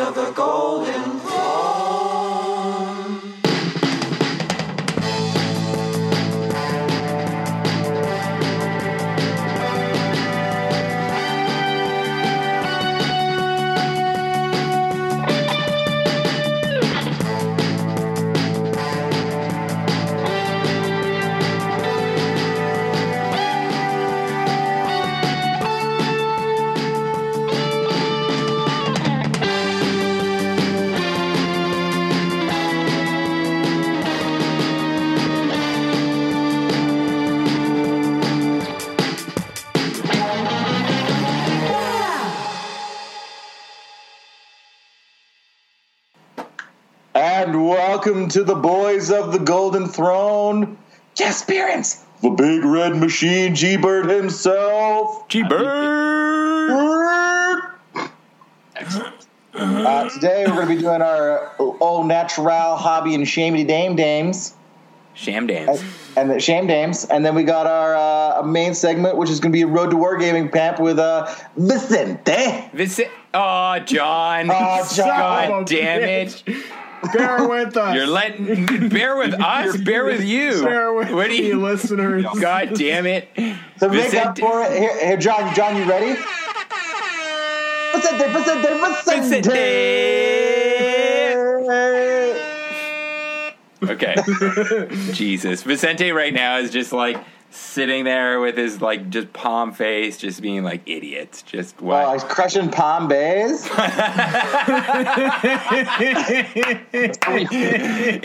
of the golden welcome to the boys of the Golden Throne. Yes. The big red machine, G Bird himself. G Bird. Uh, today we're going to be doing our old natural hobby and shamedy dame dames Sham dance. and the shame dames, and then we got our uh, main segment, which is going to be a road to wargaming pamp with uh, Vicente. Visit. Oh, John. Aw, John. God damn it. Bear with us. You're letting. Bear with us. Bear with you. Bear with What do me, you. listeners. God damn it. To make up Vicente. for it, here, here, John, John, you ready? Vicente, Vicente, Vicente. Okay. Jesus. Vicente right now is just like sitting there with his like just palm face, just being like idiots. Just what? Oh, what? he's crushing Palm Bays.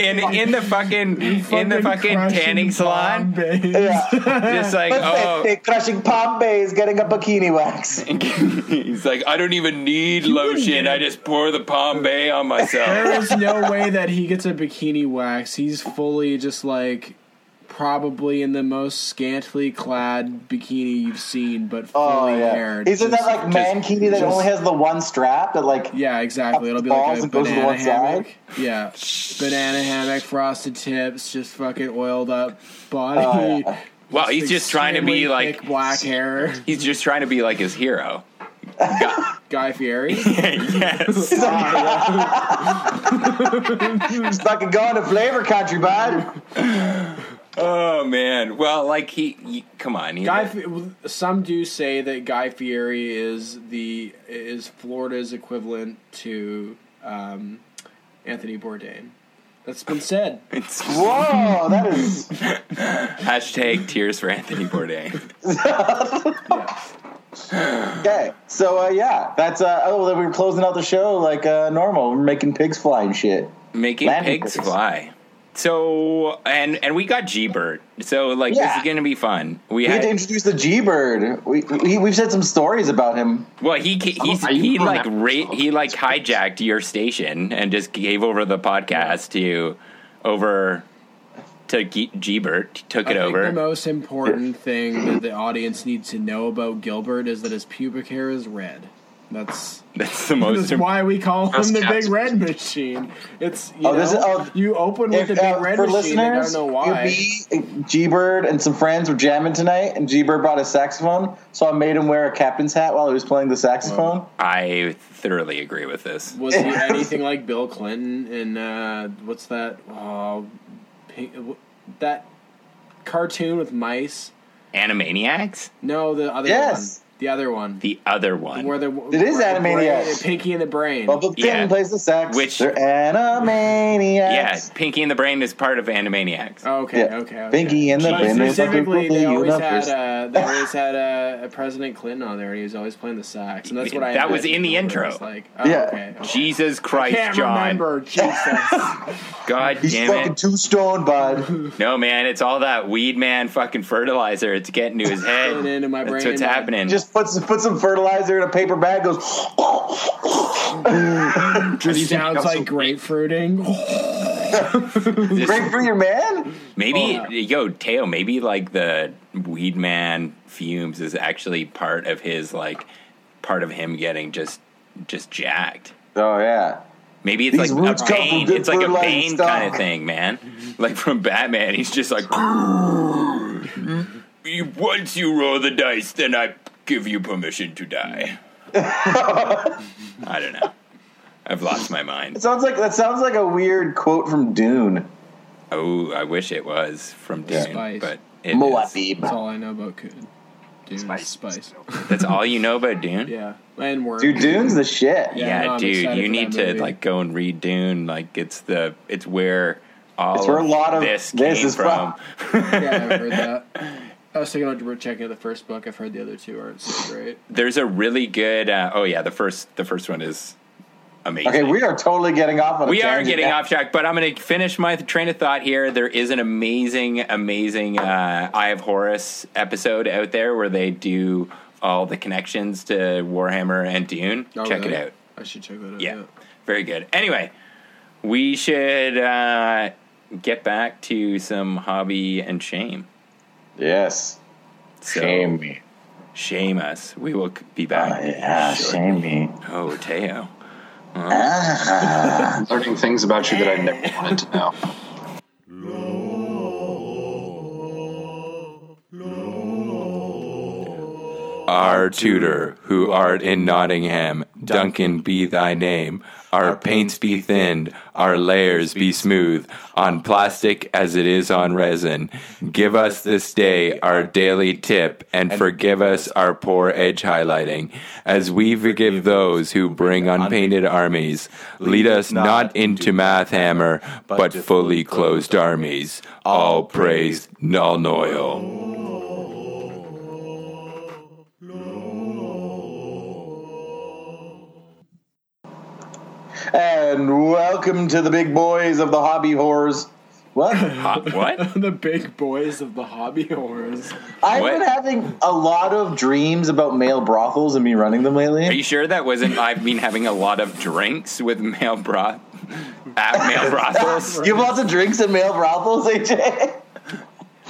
in in the fucking in the fucking tanning salon. Bombay. Yeah. Just like oh Vicente crushing Palm Bays, getting a bikini wax. He's like, I don't even need lotion. I just pour the Palm Bay on myself. There is no way that he gets a bikini wax. He's fully just like probably in the most scantily clad bikini you've seen, but oh, fully Oh yeah, haired. he's in that Just- like mankini that just- only has the one strap that like Yeah, exactly. It'll be like a and goes to the banana one side. hammock. Yeah, banana hammock, frosted tips, just fucking oiled up body. Oh, yeah. Well, he's just trying to be extremely like black hair. he's just trying to be like his hero. Guy- Guy Fieri. yes. he's fucking going to flavor country, bud. Oh man. Well, like he, he come on. He, Guy, Fi- some do say that Guy Fieri is the is Florida's equivalent to um, Anthony Bourdain. That's been said. it's Whoa, that is hashtag tears for Anthony Bourdain. Yeah. okay. So uh, yeah, that's uh, oh, then we were closing out the show like uh, normal. We're making pigs fly and shit. Making Landing pigs pigs. fly. So and and we got G Bird. So like this is gonna be fun. We We had to introduce the G Bird. We, we we've said some stories about him. well he oh, he's, Are he like that? ra- he like hijacked your station and just gave over the podcast to over to G Bird took I it think over. the most important thing that the audience needs to know about Gilbert is that his pubic hair is red. That's That's the most that's why we call That's him the Big. Red Machine. It's you Oh, this know, is- oh, you open with If, the Big uh, Red for Machine. I listeners, don't know why. G Bird and some friends were jamming tonight, and G Bird brought a saxophone, so I made him wear a captain's hat while he was playing the saxophone. I thoroughly agree with this. Was he anything like Bill Clinton and uh, what's that? Oh, pink, that cartoon with mice? Animaniacs? No, the other Yes. one. The other one. The other one. Where the It is where the Animaniacs. Pinky and the Brain. Bubba Yeah. Plays the sax. Which- They're yeah, Pinky and the Brain is part of Animaniacs. Oh, okay, Yeah. okay, okay. Pinky and the But Brain. specifically, they the always had uh, they always had uh, a President Clinton on there, and he was always playing the sax, and that's what I. That was in the intro. was Like, oh, Yeah. okay. okay. Jesus I Christ, can't John. remember. Jesus. God He's damn fucking it. too stoned, bud. No, man, it's all that weed man fucking fertilizer. It's getting to his head. Into my That's what's happening. Just put some, put some fertilizer in a paper bag. Goes. Just sounds got like some- grapefruiting. Just- Great for your man. maybe, Oh, yo, Teo, maybe like the weed man fumes is actually part of his, like, part of him getting just, just jacked. Oh yeah. Maybe it's These like a come from Bane. It's like a fertilizing Bane kind of thing, man. Like from Batman, he's just like, "You- once you roll the dice, then I give you permission to die. I don't know. I've lost my mind. It sounds like that sounds like a weird quote from Dune. Oh, I wish it was from Dune, Spice. but it is. Muad'Dib. That's all I know about Coon. Dude, Spice. spice. That's all you know about Dune. Yeah, and worm. Dude, Dune's the shit. Yeah, Yeah, no, dude, you need to movie. like go and read Dune. Like it's the it's where all It's where a lot of this, this came is from. yeah, I've heard that. I was thinking about checking out the first book. I've heard the other two aren't so great. There's a really good. Uh, oh yeah, the first the first one is amazing. Okay, we are totally getting off on a we are getting now. off track, but I'm going to finish my train of thought here. There is an amazing, amazing uh, Eye of Horus episode out there where they do all the connections to Warhammer and Dune. Oh, Check really? it out. I should check that out. Yeah, very good. Anyway, we should uh, get back to some hobby and shame. Yes. So, Shame me. Shame us. We will be Oh, back. Ah, yeah, shortly. shame me. Oh, Teo. Ah. Learning things about you that I never wanted to know. Our tutor, who art in Nottingham, Duncan be thy name. Our paints be thinned, our layers be smooth, on plastic as it is on resin. Give us this day our daily tip, and forgive us our poor edge highlighting, as we forgive those who bring unpainted armies. Lead us not into math hammer, but fully closed armies. All praise Nuln Oil. And welcome to the big boys of the hobby horrors. What? what? the big boys of the hobby horrors. I've What? been having a lot of dreams about male brothels and me running them lately. Are you sure that wasn't? I've been having a lot of drinks with male broth at male brothels. You have lots of drinks at male brothels, AJ?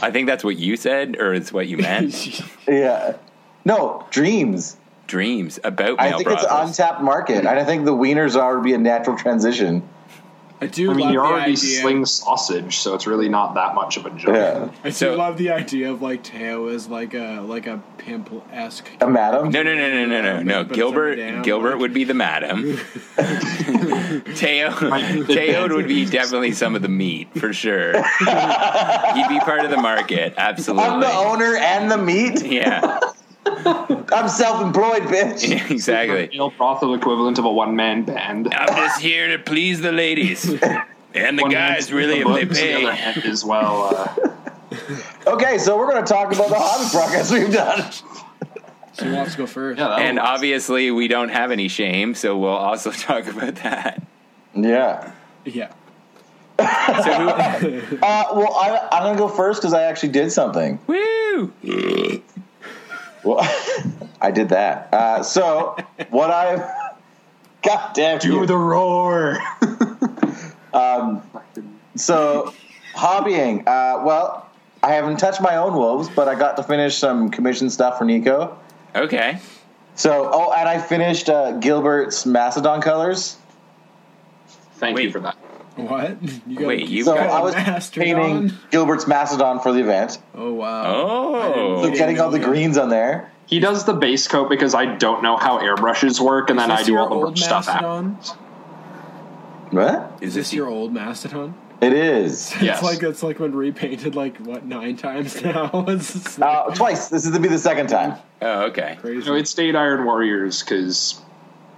I think that's what you said, or it's what you meant. yeah. No, dreams. Dreams about I male think it's untapped market, and I think the wieners are to be a natural transition. I do I mean, love you the already idea. sling sausage, so it's really not that much of a joke. Yeah. I do So- love the idea of like Teo is like a like a pimp esque. A madam? no, no, no, no, no, no, no. But Gilbert, down, Gilbert like- would be the madam. Teo, Teo would be definitely some of the meat for sure. He'd be part of the market, absolutely. I'm the owner and the meat. Yeah, I'm self-employed, bitch. exactly. Male brothel equivalent of a one man band. I'm just here to please the ladies and the One guys. man's Really, if the they books, the other pay. hand as well. Uh, Okay, so we're going to talk about the hobby progress we've done. So who wants to go first? yeah, And work. obviously, we don't have any shame, so we'll also talk about that. Yeah. Yeah. So who, Uh, well, I, I'm going to go first because I actually did something. woo! Well, I did that. Uh, so, what I. God damn do you. the roar. So, hobbying. Uh, well, I haven't touched my own wolves, but I got to finish some commission stuff for Nico. Okay. So, oh, and I finished uh, Gilbert's Mastodon colors. Thank Wait. you for that. What? You got Wait, you So got- I was Mastered painting? Gilbert's Mastodon for the event. Oh wow. Oh. So getting all the greens on there. He does the base coat because I don't know how airbrushes work, and then I do all the old merch stuff Mastodon? afterwards. What? Is this your old Mastodon? It is. Yes. It's like it's like been repainted like what nine times now. it's like Uh, twice. This is to be the second time. Oh, okay. crazy. No, it stayed Iron Warriors because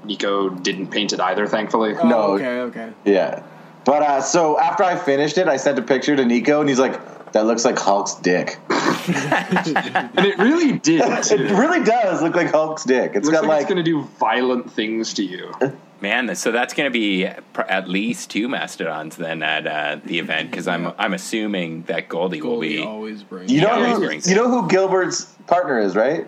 Nico didn't paint it either, thankfully. oh, no. Okay. Okay. Yeah. But uh, so after I finished it, I sent a picture to Nico, and he's like, "That looks like Hulk's dick." And it really did. it really does look like Hulk's dick. It's Looks got like, like, it's going to do violent things to you. Man, so that's going to be at least two mastodons then at uh, the event because I'm I'm assuming that Goldie, will be. always brings. you know who brings you know who Gilbert's partner is, right?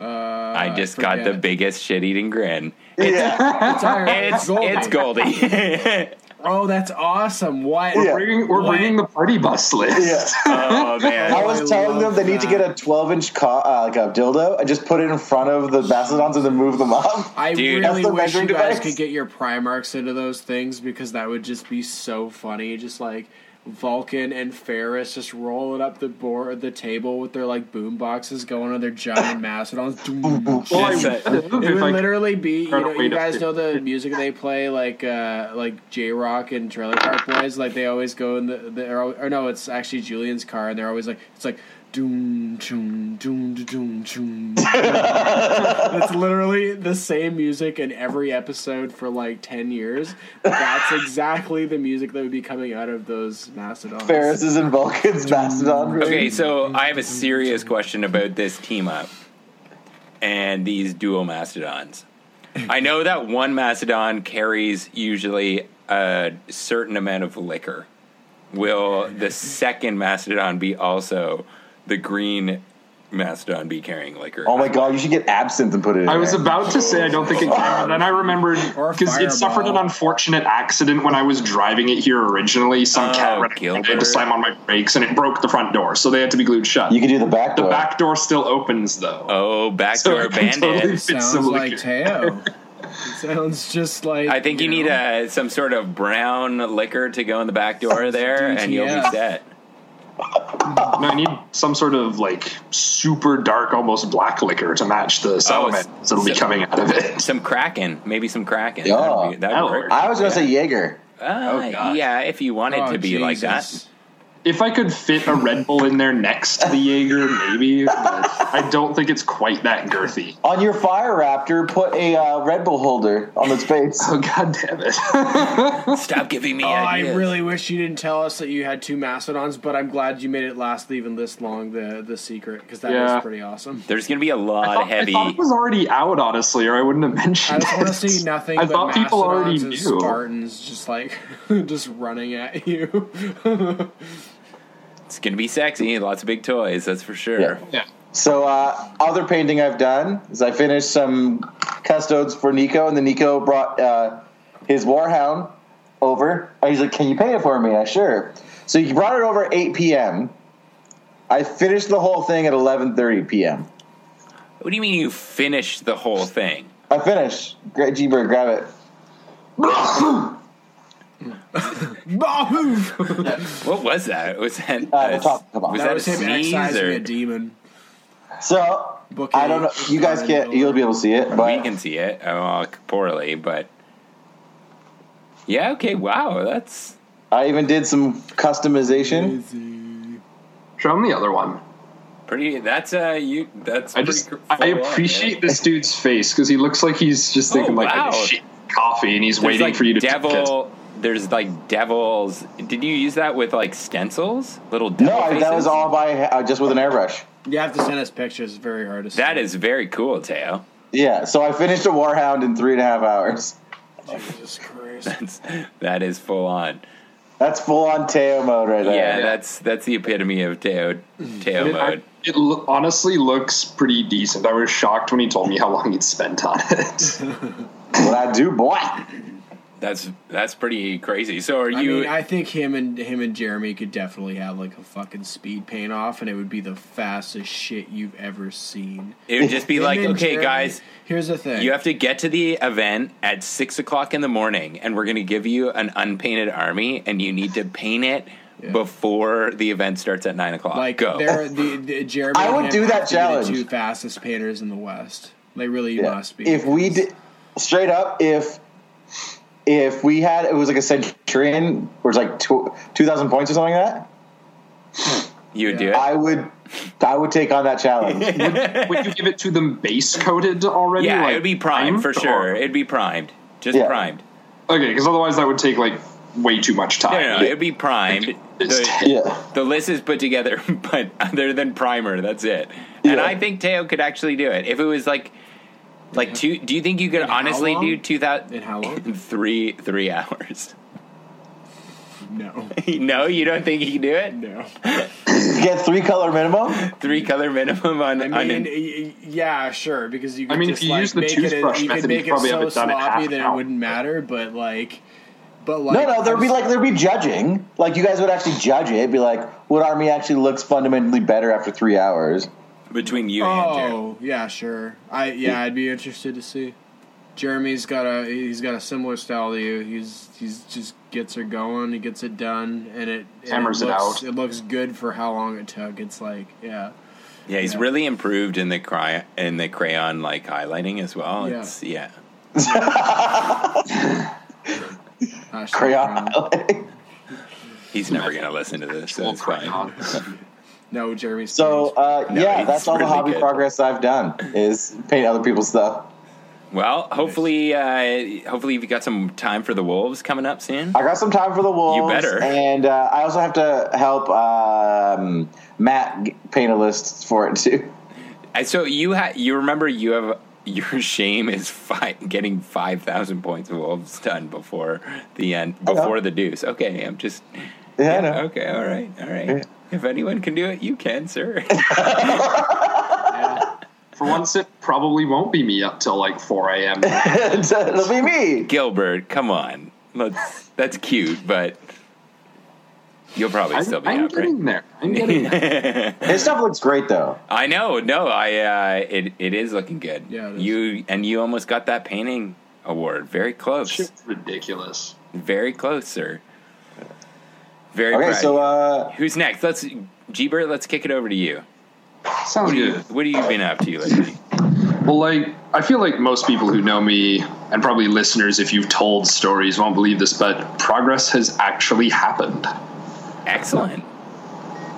Uh, I just got the forget. biggest shit eating grin. Yeah. It's, Iron- It's it's Goldie. Oh, that's awesome! What? Yeah. Bringing, we're What? bringing the party bus list. yeah. oh man. I was I telling them love they need to get a 12 inch co- uh, like a dildo and just put it in front of the Mastodons and then move them up. I Dude. Really the wish you measuring guys device? could get your Primarchs into those things because that would just be so funny. Just like Vulkan and Ferrus just rolling up the board, the table with their like boom boxes going on their giant mastodons. Well, I Yes, would uh, It would I literally be, you know, you guys know the music they play, like uh, like J-Roc and Trailer Park Boys. Like they always go in the, they're al- or no, it's actually Julian's car, and they're always like, it's like doom doom doom doom doom. it's literally the same music in every episode for like ten years. That's exactly the music that would be coming out of those mastodons. Ferrus's and Vulkan's Mastodon. Okay, so I have a serious question about this team up and these dual mastodons. I know that one mastodon carries usually a certain amount of liquor. Will the second mastodon be also the green mastodon be carrying liquor? Oh my god, you should get absinthe and put it in I was about to say I don't think it can, but then I remembered because it suffered an unfortunate accident when I was driving it here originally. Some Oh, cat ran I had to slam on my brakes and it broke the front door, so they had to be glued shut. you could do the back the door. back door still opens though. Oh, So backdoor it can totally bandit. Sounds some like liquor. Teo. Sounds just like. I think you need know. a some sort of brown liquor to go in the back door there, and you'll be set. No, I need some sort of like super dark, almost black liquor to match the sediment that'll be coming out of it. Some kraken, maybe some kraken. Yeah. That'd, be, that'd That'll work. work. I was gonna say Jaeger. Uh, Oh, yeah, if you wanted Oh, to be like that. Jesus. If I could fit a Red Bull in there next to the Jaeger, maybe. But I don't think it's quite that girthy. On your Fire Raptor, put a uh, Red Bull holder on its face. Oh god damn it! Stop giving me Oh, I really wish you didn't tell us that you had two mastodons, but I'm glad you made it last even this long. The the secret because that Yeah. was pretty awesome. There's going to be a lot I of thought, I thought it was already out, honestly, or I wouldn't have mentioned just want to it. see nothing I but thought people already knew. Spartans just like just running at you. It's going to be sexy. Lots of big toys, that's for sure. Yeah. Yeah. So, uh, other painting I've done is I finished some custodes for Nico, and then Nico brought uh, his Warhound over. He's like, "Can you paint it for me?" I sure. So he brought it over at 8 p.m. I finished the whole thing at 11:30 p.m. What do you mean you finished the whole thing? I finished. Great G Bird, grab it. What was that? Was that, Uh, a- talk about was it. that that, was a him sneeze excising or a demon. So Bouquet. I don't know. You guys can't. You'll be able to see it, but we can see it uh, poorly, but yeah. Okay. Wow. That's I even did some customization. Show him the other one. pretty. That's uh you. That's I just cr- I full on, appreciate this dude's face because he looks like he's just thinking Oh, like wow. I shit coffee and he's There's waiting like for you to drink it. devil. There's like devils. Did you use that with like stencils? Little devil No, faces? that was all by uh, just with an airbrush. You have to send us pictures. It's very hard to see. That is very cool, Teo. Yeah, so I finished a Warhound in three and a half hours. Jesus Christ. That's that is full on. That's full on Teo mode right there. Yeah, that's that's the epitome of Teo Teo It, mode. it lo- honestly looks pretty decent. I was shocked when he told me how long he'd spent on it. what I do, boy. That's that's pretty crazy. So are I you? mean, I think him and him and Jeremy could definitely have like a fucking speed paint off, and it would be the fastest shit you've ever seen. it would just be like, okay, Jeremy- guys, Here's the thing. you have to get to the event at six o'clock in the morning, and we're going to give you an unpainted army, and you need to paint it Yeah. before the event starts at nine o'clock. like Go. they're the, the Jeremy. I and would him do have that to the challenge. two fastest painters in the West. They really Yeah. must be. If we did straight up, if if we had it was like a Centurion, where it's like two thousand points or something like that, You would do it. I would I would take on that challenge. Would you give it to them base coated already? yeah, like it would be primed for or- sure. It'd be primed, just Yeah. primed. Okay, because otherwise that would take like way too much time. no, no, it'd be primed. The, yeah. the list is put together, but other than primer, that's it. And Yeah. I think Teo could actually do it if it was like, like two. Do you think you could In honestly do two thousand? In how long? Three three hours. no, no, you don't think you can do it? no. You get three color minimum. Three color minimum on. I on mean, an, y- y- yeah, sure, because you. Could I mean, if you like, use the make it, toothbrush you could method, make you'd it probably so have it done in half sloppy that it wouldn't matter. But like, but like, No, no, there'd be like there'd be judging. Like you guys would actually judge it. Be like, what army actually looks fundamentally better after three hours? Between you and Teo. Oh, yeah, sure. I yeah, I'd be interested to see. Jeremy's got a he's got a similar style to you. He's he's just gets her going. He gets it done, and it and Hammers it looks, out. It looks good for how long it took. It's like yeah, Yeah, he's Yeah. really improved in the cry in the crayon like highlighting as well. Yeah. It's yeah. Hashtag Crayon. He's never gonna listen to this, so it's fine. No, Jeremy's so uh, No, yeah, that's all the hobby good. progress I've done is paint other people's stuff. Well, hopefully, uh, hopefully you've got some time for the wolves coming up soon. I got some time for the wolves. You better. And uh, I also have to help um, Matt paint a list for it too. Uh, So you ha- you remember you have your shame is fi- getting five thousand points of wolves done before the end before the deuce. Okay, I'm just Yeah, I know. okay. All right, all right. Yeah. If anyone can do it, you can, sir. For once, it probably won't be me up till like 4 a.m. It'll be me. Gilbert, come on. Let's. That's cute, but you'll probably I'm, still be I'm up, right? there. I'm getting there. His stuff looks great though. I know. No, I. Uh, it it is looking good. Yeah, it is. You and you almost got that painting award. Very close. Shit's ridiculous. Very close, sir. Very Okay, proud. so uh, Who's next? Let's Jeebert, let's kick it over to you. Sounds What, do you, what have you been up to lately? Well, like, I feel like most people who know me, and probably listeners, if you've told stories, won't believe this, but progress has actually happened. Excellent.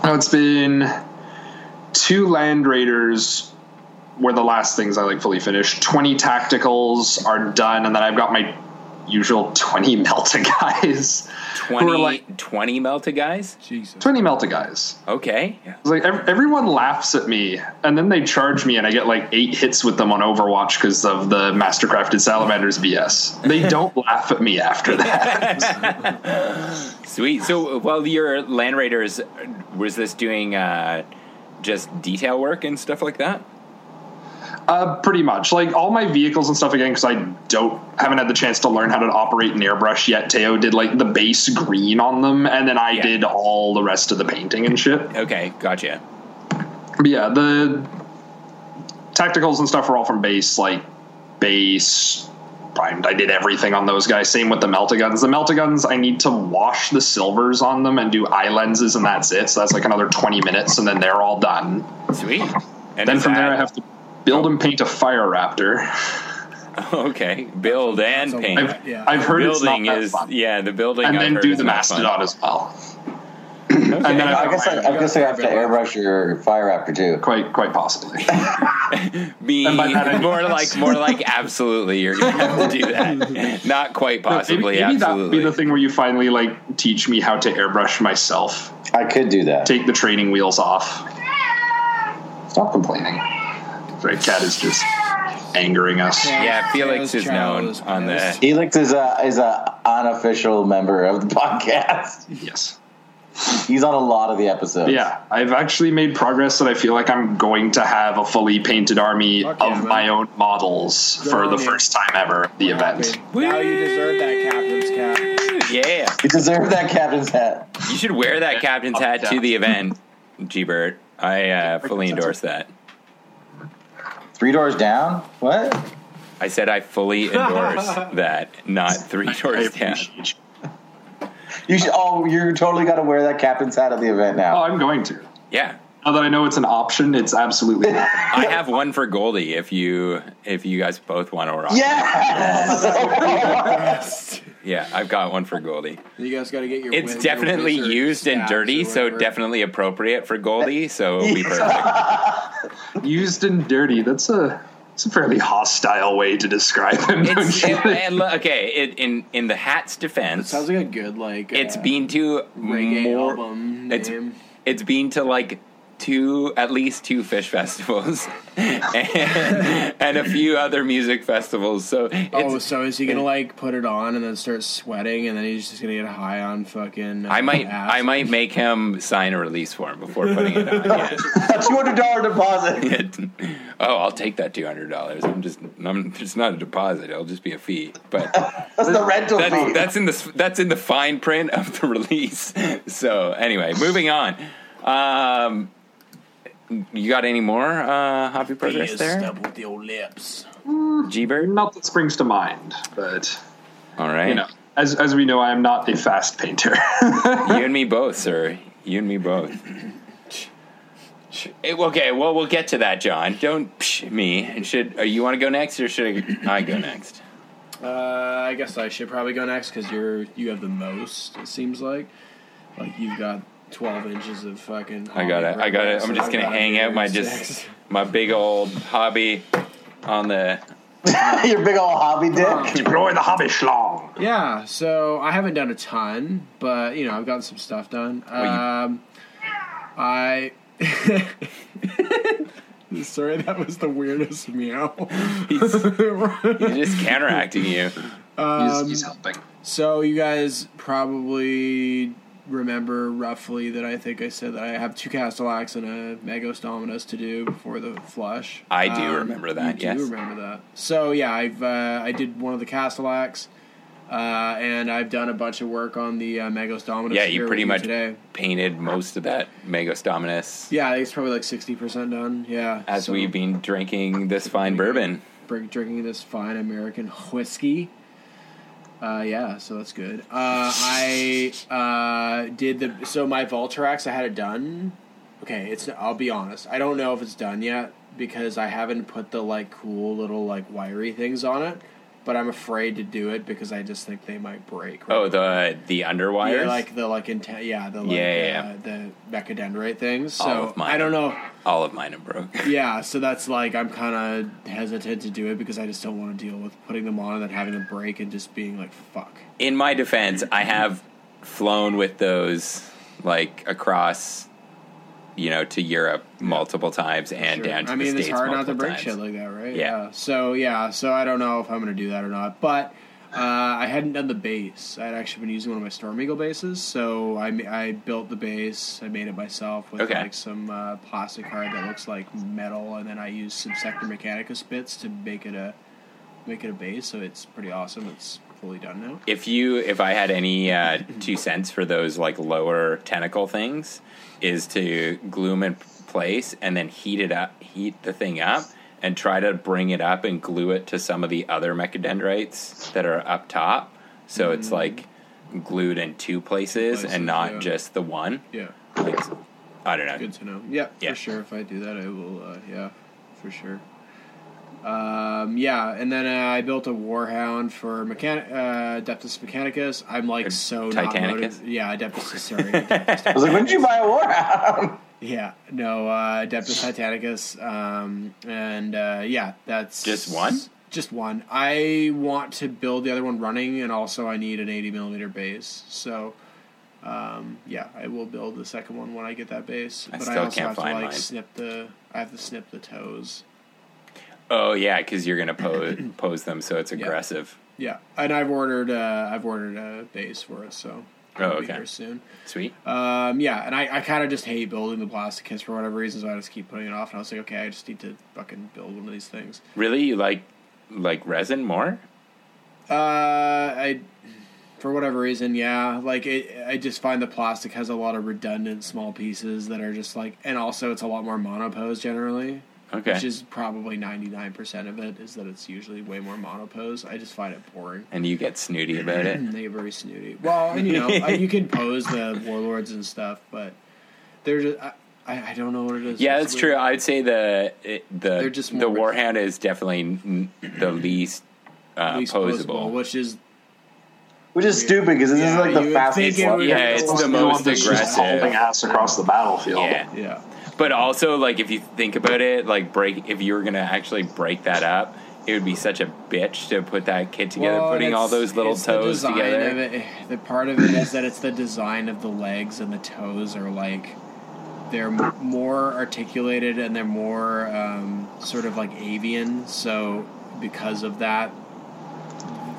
Now, it's been two Land Raiders were the last things I like fully finished. 20 tacticals are done, and then I've got my usual 20 Melta guys. who 20, are like 20 Melta guys? Jesus. 20 Melta guys. Okay. It's like ev- everyone laughs at me, and then they charge me, and I get like eight hits with them on Overwatch because of the Mastercrafted Salamanders BS. They don't laugh at me after that. Sweet. So, well, your Land Raiders, was this doing uh, just detail work and stuff like that? Uh, pretty much. Like all my vehicles and stuff again, because I don't haven't had the chance to learn how to operate an airbrush yet. Teo did like the base green on them, and then I Yeah. did all the rest of the painting and shit. Okay, gotcha. But yeah, the tacticals and stuff are all from base, like base. primed. I did everything on those guys. Same with the Melta guns. The Melta guns, I need to wash the silvers on them and do eye lenses, and that's it. So that's like another twenty minutes, and then they're all done. Sweet. And then from there, I have to build and paint a fire raptor. Okay, build and So- paint. I've, Yeah. I've heard it's not building that is fun. yeah, the building and I've then heard do is the not mastodon as well. Okay. And then I I've guess I, I guess I have to airbrush your fire raptor too. quite quite possibly. Me, And by that I mean- more like more like absolutely. You're gonna have to do that. Not quite possibly. maybe maybe that would be the thing where you finally like teach me how to airbrush myself. I could do that. Take the training wheels off. Stop complaining. Right, cat is just angering us. Yeah, Felix Tails is known on the- Felix is a is a unofficial member of the podcast. Yes. He's on a lot of the episodes. Yeah, I've actually made progress that I feel like I'm going to have a fully painted army Fuck of man. my own models Good for on the you. first time ever at the We're event. happy. Now you deserve that captain's cap. Yeah, You deserve that captain's hat. you should wear that captain's hat to the event, G-Bert. I uh, fully endorse that. Three doors down? What? I said I fully endorse that, not three I doors down. you. You should. Oh, you're totally got to wear that captain's hat at the event now. Oh. I'm going to. Yeah, Now that I know it's an option, it's absolutely happening. I have one for Goldie. If you if you guys both want to rock, Yes. yeah, I've got one for Goldie. You guys got to get your. It's wi- definitely your used and dirty, so definitely appropriate for Goldie. So it'll be perfect. Used and dirty. That's a it's a fairly hostile way to describe him. It's it, and, look, okay. It, in in the hat's defense, Sounds like a good like. it's uh, been to reggae more. album It's name. it's been to like two at least two fish festivals and, and a few other music festivals. So it's, Oh, so is he gonna like put it on and then start sweating and then he's just gonna get high on fucking? Uh, I might acid? I might make him sign a release form before putting it on. Yeah. Two hundred dollar deposit. oh, I'll take that two hundred dollars. I'm just I'm it's not a deposit. It'll just be a fee. But That's the rental that's fee. that's in the that's in the fine print of the release. So anyway, moving on. Um, you got any more uh, hobby progress Yes, there? step with your lips. G Bird? Not that springs to mind, but All right. you know, as as we know, I am not a fast painter. you and me both, sir. You and me both. Okay, well, we'll get to that, John. Don't psh me. And should uh, you want to go next, or should I, I go next? Uh, I guess I should probably go next because you're you have the most. It seems like, like you've got twelve inches of fucking. I got it. I got it. I'm just gonna hang out my just my big old hobby on the. Your big old hobby dick. Deploy the hobby schlong. Yeah, so I haven't done a ton, but you know I've gotten some stuff done. Well, you- Um, I. Sorry, that was the weirdest meow. He's, he's just counteracting you. He's, he's helping. So you guys probably remember roughly that I think I said that I have two Castellax and a Magos Dominus to do before the flush. I do remember that, You yes. do remember that. So yeah, I've uh, I did one of the Castellax, uh, and I've done a bunch of work on the uh, Magos Dominus. Yeah, you pretty much today. painted most of that Magos Dominus Yeah, I think it's probably like sixty percent done. Yeah, as so- we've been drinking this fine bourbon. drinking this fine American whiskey. Uh, yeah, so that's good. Uh, I uh, did the so my Vultarax. I had it done. Okay, it's. I'll be honest. I don't know if it's done yet because I haven't put the like cool little like wiry things on it. But I'm afraid to do it because I just think they might break. Oh, the the underwires. yeah, like the like yeah, the like, Yeah, yeah, uh, the mechadendrite things. All So of mine. I don't know. all of mine have broke. Yeah, so that's like I'm kind of hesitant to do it because I just don't want to deal with putting them on and then having them break and just being like fuck. In my defense, I have flown with those like across, you know, to Europe multiple times and Sure. down to I the mean, states it's hard not to break times. shit like that, right? Yeah. So yeah, so I don't know if I'm gonna do that or not, but. Uh, I hadn't done the base. I'd actually been using one of my Storm Eagle bases, so I, I built the base. I made it myself with Okay. like some uh, plastic card that looks like metal, and then I used some Sector Mechanicus bits to make it a make it a base. So it's pretty awesome. It's fully done now. if you if I had any uh, two cents for those like lower tentacle things, is to glue them in place and then heat it up, heat the thing up, and try to bring it up and glue it to some of the other mechadendrites that are up top, so it's like glued in two places, Places, and not yeah. just the one. Yeah. Like, I don't know. Good to know. Yeah, Yeah. for sure. If I do that, I will. Uh, yeah, for sure. Um, yeah, and then uh, I built a Warhound for Mechan- uh, Adeptus Mechanicus. I'm like so not Titanicus? motiv- Yeah, Adeptus. Sorry. I was like, when did you buy a warhound? yeah, no, uh, Adeptus Titanicus. Um, and uh, yeah, that's Just one? Just one. I want to build the other one running, and also I need an 80 millimeter base. So. Um, yeah, I will build the second one when I get that base. I but still I also can't have find to like mine. snip the. I have to snip the toes. Oh yeah, because you're gonna pose pose them, so it's aggressive. Yeah, and I've ordered. Uh, I've ordered a base for it, so Oh, it'll be okay. here soon. Sweet. Um, yeah, and I, I kind of just hate building the plastic kits for whatever reason, so I just keep putting it off. And I was like, okay, I just need to fucking build one of these things. Really, you like like resin more? Uh, I, for whatever reason, yeah, like it, I just find the plastic has a lot of redundant small pieces that are just like, and also it's a lot more monopose generally. Okay. Which is probably ninety nine percent of it is that it's usually way more monopose. I just find it boring. and you get snooty about it. They get very snooty. Well, and you know, uh, you can pose the warlords and stuff, but they're just. I, I I don't know what it is. Yeah, that's weird. true. I'd say the it- the They're just the more- warhound is definitely n- the least, uh, Least posable. which is Which is stupid because this Yeah, is like the fastest think it Yeah, it's the one most that's just hauling aggressive. ass across the battlefield. Yeah, yeah. But also like if you think about it, like break if you were gonna actually break that up, it would be such a bitch to put that kit together, Well, putting all those little the toes design together. Of it. The part of it is that it's the design of the legs and the toes are like they're more articulated and they're more um, sort of like avian. So because of that,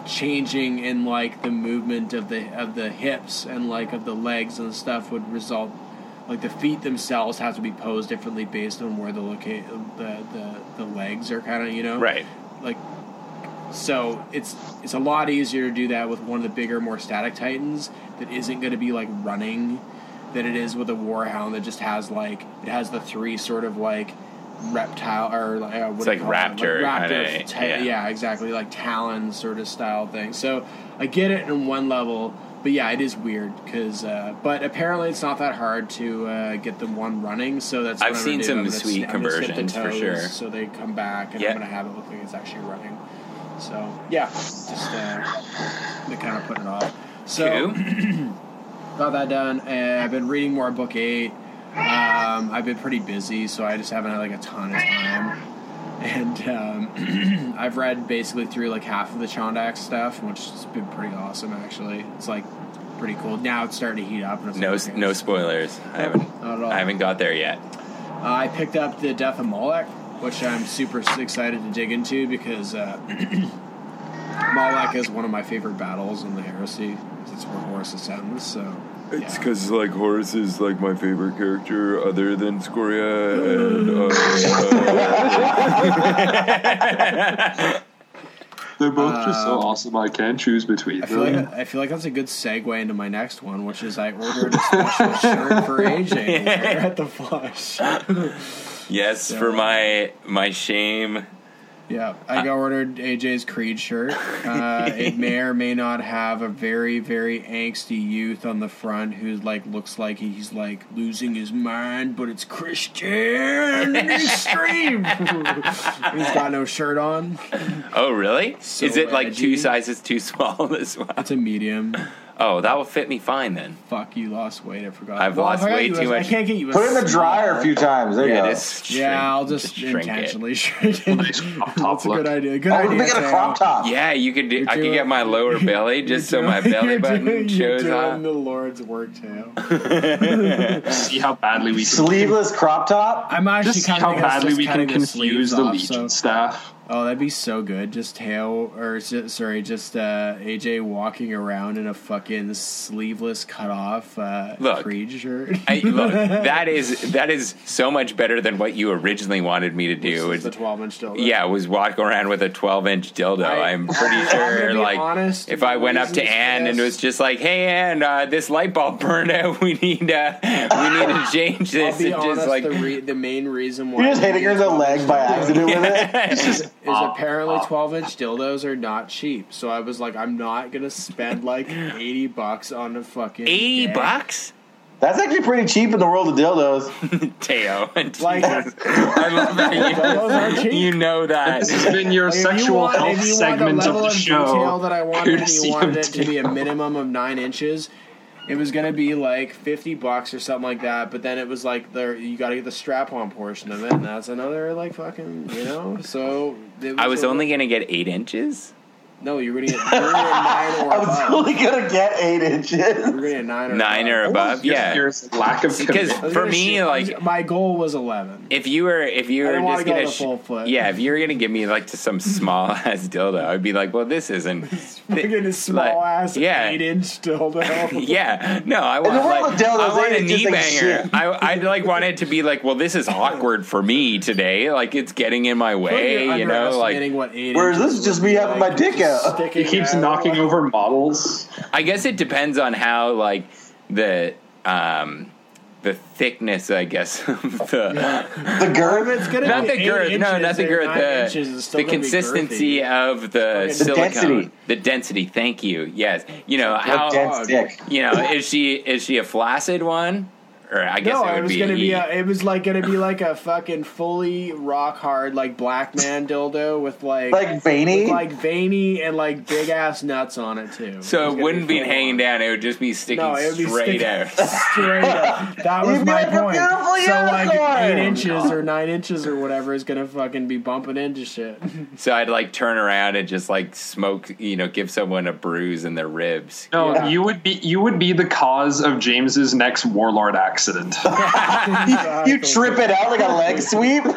changing in like the movement of the of the hips and like of the legs and stuff would result. Like the feet themselves have to be posed differently based on where the loca- the, the the legs are kind of you know Right. like so it's it's a lot easier to do that with one of the bigger more static titans that isn't going to be like running than it is with a warhound that just has like it has the three sort of like reptile or like uh, what It's like raptor Like kinda, raptor ta- yeah. yeah. exactly, like talon sort of style thing. So I get it in one level, but yeah, it is weird because. Uh, but apparently, it's not that hard to uh, get the one running. So that's I've seen some gonna sweet sna- I'm gonna snip the conversions for sure. So they come back, and Yeah. I'm gonna have it look like it's actually running. So yeah, just uh, to kind of put it off. So got that done. And I've been reading more book eight. Um, I've been pretty busy, so I just haven't had like a ton of time. And um, I've read basically through like half of the Chondax stuff, which has been pretty awesome. Actually, it's like pretty cool. Now it's starting to heat up. And it's No, like, no spoilers. I haven't. Not at all. I haven't got there yet. Uh, I picked up the Death of Molech, which I'm super excited to dig into because uh, Molech is one of my favorite battles in the Heresy. It's where Horus ascends. So It's yeah. because like Horus is like my favorite character other than Scoria and uh, They're both just so awesome. I can't choose between I feel like them. I feel like that's a good segue into my next one, which is I ordered a special shirt for AJ to at the Flush. yes for my my shame. Yeah, I got ordered AJ's Creed shirt. Uh, it may or may not have a very, very angsty youth on the front who like looks like he's like losing his mind, but it's Christian extreme. he's got no shirt on. Oh really? So is it like edgy. two sizes too small? This one. It's a medium. Oh, that will fit me fine then. Fuck, you lost weight. I forgot. I've Well, lost if I got way you a- too I much. can't get you. A Put it in the dryer a few times. There you Yeah, go. just shrink, Yeah, I'll just, shrink it. intentionally shrink it. Nice crop top That's a good idea. Good Oh, idea. we got a Teo. crop top. Yeah, you could. Do, I could doing- get my lower belly just so my belly You're button doing- you're shows doing off. the Lord's work, Teo. See how badly we can Sleeveless crop top. I'm actually just see kind how of badly we can confuse the Legion so- staff. Oh, that'd be so good. Just Teo, or sorry, just uh, AJ walking around in a fucking sleeveless cut off uh, Look. Creed shirt. I, look, that is that is so much better than what you originally wanted me to do. It's the 12 inch dildo. yeah, was walking around with a 12 inch dildo. I- I'm pretty I'm sure, like, honest, if I went up to reasons Anne and was just like, "Hey, Anne, uh, this light bulb burned out. We need, uh, we need to change this." I'll be honest. just like, the, re- the main reason why You're just hitting her in the leg by accident with it. Is apparently 12 inch dildos are not cheap. So I was like, I'm not gonna spend like 80 bucks on a fucking 80 gag. bucks, That's actually pretty cheap in the world of dildos. Teo. Like- I love that you, you know that. This has been your Like, if you sexual want- health if you want segment the of level the of show. detail that I wanted, and you wanted it to be a minimum of nine inches. It was gonna be like fifty bucks or something like that, but then it was like there you got to get the strap-on portion of it, and that's another like fucking you know. So it I was only gonna get eight inches. No, you're gonna get, you're gonna get nine or I was above. only gonna get eight inches. You're gonna get nine or Nine or above. above, yeah. Your lack of Because commitment. I was for gonna me, shoot- like, my goal was eleven. if you were if you I were didn't wanna just go gonna the sh- full foot. yeah if you were gonna give me like to some small ass dildo i'd be like well this isn't Fucking a small ass yeah. eight inch dildo. yeah no i want the world like of dildos, i want they a just knee like banger shit. i i like want it to be like well this is awkward for me today like it's getting in my way You're you know like underestimating what eight Whereas inches this is just would me be having like, my dick just out. sticking He keeps out. knocking over models. i guess it depends on how like the um the thickness i guess of the The girth. It's gonna not be the eight girth, no, not the or girth. The, inches is still the consistency of the, The silicone, density. the density. Thank you. Yes, you know how dense dick. you know is she is she a flaccid one, or I guess No, it it, was be. gonna be a, uh, it was like gonna be like a fucking fully rock hard like black man dildo with like Like veiny. with, like veiny and like big ass nuts on it too. so was it wouldn't be full hanging down; it would just be sticking No, it would be straight sticking out. straight up. That was my like point. beautiful So like eight inches or nine inches or whatever is gonna fucking be bumping into shit. So I'd like turn around and just like smoke, you know, give someone a bruise in their ribs. No, Yeah. you would be you would be the cause of James's next warlord accident. you trip it out like a leg sweep.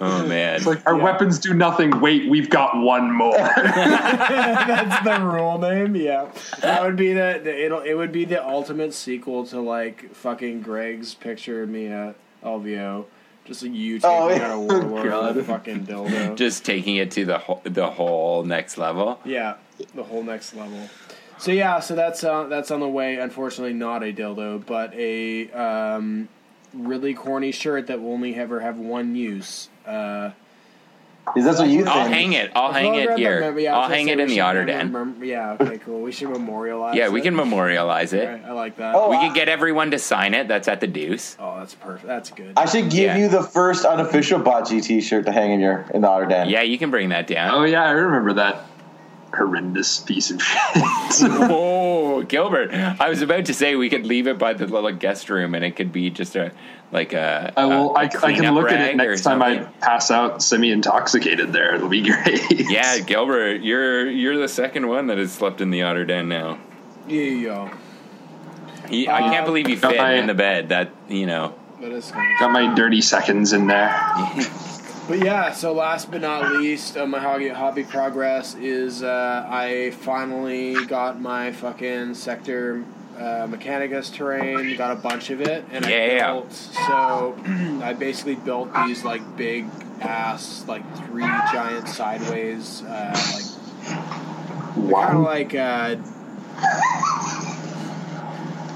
Oh man, It's like our weapons do nothing. Wait, we've got one more. That's the rule name. Yeah, that would be the, the it'll it would be the ultimate sequel to like fucking Greg's picture of me at LVO. Just like you taking Oh, out yeah. a warlord God. fucking dildo. just taking it to the whole, the whole next level. yeah, the whole next level. So yeah, so that's uh, that's on the way. Unfortunately, not a dildo, but a um, really corny shirt that will only ever have one use. Uh, Is that what you think? I'll hang it. I'll hang it here. Remember- yeah, I was I'll hang it in the should Otter remember- Den. remember- Yeah, okay, cool. We should memorialize. Yeah, we it. can memorialize it. Okay, I like that. Oh, We I- can get everyone to sign it. That's at the Deuce. oh, that's perfect. That's good. I should give Yeah. you the first unofficial bocce T-shirt to hang in your in the Otter Den. Yeah, you can bring that down. Oh yeah, I remember that horrendous piece of shit. Oh, Gilbert! I was about to say we could leave it by the little guest room, and it could be just a like a. I will. a- I, a I can look at it next time I pass out semi-intoxicated. There, it'll be great. Yeah, Gilbert, you're you're the second one that has slept in the Otter Den now. yeah, yeah. He, I can't Uh, believe you fit I- in the bed. That you know. That is Got my dirty seconds in there. But yeah, so last but not least, uh, my hobby, hobby progress is uh, I finally got my fucking sector uh, Mechanicus terrain, got a bunch of it, and I built. So I basically built these like big ass, like three giant sideways, uh, like kind of like uh,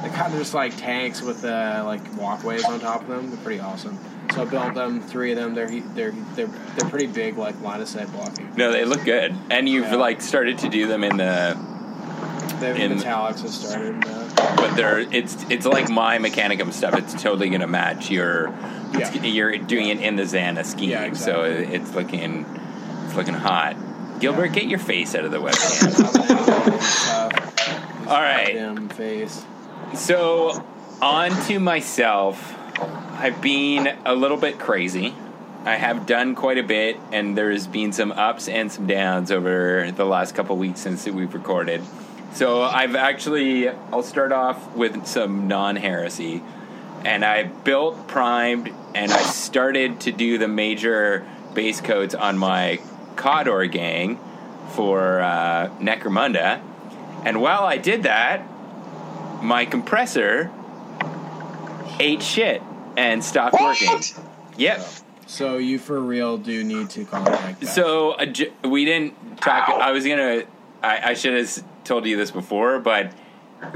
they're kind of just like tanks with uh, like walkways on top of them. They're pretty awesome. So I built them, three of them. They're they're they're they're pretty big, like line of sight blocking. No, they look good, and you've Yeah. like started to do them in the. They have In- metallics have started. Uh, But they're it's it's like my Mechanicum stuff. It's totally gonna match your. Yeah. You're doing it in the Xana scheme, Yeah, so it's looking it's looking hot. Gilbert, get your face out of the webcam. All right. Face. So, on to myself. I've been a little bit crazy. I have done quite a bit, and there's been some ups and some downs over the last couple weeks since we've recorded. So, I've actually, I'll start off with some non heresy. And I built, primed, and I started to do the major base coats on my Cawdor gang for uh, Necromunda. And while I did that, my compressor ate shit and stopped working. Yep. So you for real do need to contact. That. So uh, j- we didn't talk. I was gonna. I, I should have told you this before, but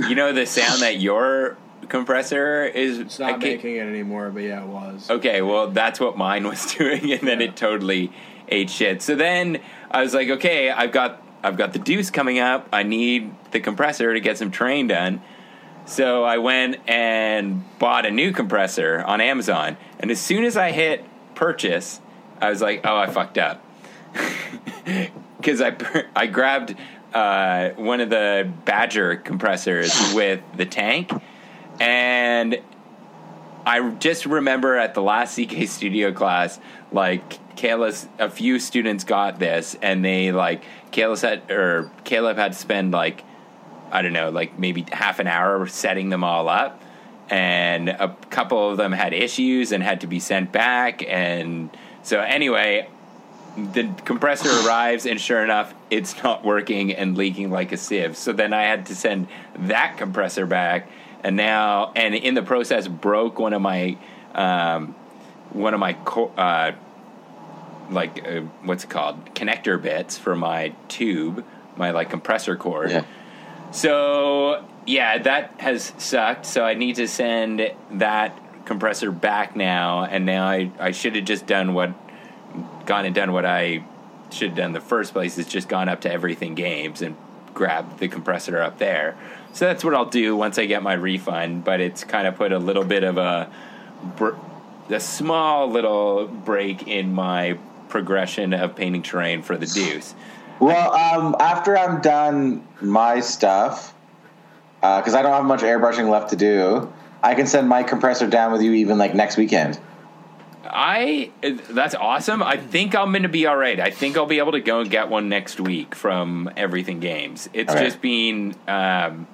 you know the sound that your compressor is. it's not I can't- making it anymore, but yeah, it was. Okay, well that's what mine was doing, and then Yeah. it totally ate shit. So then I was like, okay, I've got I've got the deuce coming up. I need the compressor to get some train done. So I went and bought a new compressor on Amazon, and as soon as I hit purchase, I was like, oh, I fucked up. Because I I grabbed uh, one of the Badger compressors with the tank, and I just remember at the last CK Studio class, like Kayla's, a few students got this, and they like Kayla said, or Caleb had to spend like I don't know, like maybe half an hour setting them all up, and a couple of them had issues and had to be sent back, and so anyway, the compressor arrives, and sure enough, it's not working and leaking like a sieve. So then I had to send that compressor back, and now, and in the process, broke one of my, um, one of my, co- uh, like uh, what's it called, connector bits for my tube, my like compressor cord. Yeah. So yeah, that has sucked. So I need to send that compressor back now, and now I I should have just done what gone and done what I should have done in the first place is just gone up to everything games and grabbed the compressor up there. So that's what I'll do once I get my refund. But it's kind of put a little bit of a br- a small little break in my progression of painting terrain for the Deuce. Well, um, after I'm done my stuff, because I don't have much airbrushing left to do, I can send my compressor down with you even like next weekend. I that's awesome. I think I'm going to be all right. I think I'll be able to go and get one next week from Everything Games. It's Okay. just being, um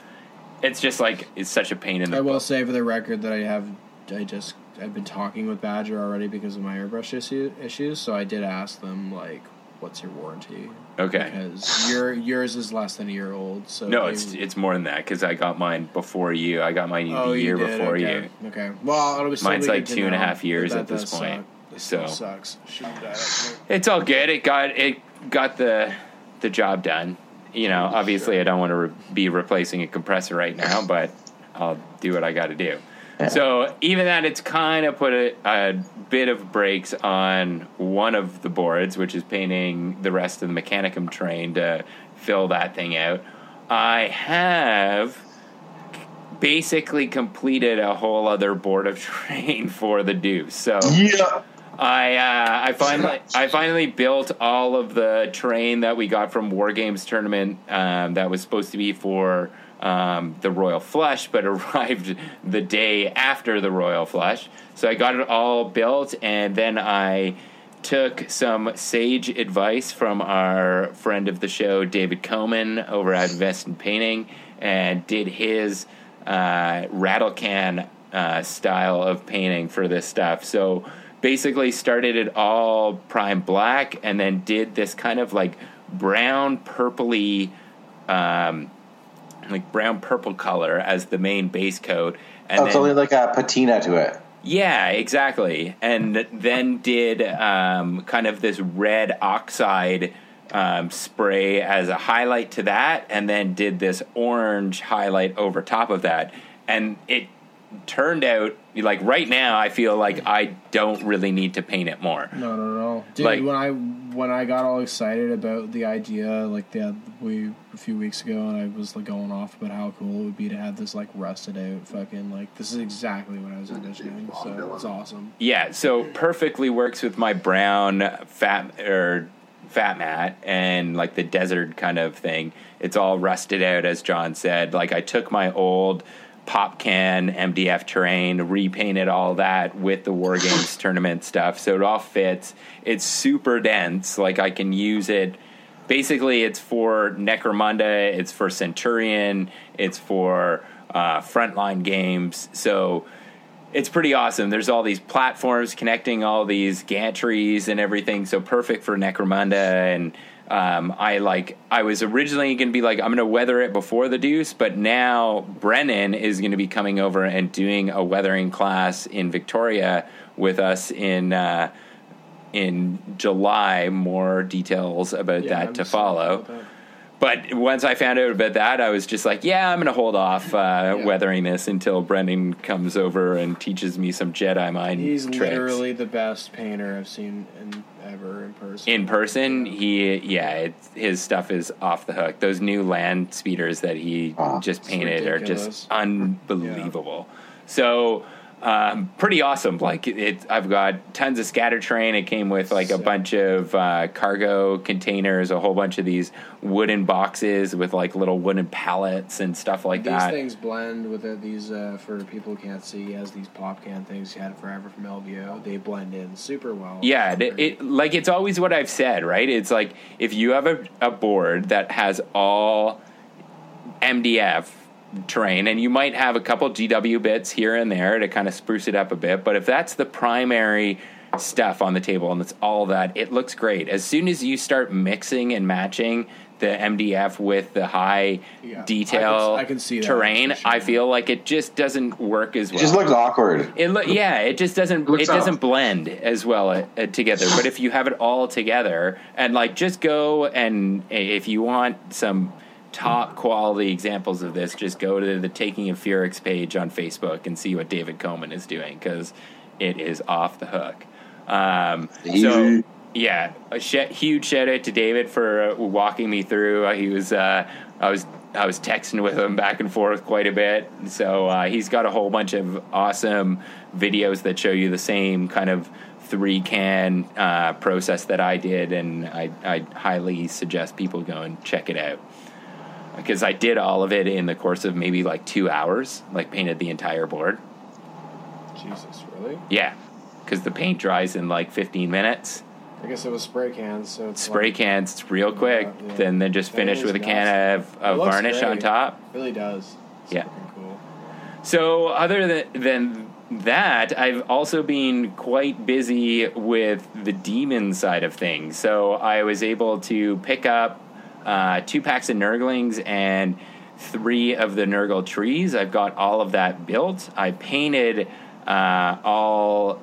it's just like it's such a pain in the I will say for the record that I have I just I've been talking with Badger already because of my airbrush issue, issues. So I did ask them like, "What's your warranty?" Okay. Because your yours is less than a year old. So No, it's it's more than that because I got mine before you. I got mine oh, the year did? before okay. you. Okay. Well, it'll be Mine's like two and a half years at this point. Suck. It still So- sucks. Shouldn't die that quick. It's all good. It got it got the the job done. You know, obviously I don't want to re- be replacing a compressor right now, but I'll do what I got to do. So even that, it's kind of put a, a bit of brakes on one of the boards, which is painting the rest of the Mechanicum train to fill that thing out. I have basically completed a whole other board of train for the Deuce. So Yeah. I uh, I finally I finally built all of the train that we got from War Games tournament um, that was supposed to be for um, the Royal Flush, but arrived the day after the Royal Flush. So I got it all built, and then I took some sage advice from our friend of the show, David Coman, over at Vest and Painting, and did his uh, rattle can uh, style of painting for this stuff. So basically, started it all prime black, and then did this kind of like brown purpley, um, like brown purple color as the main base coat, and Oh, it's then only like a patina to it. yeah, exactly. And then did um, kind of this red oxide um, spray as a highlight to that, and then did this orange highlight over top of that. And it turned out like right now, I feel like I don't really need to paint it more. No, no, no, dude. Like- when I when I got all excited about the idea, like the we a few weeks ago, and I was like going off about how cool it would be to have this like rusted out fucking like this is exactly what I was envisioning. So it's awesome. Yeah, so perfectly works with my brown fat or fat mat and like the desert kind of thing. It's all rusted out, as John said. Like I took my old pop can MDF terrain, repainted all that with the War Games tournament stuff, so it all fits. It's super dense. Like I can use it. Basically, it's for Necromunda, it's for Centurion, it's for uh, frontline games. So it's pretty awesome. There's all these platforms connecting all these gantries and everything, so perfect for Necromunda. And um, I like, I was originally going to be like, I'm going to weather it before the Deuce, but now Brennan is going to be coming over and doing a weathering class in Victoria with us in uh, in July. More details about Yeah, that I'm to follow. that. But once I found out about that, I was just like, yeah, I'm going to hold off uh, weathering this until Brendan comes over and teaches me some Jedi mind He's tricks. literally the best painter I've seen in, ever in person. in person, he yeah, it's, his stuff is off the hook. Those new land speeders that he Ah, just painted are just unbelievable. So um, pretty awesome. Like it, I've got tons of scatter train. It came with like a bunch of uh, cargo containers, a whole bunch of these wooden boxes with like little wooden pallets and stuff like these that. These things blend with it. These uh, for people who can't see, he has these pop can things he had forever from LVO. They blend in super well. Yeah, it, it like it's always what I've said, right? It's like if you have a, a board that has all MDF terrain, and you might have a couple GW bits here and there to kind of spruce it up a bit, but if that's the primary stuff on the table and it's all that, it looks great. As soon as you start mixing and matching the MDF with the high Yeah, I detail can- I can see terrain, sure. I feel like it just doesn't work as well It just looks awkward. It lo- yeah, it just doesn't Looks it doesn't blend as well uh, uh, together. But if you have it all together and like just go and if you want some top quality examples of this, just go to the Taking of Furix page on Facebook and see what David Coman is doing because it is off the hook. Um, so yeah, a sh- huge shout out to David for uh, walking me through. Uh, he was uh, I was I was texting with him back and forth quite a bit. So uh, he's got a whole bunch of awesome videos that show you the same kind of three can uh, process that I did, and I, I highly suggest people go and check it out because I did all of it in the course of maybe like two hours, like painted the entire board. Jesus, really? Yeah, because the paint dries in like 15 minutes. I guess it was spray cans, so it's spray like, cans it's real quick Yeah, yeah. then then just That finish is with a can of, of varnish great. on top really does. It's Yeah. cool. so other than, than that i've also been quite busy with the demon side of things so i was able to pick up uh, two packs of nurglings and three of the nurgle trees i've got all of that built i painted uh, all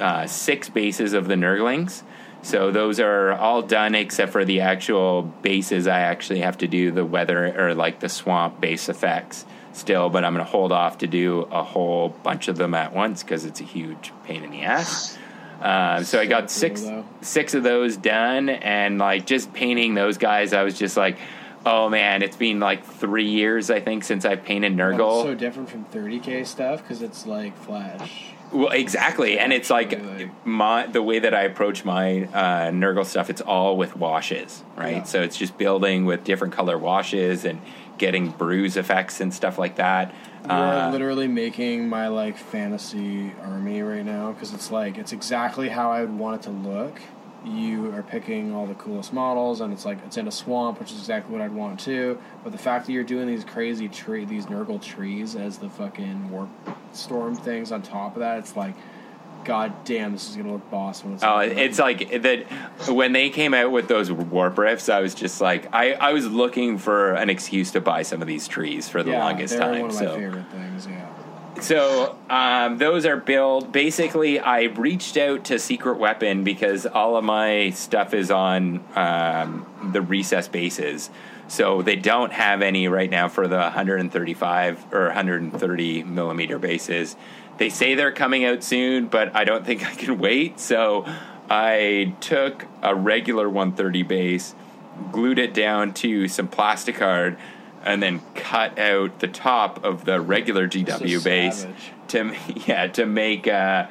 uh, six bases of the nurglings So those are all done except for the actual bases. I actually have to do the weather or like the swamp base effects still, but I'm going to hold off to do a whole bunch of them at once because it's a huge pain in the ass. Uh, so I got cool, six though. six of those done, and like just painting those guys, I was just like, oh man, it's been like three years I think since I've painted Nurgle. It's so different from 30k stuff because it's like Flash. Well, exactly, and it's like Really? my the way that I approach my uh, Nurgle stuff. It's all with washes, right? Yeah. So it's just building with different color washes and getting bruise effects and stuff like that. You're Uh, literally making my like fantasy army right now because it's like it's exactly how I would want it to look. You are picking all the coolest models, and it's like it's in a swamp, which is exactly what I'd want too. But the fact that you're doing these crazy tree, these Nurgle trees as the fucking warp storm things on top of that, it's like, god damn, this is gonna look boss when it's. Oh, it's like that when they came out with those warp riffs. I was just like, I, I was looking for an excuse to buy some of these trees for the yeah, longest they're time. one of my so favorite things. Yeah. So um, those are built. Basically, I reached out to Secret Weapon because all of my stuff is on um, the recess bases. So they don't have any right now for the 135 or 130 millimeter bases. They say they're coming out soon, but I don't think I can wait. So I took a regular 130 base, glued it down to some plastic card, and then cut out the top of the regular GW So base savage. to yeah to make uh,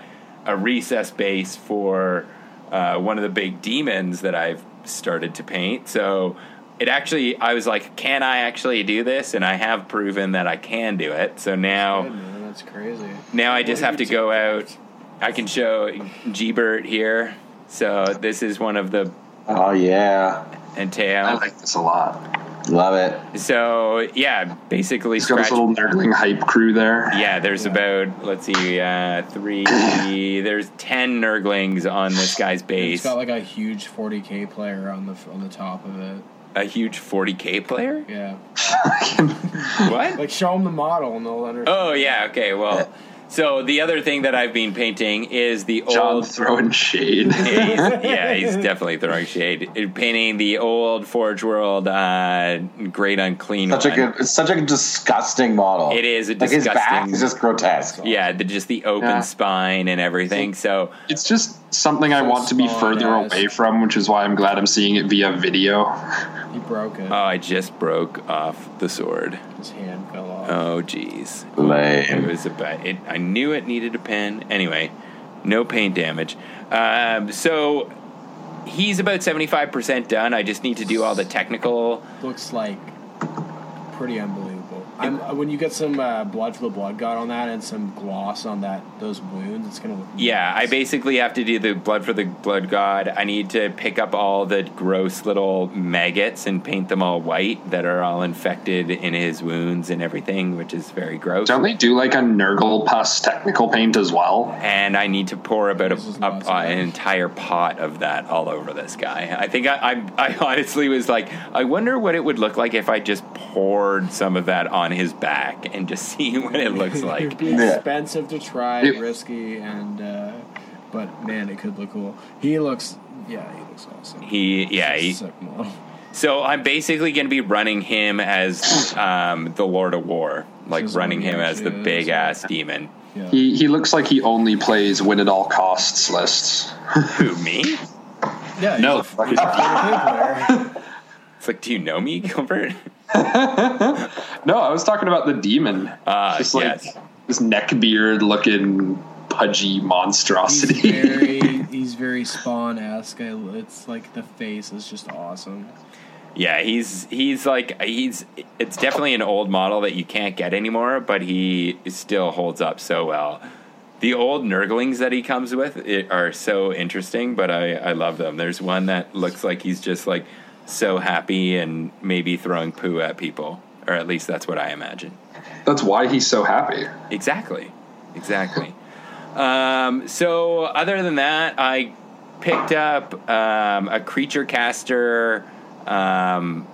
a recess base for uh, one of the big demons that I've started to paint. So it actually, I was like, can I actually do this? And I have proven that I can do it. So now. Good, that's crazy. Now I just have to go out. I can show Gbert here. So this is one of the Oh yeah, and Tao. I like this a lot. love it. So yeah, basically He's got this scratch. little Nurgling hype crew there. Yeah, there's Yeah. about let's see, uh, three. there's ten Nurglings on this guy's It's base. got like a huge 40k player on the on the top of it. A huge 40k player. Yeah, What? like show them the model and they'll understand. Oh yeah. Okay. Well, uh, so the other thing that I've been painting is the John old. throwing shade. Yeah, he's, yeah, he's definitely throwing shade. Painting the old Forge World uh, Great Unclean Such a good, it's such a disgusting model. It is a like his back disgusting- is just grotesque. Yeah, the, just the open Yeah. spine and everything. So It's just something I want to be further guys. away from, which is why I'm glad I'm seeing it via video. He broke it. oh, I just broke off the sword. His hand fell off. Oh, jeez. It was a bad. It, I knew it needed a pen. Anyway, no paint damage. Um, so he's about seventy five percent done. I just need to do all the technical. Looks like pretty unbelievable. I'm, when you get some uh, blood for the blood god on that and some gloss on that those wounds, it's gonna look. Yeah, I basically have to do the blood for the blood god. I need to pick up all the gross little maggots and paint them all white that are all infected in his wounds and everything, which is very gross. Don't they do like a Nurgle pus technical paint as well? and I need to pour about a, is a- an entire pot of that all over this guy. I think I, I, I honestly was like, I wonder what it would look like if I just poured some of that on his back and just see what it looks It'd like. be expensive to try, Yeah. risky, and uh, but man, it could look cool. He looks, yeah, he looks awesome. He, yeah, he, Sick model. So I'm basically going to be running him as um, the Lord of War, like Which running him as the actually is. big ass demon. Yeah. He he looks like he only plays win at all costs lists. Who me? yeah, No. It's like, do you know me, Gilbert? No, I was talking about the demon. Ah, Just like yes. this neckbeard looking pudgy He's monstrosity. very, he's very Spawn esque. It's like the face is just awesome. Yeah, he's he's like he's. It's definitely an old model that you can't get anymore, but he still holds up so well. The old Nurglings that he comes with it, are so interesting, but I I love them. There's one that looks like he's just like so happy and maybe throwing poo at people, or at least that's what I imagine. That's why he's so happy. Exactly. Exactly. Um, so, other than that, I picked up um, a creature caster um,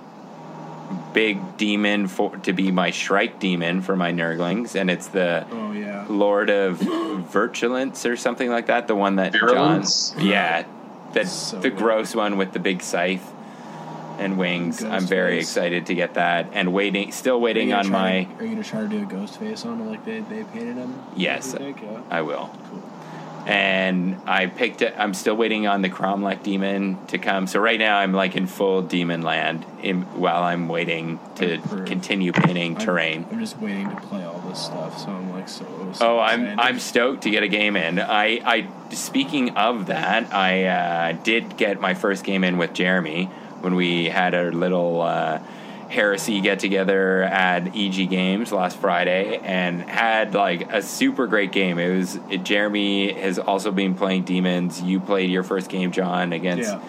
big demon for to be my Shrike demon for my Nurglings, and it's the Oh yeah. Lord of Virulence or something like that. The one that Virulence? John, yeah, the So the good. gross one with the big scythe and wings. I'm very face. excited to get that, and waiting, still waiting on my. to- are you gonna try to do a ghost face on it like they, they painted him? Yes. Yeah. I will. Cool. and I picked it. I'm still waiting on the Cromlech demon to come. So right now I'm like in full demon land in, while I'm waiting to Approved. continue painting I'm- terrain. I'm, just waiting to play all this stuff, so I'm like so. so Oh, I'm. I'm stoked to get a game in. I I speaking of that, I uh, did get my first game in with Jeremy when we had our little uh, heresy get together at EG Games last Friday, and had like a super great game. It was it, Jeremy has also been playing demons. You played your first game, John, against. Yeah.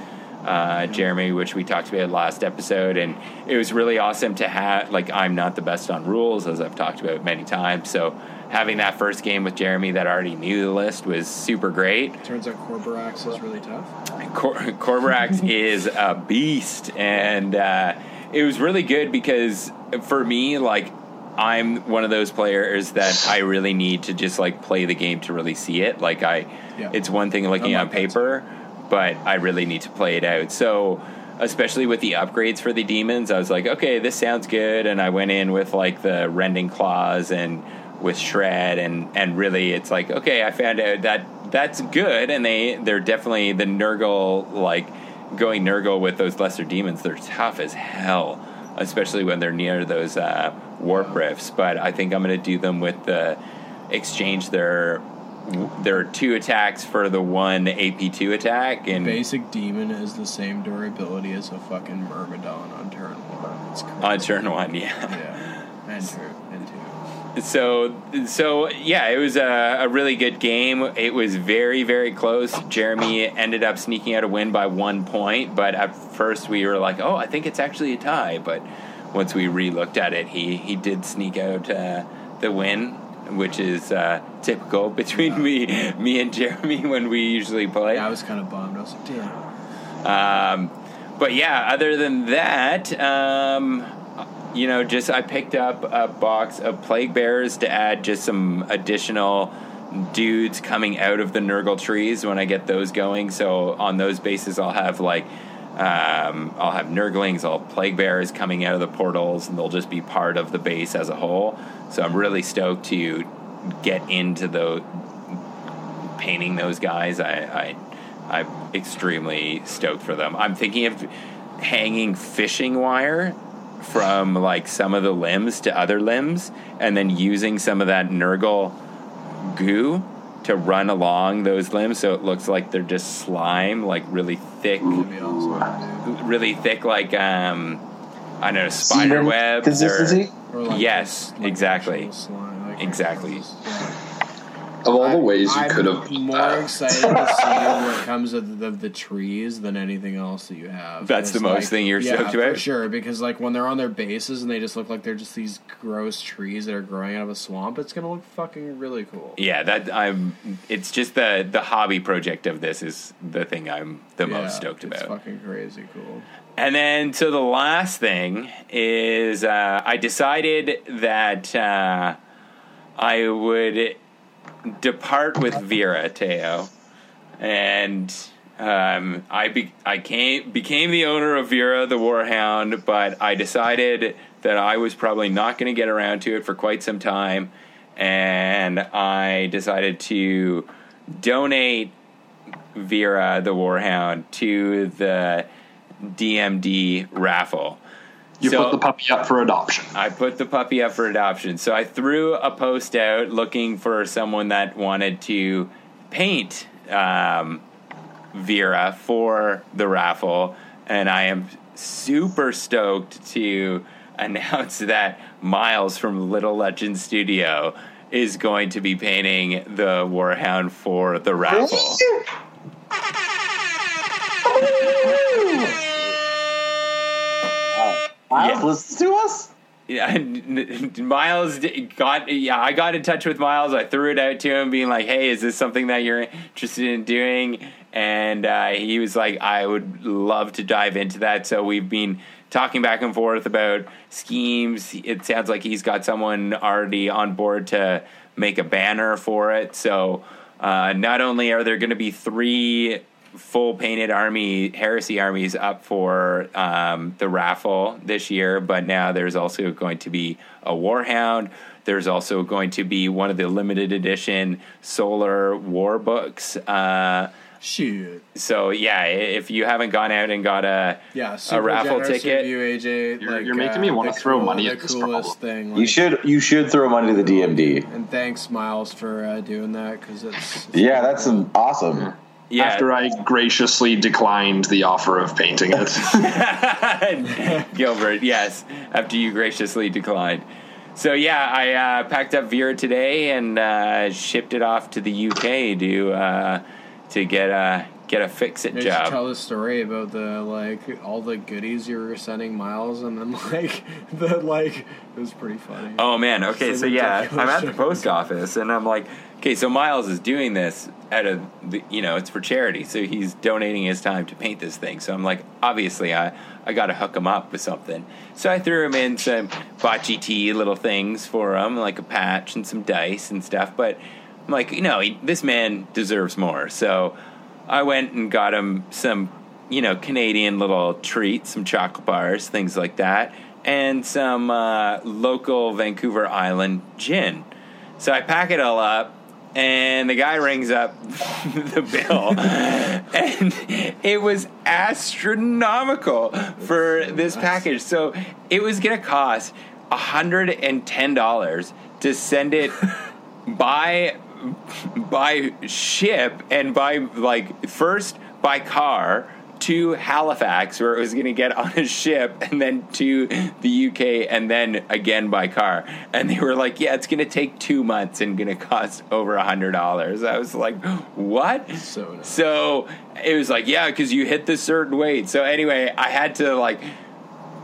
Uh, Jeremy, which we talked about last episode, and it was really awesome to have. Like, I'm not the best on rules, as I've talked about many times. So, having that first game with Jeremy that already knew the list was super great. Turns out Corborax is really tough. Cor- Corberax is a beast, and uh, it was really good because for me, like, I'm one of those players that I really need to just like play the game to really see it. Like, I, Yeah. it's one thing looking on like that too. paper, but I really need to play it out. So. Especially with the upgrades for the demons, I was like, okay, this sounds good, and I went in with like the rending claws and with shred, and and really, it's like, okay, I found out that that's good, and they they're definitely the Nurgle like going Nurgle with those lesser demons. They're tough as hell, especially when they're near those uh, warp rifts. But I think I'm going to do them with the exchange their their two attacks for the one AP two attack and Basic demon is the same durability as a fucking Myrmidon on turn one. On turn one, yeah. Yeah, and two, and two. So, so yeah, it was a, a really good game. It was very, very close. Jeremy ended up sneaking out a win by one point, but at first we were like, "Oh, I think it's actually a tie." But once we re-looked at it, he he did sneak out uh, the win, which is uh, typical between me me and Jeremy when we usually play. Yeah, I was kind of bummed. I was like, damn. Um, but yeah, other than that, um, you know, just I picked up a box of plague bears to add just some additional dudes coming out of the Nurgle trees when I get those going. So on those bases, I'll have like. Um, I'll have Nurglings, I'll have Plague Bears coming out of the portals, and they'll just be part of the base as a whole. So I'm really stoked to get into the painting those guys. I, I I'm extremely stoked for them. I'm thinking of hanging fishing wire from like some of the limbs to other limbs, and then using some of that Nurgle goo to run along those limbs, so it looks like they're just slime, like really thick, That'd awesome, really thick, like um, I don't know, spider Semen? webs or Or like Yes, just, like, exactly. actual slime, like, Exactly. Just- yeah. Of all the ways you I'm could have more excited to see what comes of the, the trees than anything else that you have. That's the most like- thing you're yeah, stoked for about? sure. Because like when they're on their bases and they just look like they're just these gross trees that are growing out of a swamp, it's gonna look fucking really cool. Yeah, that I'm. It's just the the hobby project of this is the thing I'm the Yeah, most stoked it's about. fucking crazy cool. And then, so the last thing is, uh, I decided that uh, I would depart with Vera Teo, and um, I be- I came became the owner of Vera the Warhound, but I decided that I was probably not going to get around to it for quite some time, and I decided to donate Vera the Warhound to the DMD raffle. You So- put the puppy up for adoption. I put the puppy up for adoption. So I threw a post out looking for someone that wanted to paint um, Vera for the raffle, and I am super stoked to announce that Miles from Little Legend Studio is going to be painting the Warhound for the raffle. Miles Yeah. listens to us. Yeah, Miles got. Yeah, I got in touch with Miles. I threw it out to him, being like, "Hey, is this something that you're interested in doing?" And uh, he was like, "I would love to dive into that." So we've been talking back and forth about schemes. It sounds like he's got someone already on board to make a banner for it. So uh, not only are there going to be three full painted army, heresy armies up for um, the raffle this year, but now there's also going to be a Warhound. There's also going to be one of the limited edition solar war books. Uh, Shit. so yeah, if you haven't gone out and got a Yeah, a raffle ticket, You, AJ. You're- like, you're making uh, me wanna throw cool- money the at this coolest problem. thing. You should you should throw money to the DMD. And thanks, Miles, for uh, doing that because it's, it's Yeah, that's an awesome. Yeah, After I graciously declined the offer of painting it. Gilbert, yes, after you graciously declined. So yeah, I uh, packed up Vera today and uh, shipped it off to the UK to uh, to get a get a fix it Maybe you should job. tell the story about the like all the goodies you were sending Miles, and then like the like it was pretty funny. Oh man, okay, It's so yeah, I'm at the post office and I'm like, okay, so Miles is doing this of the, you know, it's for charity, so he's donating his time to paint this thing. So I'm like, obviously, I I got to hook him up with something. So I threw him in some bocce tea little things for him, like a patch and some dice and stuff. But I'm like, you know, he, this man deserves more. So I went and got him some, you know, Canadian little treats, some chocolate bars, things like that, and some uh, local Vancouver Island gin. So I pack it all up, and the guy rings up the bill, and it was astronomical for this package. So it was going to cost hundred and ten dollars to send it by by ship and by like first by car to Halifax where it was going to get on a ship and then to the UK and then again by car and they were like yeah it's going to take 2 months and going to cost over a hundred dollars I was like what So nice. so it was like yeah because you hit this certain weight so anyway I had to like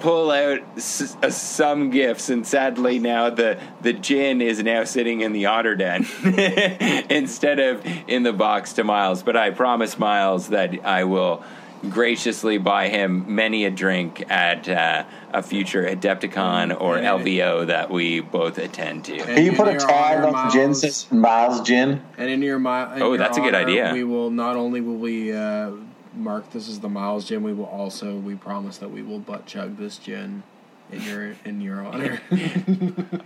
pull out s- uh, some gifts, and sadly now the the gin is now sitting in the otter den instead of in the box to Miles. But I promise Miles that I will graciously buy him many a drink at uh, a future Adepticon or Yeah. LVO that we both attend to. Can you put a your tag on the gin Miles- says Miles Gin? And in your mi- in Oh, your that's a good idea. We will not only will we uh, mark this as the Miles gin, we will also we promise that we will butt chug this gin in your in your honor.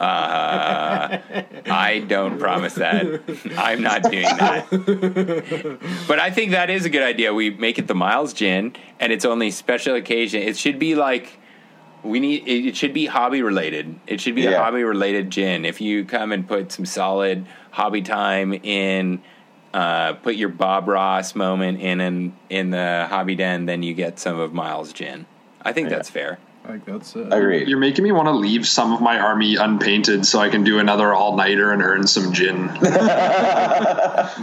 Uh, I don't promise that. I'm not doing that. But I think that is a good idea. We make it the Miles Gin, and it's only special occasion. It should be like we need. It it should be hobby related. It should be a hobby related gin. If you come and put some solid hobby time in. Uh, put your Bob Ross moment in in, in the hobby den, then you get some of Miles Gin. I think that's fair. Like that's uh, Agreed. You're making me want to leave some of my army unpainted so I can do another all nighter and earn some gin.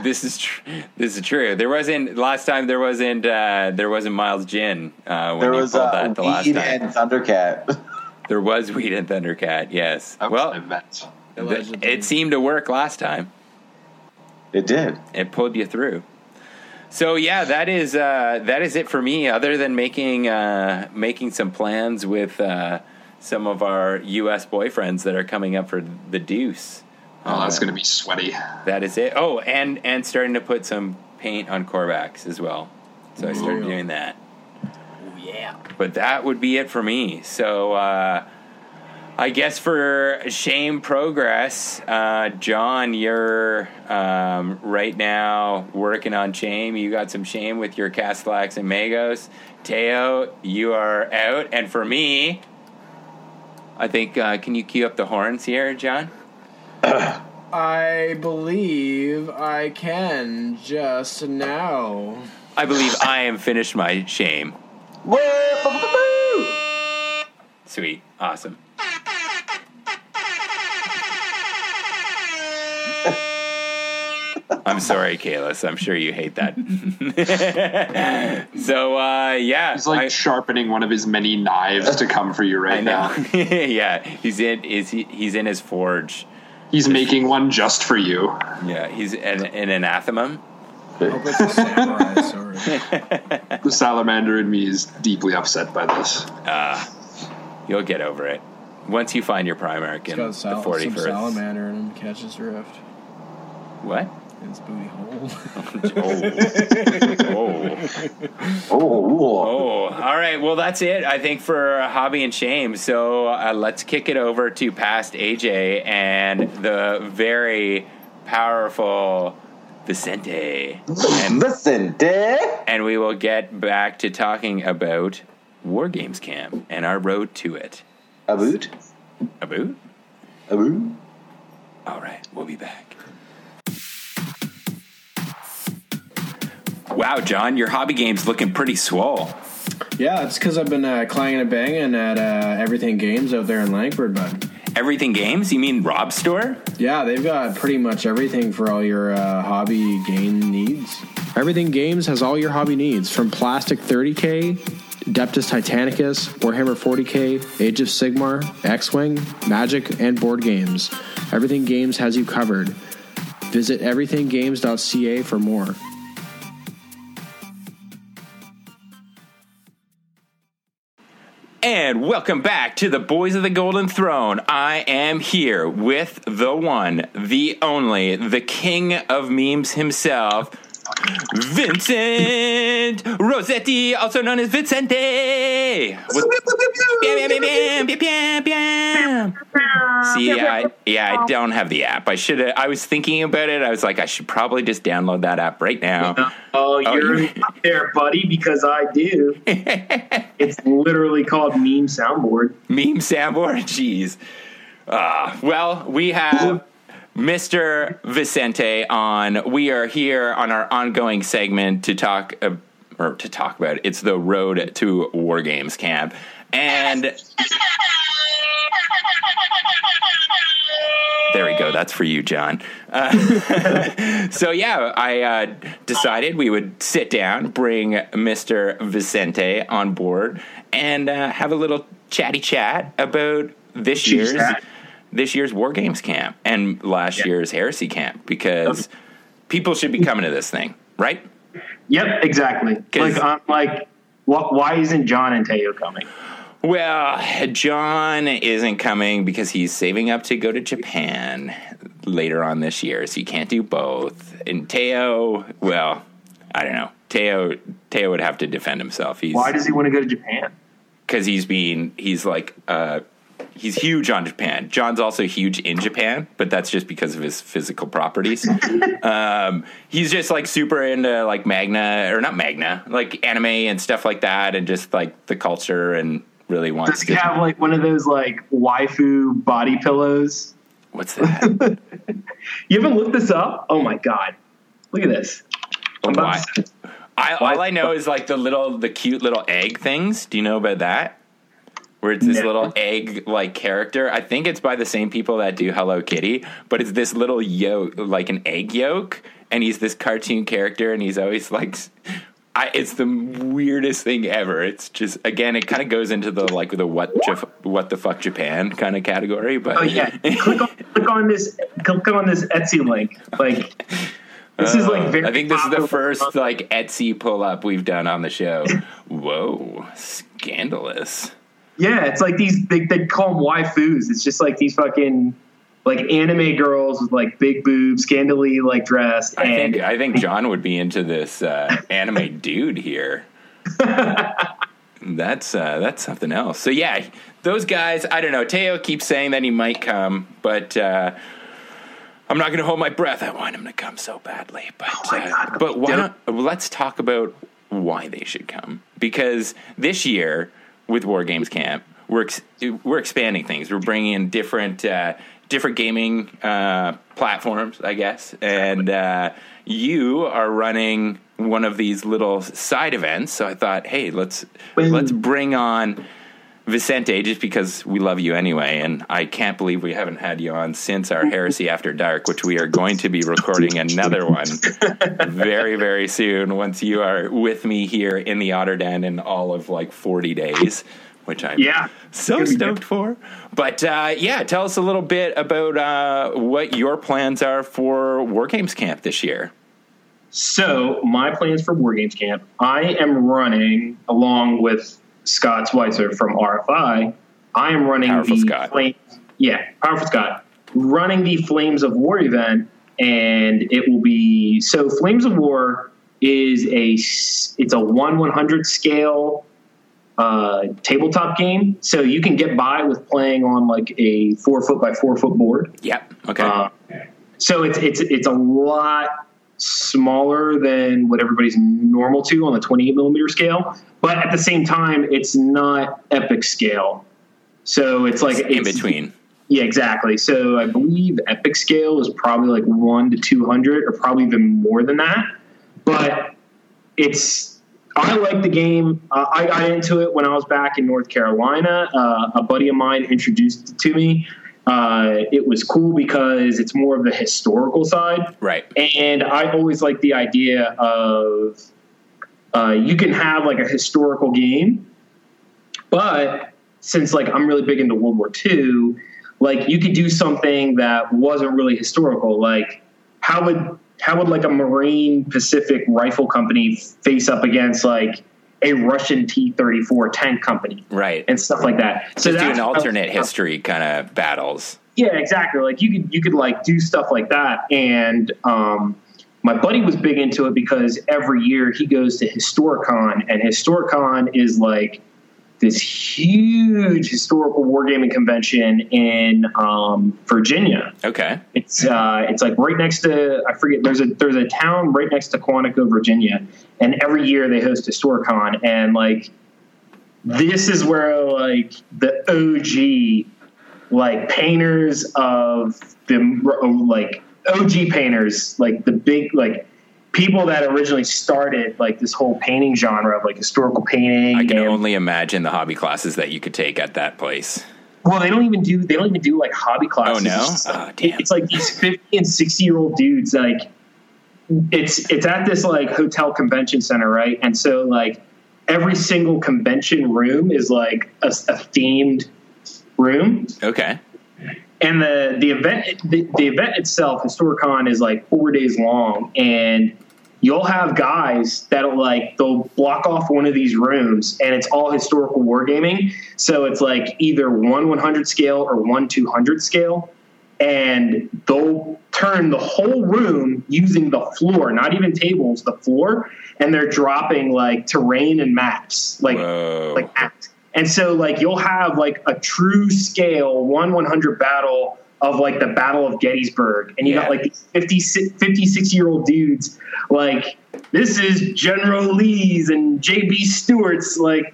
This is tr- this is true. There wasn't last time. There wasn't uh, there wasn't Miles Gin uh, when There you was pulled uh, that the last Weed time. and Thundercat. There was Weed and Thundercat. Yes. That well, my th- it seemed to work last time. It did. It pulled you through. So yeah, that is uh, that is it for me. Other than making uh, making some plans with uh, some of our U.S. boyfriends that are coming up for the Deuce. Oh, that's going to be sweaty. That is it. Oh, and and starting to put some paint on Corvax as well. So I started doing that. Oh, yeah. But that would be it for me. So uh, I guess for shame progress, uh, John, you're um, right now working on shame. You got some shame with your Castellax and Magos. Teo, you are out. And for me, I think, uh, can you cue up the horns here, John? I believe I can just now. I believe I am finished my shame. Sweet. Awesome. I'm sorry, Kalis. I'm sure you hate that. so, uh, yeah. He's like I- sharpening one of his many knives to come for you right now. yeah, he's in. Is he? He's in his forge. He's making one just for you. Yeah, he's an, in anathema. Hope it's a samurai sword. The salamander in me is deeply upset by this. You'll get over it once you find your Primarch It's in got the 41st. some salamander in him. Catches drift. What? His booty hole. Oh. Oh, Oh, all right. Well, that's it, I think, for Hobby and Shame. So uh, let's kick it over to past AJ and the very powerful Vicente. And, listen, Dad. and we will get back to talking about War Games Camp and our road to it. A boot. About? A boot. All right, we'll be back. Wow, John, your hobby game's looking pretty swole. yeah, it's because I've been uh, clanging and banging at uh, Everything Games out there in Langford, bud. Everything Games? You mean Rob's store? Yeah, they've got pretty much everything for all your uh, hobby game needs. Everything Games has all your hobby needs from Plastic 30K, Adeptus Titanicus, Warhammer 40K, Age of Sigmar, X Wing, Magic, and board games. Everything Games has you covered. Visit everythinggames.ca for more. And welcome back to the Boys of the Golden Throne. I am here with the one, the only, the king of memes himself, Vincent Rossetti, also known as Vicente. With- Bam, bam, bam. See, I, yeah, I don't have the app. I should. I was thinking about it. I was like, I should probably just download that app right now. Oh, you're you- there, buddy, because I do. it's literally called Meme Soundboard. meme soundboard. Jeez. Uh, well, we have Mr. Vicente on. We are here on our ongoing segment to talk uh, or to talk about it. It's the road to War Games Camp, and there we go. That's for you, John. Uh, so yeah, I uh, decided we would sit down, bring Mr. Vicente on board, and uh, have a little chatty chat about this year's chat. This year's War Games camp and last Yeah. year's Heresy camp because people should be coming to this thing, right? Yep, exactly. Like, I'm like, wh- why isn't John and Teo coming? Well, John isn't coming because he's saving up to go to Japan later on this year, so you can't do both. And Teo, well, I don't know. Teo Teo would have to defend himself. He's Why does he want to go to Japan? because he's being he's like uh he's huge on Japan. John's also huge in Japan, but that's just because of his physical properties. um, he's just like super into like Magna or not Magna, like anime and stuff like that, and just like the culture and really wants Does he to. have like one of those like waifu body pillows? What's that? You haven't looked this up? Oh my god! Look at this. Why? I, all I know is like the little, the cute little egg things. Do you know about that? Where it's this No. little egg like character. I think it's by the same people that do Hello Kitty, but it's this little yolk, like an egg yolk, and he's this cartoon character, and he's always like. I, it's the weirdest thing ever. It's just again, it kind of goes into the like the what what the fuck Japan kind of category. But Oh yeah, click on click on this click on this Etsy link. Like this is like very. Uh, I think this is the first like Etsy pull up we've done on the show. Whoa, scandalous! Yeah, it's like these they they call them waifus. It's just like these fucking like anime girls with like big boobs, scandally like dressed, I and think I think John would be into this uh, anime dude here. that's uh, that's something else. So yeah, those guys. I don't know. Teo keeps saying that he might come, but uh, I'm not going to hold my breath. I want him to come so badly. But Oh my uh, God. but why not? Let's talk about why they should come because this year with War Games Camp, we're ex- we're expanding things. We're bringing in different uh, different gaming uh, platforms, I guess, and uh, you are running one of these little side events. So I thought, hey, let's Boom. let's bring on. Vicente, just because we love you anyway, and I can't believe we haven't had you on since our Heresy After Dark, which we are going to be recording another one very, very soon once you are with me here in the Otter Den in all of like 40 days, which I'm yeah, so It's gonna be stoked for. But uh, yeah, tell us a little bit about uh, what your plans are for War Games Camp this year. So my plans for War Games Camp, I am running along with Scott Schweitzer from RFI. I am running Powerful the Scott. Flame, yeah, powerful Scott, running the Flames of War event and it will be so. Flames of War is a it's a one one hundred scale uh, tabletop game, so you can get by with playing on like a four foot by four foot board. Yep. Okay. Uh, so it's it's it's a lot smaller than what everybody's normal to on the 28 millimeter scale, but at the same time, it's not epic scale. So it's like in it's- between. Yeah, exactly. So I believe epic scale is probably like one to 200, or probably even more than that. But it's I like the game. Uh, I got into it when I was back in North Carolina. Uh, a buddy of mine introduced it to me. Uh, it was cool because it's more of the historical side, Right. and I always like the idea of uh, you can have like a historical game, but since like I'm really big into World War II, like you could do something that wasn't really historical. Like how would how would like a Marine Pacific Rifle Company face up against like a Russian T thirty four tank company Right. and stuff like that? Just do an what I was- alternate history kind of battles. yeah, exactly. Like you could you could like do stuff like that. And um, my buddy was big into it because every year he goes to Historicon, and Historicon is like this huge historical wargaming convention in um, Virginia. Okay. It's uh, it's like right next to I forget there's a there's a town right next to Quantico, Virginia, and every year they host Historicon, and like this is where like the OG like painters of the like OG painters, like the big like people that originally started like this whole painting genre of like historical painting. I can and- only imagine the hobby classes that you could take at that place. well, they don't even do they don't even do like hobby classes. Oh, no? It's, just, Oh, damn. it's like these fifty and sixty year old dudes. Like it's it's at this like hotel convention center, right? And so like every single convention room is like a, a themed room, Okay. and the the event the, the event itself, Historicon, is like four days long, and you'll have guys that'll like they'll block off one of these rooms, and it's all historical wargaming. So it's like either one 100 scale or one 200 scale, and they'll turn the whole room using the floor, not even tables, the floor, and they're dropping like terrain and maps, like Whoa. like act. And so like you'll have like a true scale one 100 battle of like the Battle of Gettysburg, and you Yeah. got like these 56, 56 year old dudes like this is General Lee's and J.B. Stuart's like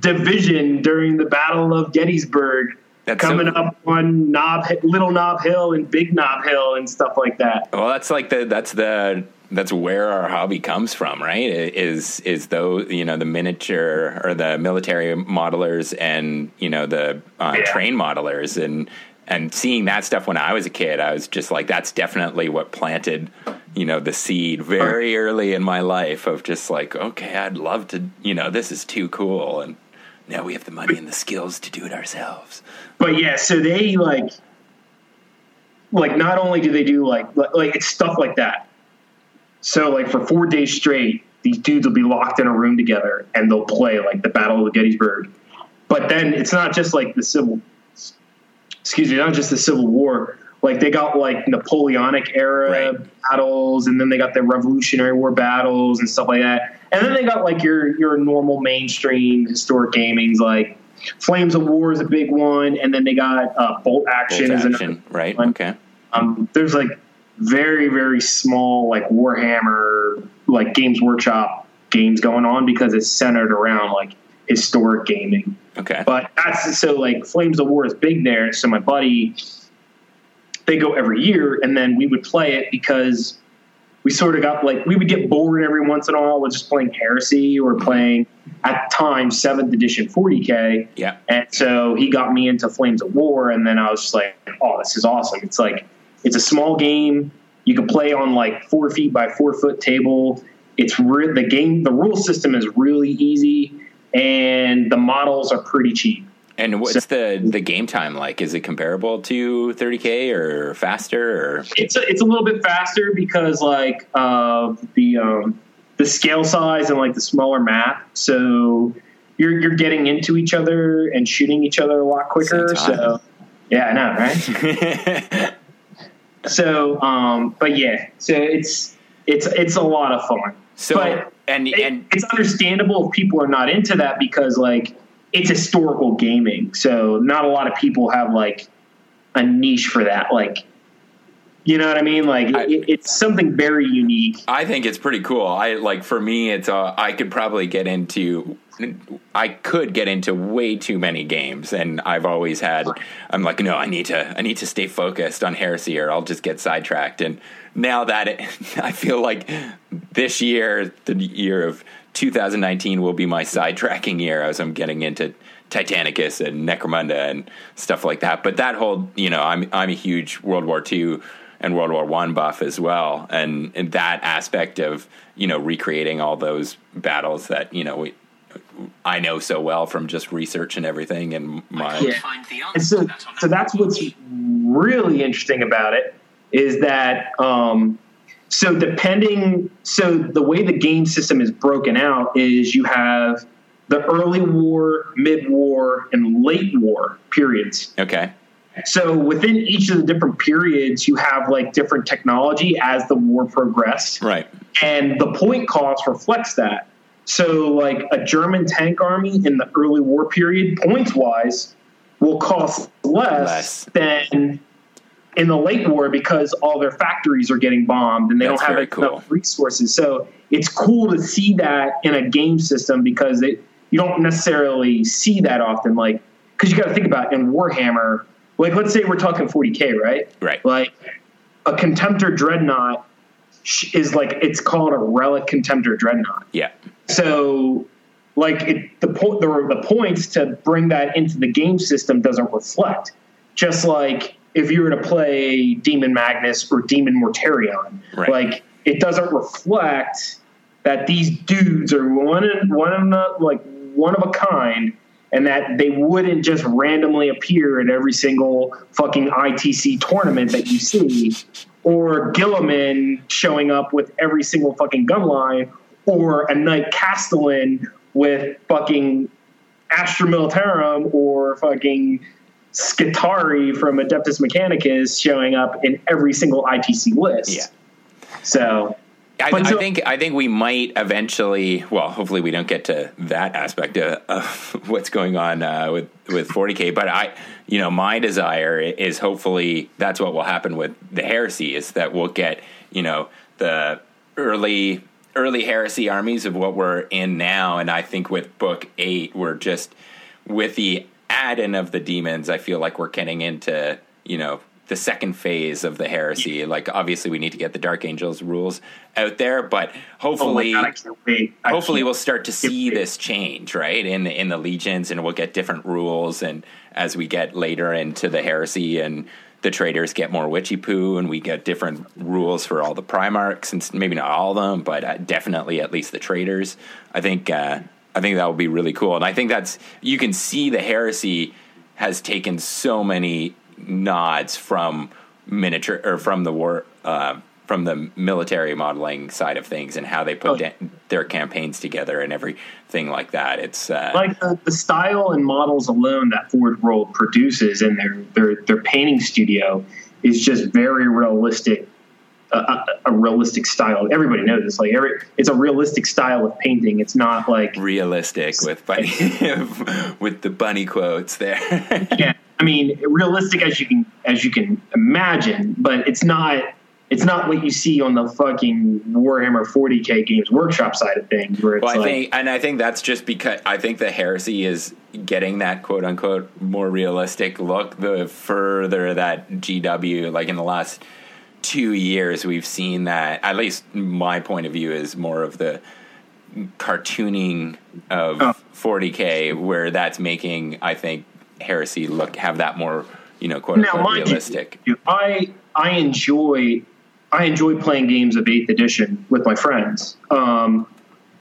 division during the Battle of Gettysburg. That's so- coming up on Knob, Little Knob Hill and Big Knob Hill and stuff like that. Well, that's like the that's the that's where our hobby comes from, right? Is is though you know the miniature or the military modelers and you know the uh, Yeah. train modelers and and seeing that stuff when I was a kid, I was just like, that's definitely what planted you know the seed very early in my life of just like, okay, I'd love to, you know, this is too cool, and now we have the money and the skills to do it ourselves. But yeah, so they like, like not only do they do like like, it's stuff like that. So like for four days straight, these dudes will be locked in a room together and they'll play like the Battle of Gettysburg. But then it's not just like the civil, excuse me, not just the Civil War. Like they got like Napoleonic era Right. battles, and then they got the Revolutionary War battles and stuff like that. And then they got like your your normal mainstream historic gamings like Flames of War is a big one, and then they got uh, Bolt Action Bolt is action, right? one. Okay. um, there's like very very small like Warhammer like Games Workshop games going on because it's centered around like historic gaming. Okay. But that's so like Flames of War is big there. So my buddy, they go every year, and then we would play it because we sort of got like we would get bored every once in a while with just playing Heresy or playing at the time seventh edition 40k. Yeah. And so he got me into Flames of War, and then I was just like, "Oh, this is awesome!" It's like it's a small game. You can play on like four feet by four foot table. It's re- the game. The rule system is really easy, and the models are pretty cheap. And what's the the game time like? Is it comparable to 30k or faster or It's a, it's a little bit faster because like of the um, the scale size and like the smaller map. So you're you're getting into each other and shooting each other a lot quicker. So yeah, I know, right? So, um, but yeah, so it's it's it's a lot of fun. So but and it- and it's understandable if people are not into that because like it's historical gaming, so not a lot of people have like a niche for that. Like, you know what I mean? Like, I- it, it's something very unique. I think it's pretty cool. I like for me, it's uh, I could probably get into. I could get into way too many games, and I've always had. I'm like, no, I need to. I need to stay focused on heresy, or I'll just get sidetracked. And now that it, I feel like this year, the year of 2019, will be my sidetracking year as I'm getting into Titanicus and Necromunda and stuff like that. But that whole, you know, I'm I'm a huge World War II and World War One buff as well, and, and that aspect of you know recreating all those battles that you know we. I know so well from just research and everything, and my Yeah. And so, so that's what's really interesting about it is that um, so depending so the way the game system is broken out is you have the early war, mid war, and late war periods. okay, So within each of the different periods, you have like different technology as the war progressed right, and the point cost reflects that. So, like a German tank army in the early war period, points wise, will cost less, Less. than in the late war because all their factories are getting bombed and they That's don't have very enough cool. resources. So, it's cool to see that in a game system because it, you don't necessarily see that often. Like, because you got to think about in Warhammer, like let's say we're talking 40k, right? right, like a contemptor dreadnought is like it's called a relic contemptor dreadnought yeah, so like it, the, po- the the points to bring that into the game system doesn't reflect just like if you were to play demon magnus or demon mortarion Right. like it doesn't reflect that these dudes are one in, one of the, uh, like one of a kind and that they wouldn't just randomly appear at every single fucking ITC tournament that you see, or Guilliman showing up with every single fucking gun line, or a Knight Castellan with fucking Astra Militarum, or fucking Skitarii from Adeptus Mechanicus showing up in every single ITC list. Yeah. So I, I think I think we might eventually. Well, hopefully we don't get to that aspect of, of what's going on uh, with with 40k. But I, you know, my desire is hopefully that's what will happen with the heresy is that we'll get you know the early early heresy armies of what we're in now, and I think with book eight we're just with the add-in of the demons. I feel like we're getting into you know the second phase of the heresy. Like obviously we need to get the Dark Angels rules out there, but oh hopefully god, wait. I hopefully we'll start to see this change right in the in the legions and we'll get different rules and as we get later into the heresy and the traders get more witchy poo and we get different rules for all the primarchs and maybe not all of them but uh, definitely at least the traders i think uh, i think that would be really cool and i think that's you can see the heresy has taken so many nods from miniature or from the war uh, from the military modeling side of things and how they put Oh. da- their campaigns together and everything like that. It's uh, like the, the style and models alone that Forge World produces in their their their painting studio is just very realistic. A, a, realistic style. Everybody knows this. Like every, it's a realistic style of painting. It's not like realistic with bunny with the bunny quotes there. yeah. I mean, realistic as you can as you can imagine, but it's not. It's not what you see on the fucking Warhammer 40k Games Workshop side of things, where it's Well, I like, think, and I think that's just because I think the heresy is getting that quote unquote more realistic look. The further that GW, like in the last two years, we've seen that. At least my point of view is more of the cartooning of Oh. 40k, where that's making I think heresy look have that more you know quote now, unquote realistic. you, I I enjoy I enjoy playing games of Eighth Edition with my friends, um,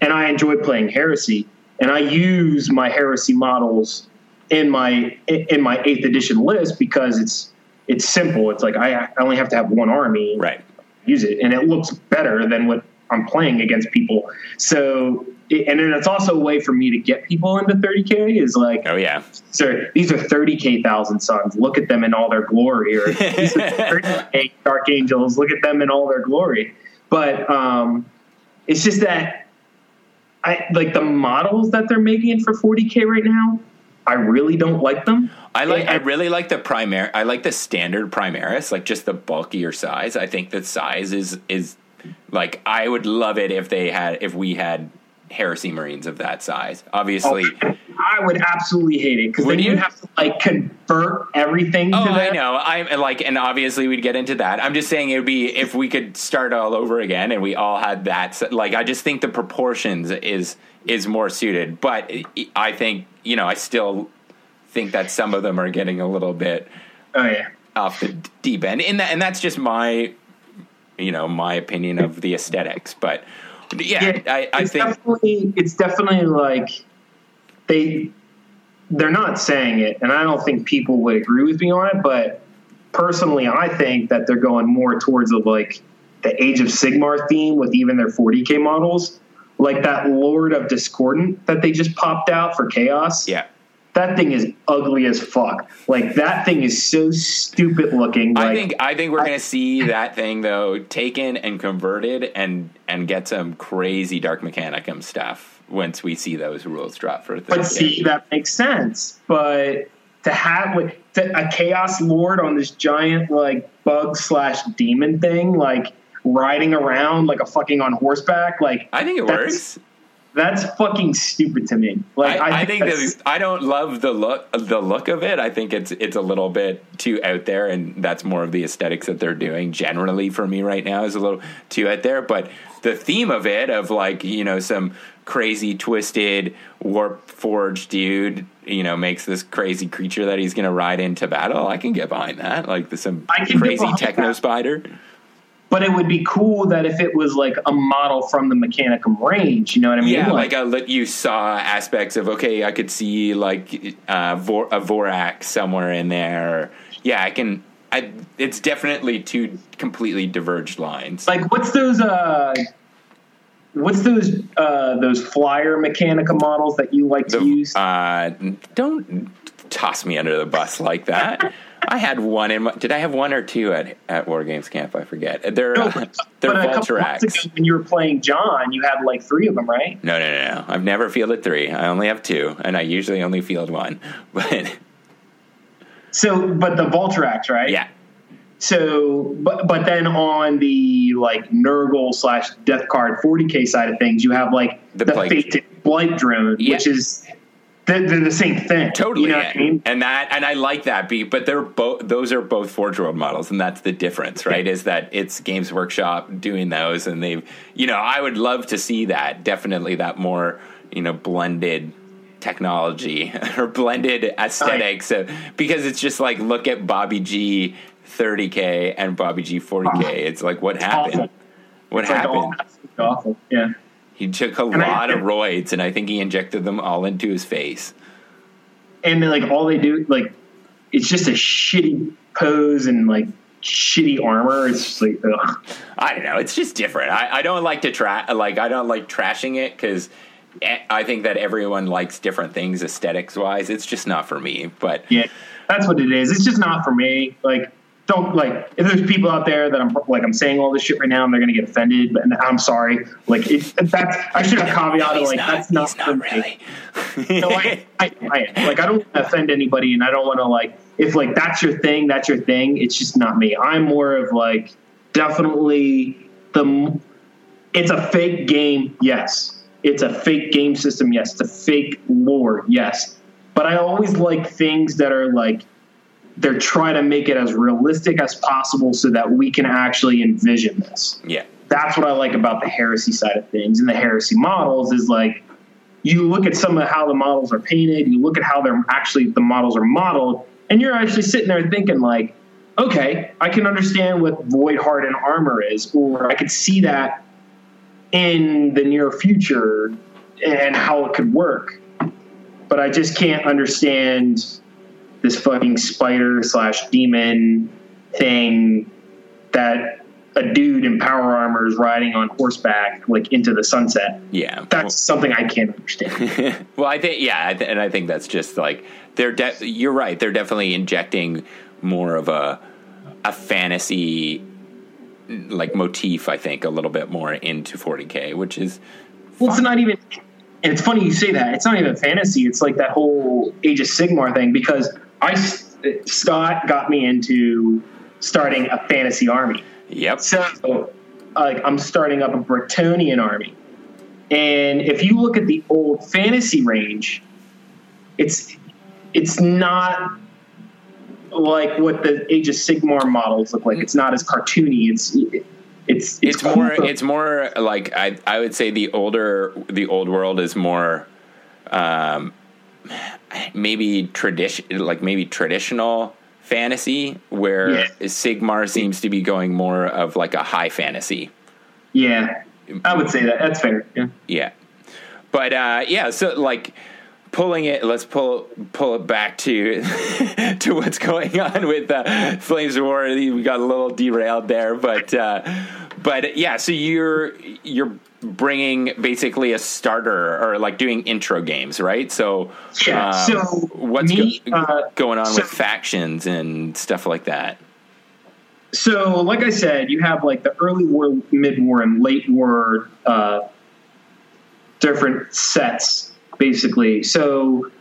and I enjoy playing Heresy, and I use my Heresy models in my in my Eighth Edition list because it's it's simple. It's like I, I only have to have one army, Right. use it, and it looks better than what I'm playing against people. So and then it's also a way for me to get people into 30k is like Oh yeah. sir, these are 30k thousand suns. Look at them in all their glory. Or these are 30k dark angels. Look at them in all their glory. But um, it's just that I like the models that they're making for 40k right now. I really don't like them. I like. I And- really like the primar. I like the standard Primaris, like just the bulkier size. I think that size is is like I would love it if they had if we had Heresy Marines of that size. Obviously, oh, I would absolutely hate it because then you you? have to like convert everything. Oh, to I know. I like, and obviously we'd get into that. I'm just saying it would be if we could start all over again and we all had that. Like, I just think the proportions is is more suited. But I think you know, I still think that some of them are getting a little bit Oh yeah. off the deep end, and that and that's just my you know my opinion of the aesthetics. But yeah, Yeah, I, I it's think definitely it's definitely like they they're not saying it, and I don't think people would agree with me on it. But personally, I think that they're going more towards a like the Age of Sigmar theme with even their 40k models, like that Lord of Discordant that they just popped out for Chaos. yeah. That thing is ugly as fuck. Like that thing is so stupid looking. Like, I think I think we're gonna see that thing though taken and converted and and get some crazy Dark Mechanicum stuff once we see those rules drop for. But 30K. see, that makes sense. But to have like to, a chaos lord on this giant like bug slash demon thing, like riding around like a fucking on horseback, like I think it works. That's fucking stupid to me. Like I, I think that's- that I don't love the look the look of it. I think it's it's a little bit too out there, and that's more of the aesthetics that they're doing generally for me right now is a little too out there. But the theme of it, of like you know some crazy twisted warp forged dude, you know, makes this crazy creature that he's going to ride into battle. I can get behind that, like the, some I crazy techno that. spider. But it would be cool that if it was like a model from the Mechanicum range, you know what I mean? Yeah, like, a, you saw aspects of okay, I could see like uh, Vor- a Vorax somewhere in there. Yeah, I can. I, it's definitely two completely diverged lines. like what's those uh what's those uh those flyer Mechanica models that you like to use? uh, don't toss me under the bus like that. I had one in. My, did I have one or two at at War Games Camp? I forget. They're No, uh, but, they're but a couple months ago when you were playing John, you had like three of them, right? No, no, no, no. I've never fielded three. I only have two, and I usually only field one. But So, but the Vultarax, right? yeah, So, but but then on the like Nurgle slash Death Guard 40k side of things, you have like The the, Blight. fated Blight drone, Yeah. which is they're, the same thing. Totally, You know what I mean? and that and I like that beat, but they're both those are both Forge World models, and that's the difference, right? Is that it's Games Workshop doing those, and they've you know I would love to see that definitely that more you know blended technology or blended aesthetics uh, because it's just like look at Bobby G 30k and Bobby G 40k. It's like what happened? awful. What It's like happened? all awful. Yeah. He took a And I- lot of roids, and I think he injected them all into his face. and then, like all they do like it's just a shitty pose and like shitty armor it's just like ugh. I don't know. It's just different. I, I don't like to try. like I don't like trashing it because I think that everyone likes different things aesthetics wise. It's just not for me. But yeah that's what it is it's just not for me like don't like if there's people out there that i'm like i'm saying all this shit right now and they're gonna get offended but and i'm sorry like it, that's i should have caveated he's like not, that's not not me really. no, I, I, I, like I don't want to offend anybody, and I don't want to like if like that's your thing, that's your thing. It's just not me. I'm more of like definitely the. It's a fake game, yes. It's a fake game system, yes. It's a fake lore, yes. But I always like things that are like they're trying to make it as realistic as possible so that we can actually envision this yeah. that's what I like about the heresy side of things and the heresy models is like you look at some of how the models are painted, you look at how they're actually the models are modeled, and you're actually sitting there thinking like, okay, I can understand what void hardened armor is, or I could see that in the near future and how it could work. But I just can't understand this fucking spider slash demon thing that a dude in power armor is riding on horseback like into the sunset. Yeah. That's something I can't understand. well, I think yeah, I th- and I think that's just like they're. De- you're right. They're definitely injecting more of a a fantasy like motif. I think a little bit more into 40k, which is well, it's not even. And it's funny you say that. It's not even fantasy. It's like that whole Age of Sigmar thing because I Scott got me into starting a fantasy army. Yep. So, like, I'm starting up a Bretonnian army, and if you look at the old fantasy range, it's it's not like what the Age of Sigmar models look like. It's not as cartoony. It's it's it's, it's more it's more like I I would say the older the old world is more um maybe tradition like maybe traditional fantasy where yeah. Sigmar seems to be going more of like a high fantasy. Yeah. I would say that. That's fair. Yeah. Yeah. But uh yeah, so like pulling it let's pull pull it back to to what's going on with uh, Flames of War. We got a little derailed there, but uh but yeah, so you're you're bringing basically a starter or like doing intro games, right? So, yeah. Um, so what's me, go- uh, going on so, with factions and stuff like that? So, like I said, you have like the early war, mid war, and late war uh, different sets, basically. So,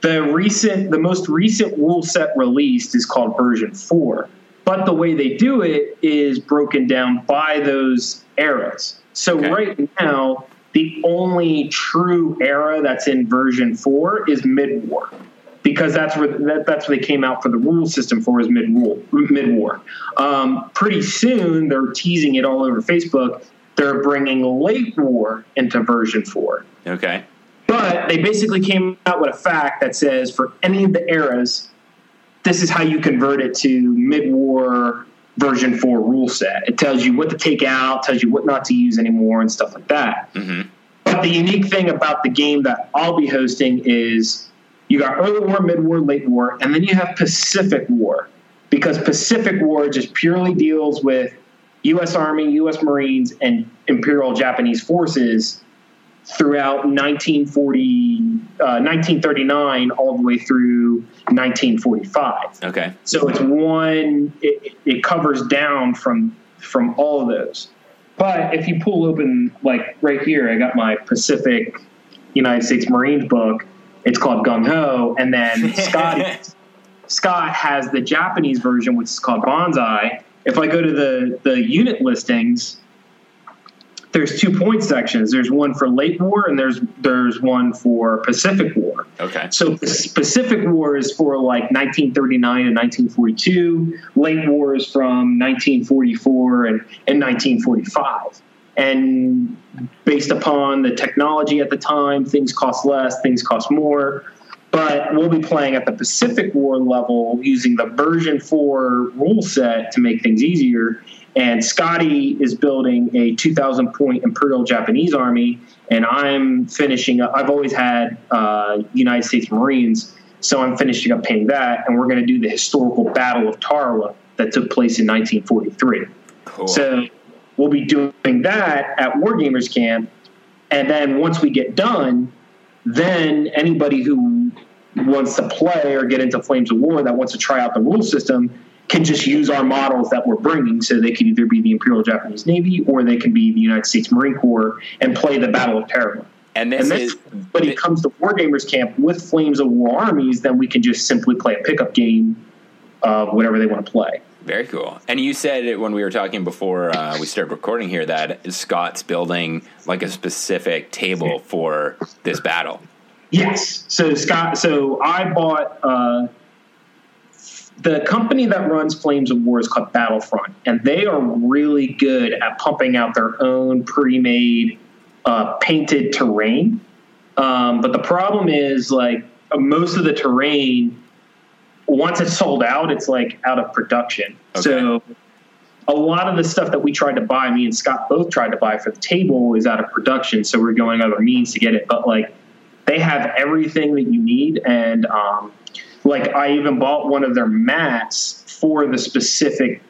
the recent, the most recent rule set released is called version four. But the way they do it is broken down by those eras. So okay. right now, the only true era that's in version four is mid war, because that's where that, that's where they came out for the rule system for is mid war. Mid war. Um, pretty soon, they're teasing it all over Facebook. They're bringing late war into version four. Okay. But they basically came out with a fact that says for any of the eras, this is how you convert it to mid war version 4 rule set. It tells you what to take out, tells you what not to use anymore, and stuff like that. Mm-hmm. But the unique thing about the game that I'll be hosting is you got early war, mid war, late war, and then you have Pacific War. Because Pacific War just purely deals with U.S. Army, U.S. Marines, and Imperial Japanese forces throughout 1940, uh, 1939 all the way through 1945. Okay. So it's one. It, it covers down from from all of those. But if you pull open, like right here, I got my Pacific United States Marines book. It's called Gung Ho, and then Scott Scott has the Japanese version, which is called Banzai. If I go to the the unit listings, there's two point sections. There's one for late war and there's there's one for Pacific War. Okay. So Pacific War is for like 1939 and 1942. Late war is from 1944 and, and 1945. And based upon the technology at the time, things cost less, things cost more. But we'll be playing at the Pacific War level using the version 4 rule set to make things easier and Scotty is building a 2,000 point Imperial Japanese army, and I'm finishing up. I've always had uh, United States Marines, so I'm finishing up painting that, and we're going to do the historical Battle of Tarawa that took place in 1943. Cool. So we'll be doing that at Wargamers Camp, and then once we get done, then anybody who wants to play or get into Flames of War that wants to try out the rule system can just use our models that we're bringing. So they could either be the Imperial Japanese Navy or they can be the United States Marine Corps and play the Battle of Tarawa. And this, and is, when it comes to Wargamers Camp with Flames of War armies, then we can just simply play a pickup game of whatever they want to play. Very cool. And you said when we were talking before uh, we started recording here that Scott's building like a specific table for this battle. Yes. So Scott. So I bought. Uh, the company that runs Flames of War is called Battlefront, and they are really good at pumping out their own pre-made uh, painted terrain. Um, but the problem is, like most of the terrain, once it's sold out, it's like out of production. Okay. So a lot of the stuff that we tried to buy, me and Scott both tried to buy for the table, is out of production. So we're going other means to get it. But like they have everything that you need, and um, like I even bought one of their mats for the specific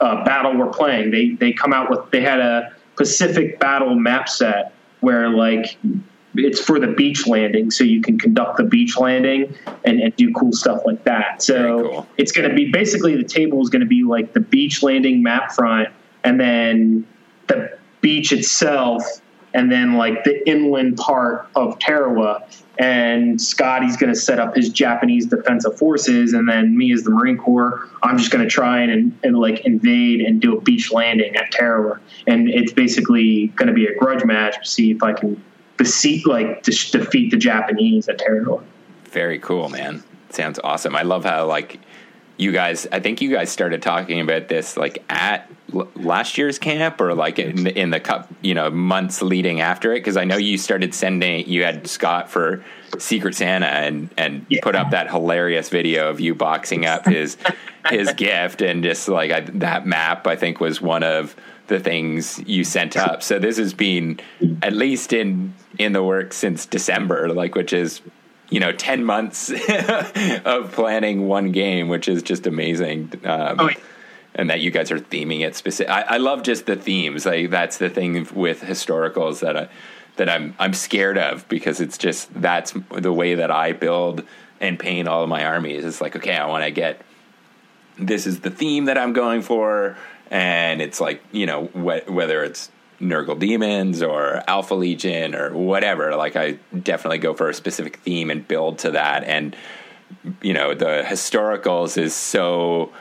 uh, battle we're playing. They they come out with they had a Pacific Battle map set where like it's for the beach landing, so you can conduct the beach landing and, and do cool stuff like that. So cool. it's going to be basically the table is going to be like the beach landing map front, and then the beach itself, and then like the inland part of Tarawa. And Scotty's going to set up his Japanese defensive forces, and then me as the Marine Corps, I'm just going to try and, and like invade and do a beach landing at Tarawa. And it's basically going to be a grudge match to see if I can beseat like defeat the Japanese at Tarawa. Very cool, man. Sounds awesome. I love how like you guys. I think you guys started talking about this like at l- last year's camp or like in, in the cup, you know, months leading after it. Because I know you started sending. You had Scott for Secret Santa and and Yeah. put up that hilarious video of you boxing up his his gift and just like I, that map. I think was one of the things you sent up. So this has been at least in in the works since December, like which is you know 10 months of planning one game which is just amazing um, Oh, yeah. And that you guys are theming it specific I, I love just the themes like that's the thing with historicals that I, that I'm I'm scared of because it's just that's the way that I build and paint all of my armies it's like okay I want to get this is the theme that I'm going for, and it's like you know wh- whether it's Nurgle Demons or Alpha Legion or whatever. Like I definitely go for a specific theme and build to that, and you know the historicals is so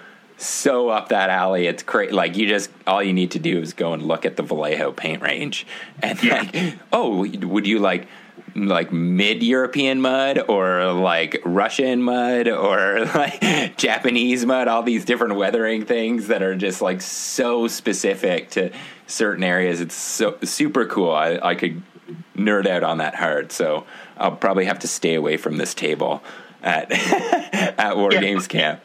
so up that alley. It's great. Like you just all you need to do is go and look at the Vallejo paint range, and like oh, would you like like mid European mud or like Russian mud or like Japanese mud, all these different weathering things that are just like so specific to certain areas. It's so super cool. I, I could nerd out on that hard. So I'll probably have to stay away from this table at at War Yeah. Games Camp.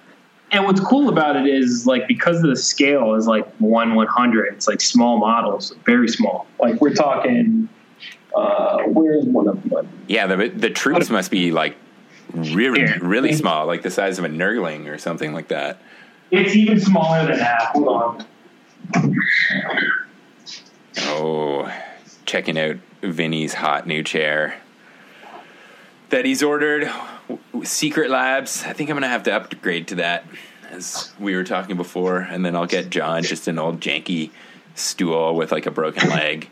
And what's cool about it is like because of the scale is like one one hundred. It's like small models, very small. Like we're talking. Uh, where's one of them? Yeah, the the troops must be like really really small, like the size of a Nurgling or something like that. It's even smaller than that. Hold on. Oh, checking out Vinny's hot new chair that he's ordered. Secret Labs. I think I'm gonna have to upgrade to that, as we were talking before, and then I'll get John just an old janky stool with like a broken leg.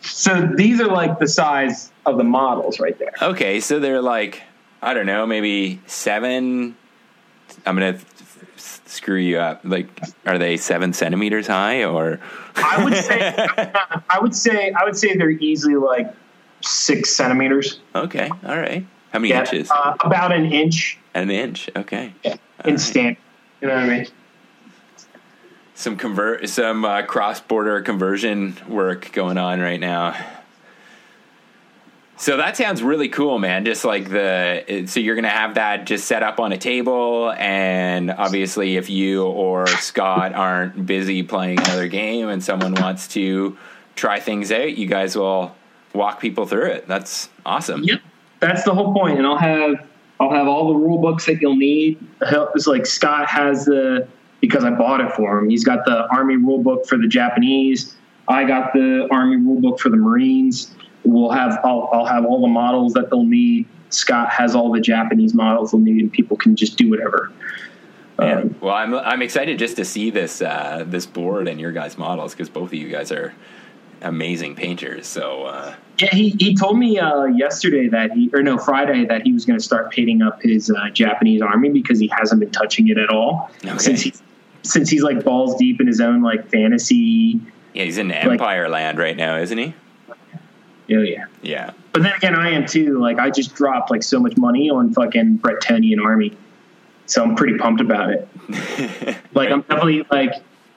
So these are like the size of the models right there. Okay, so they're like I don't know, maybe seven. I'm gonna s- screw you up. Like, are they seven centimeters high or? I would say. I would say. I would say they're easily like six centimeters. Okay, all right. How many Yeah, inches? uh, about an inch An inch. Okay. in stand. You know what I mean? some convert some uh, cross border conversion work going on right now. So that sounds really cool, man. Just like the so you're gonna have that just set up on a table, and obviously, if you or Scott aren't busy playing another game and someone wants to try things out, you guys will walk people through it. That's awesome. Yep, that's the whole point. And I'll have I'll have all the rule books that you'll need. It's like Scott has the because I bought it for him. He's got the Army rule book for the Japanese. I got the Army rule book for the Marines. We'll have I'll, I'll have all the models that they'll need. Scott has all the Japanese models they'll need, and people can just do whatever. Um, Well, I'm I'm excited just to see this uh, this board and your guys' models because both of you guys are amazing painters. So uh, Yeah, he, he told me uh, yesterday that he, or no, Friday that he was going to start painting up his uh, Japanese army because he hasn't been touching it at all Okay. since he's since he's like balls deep in his own like fantasy. yeah, he's in Empire Land right now, isn't he? Oh yeah, Yeah. but then again, I am too. Like I just dropped like so much money on fucking Bretonnian army, so I'm pretty pumped about it. like I'm definitely like.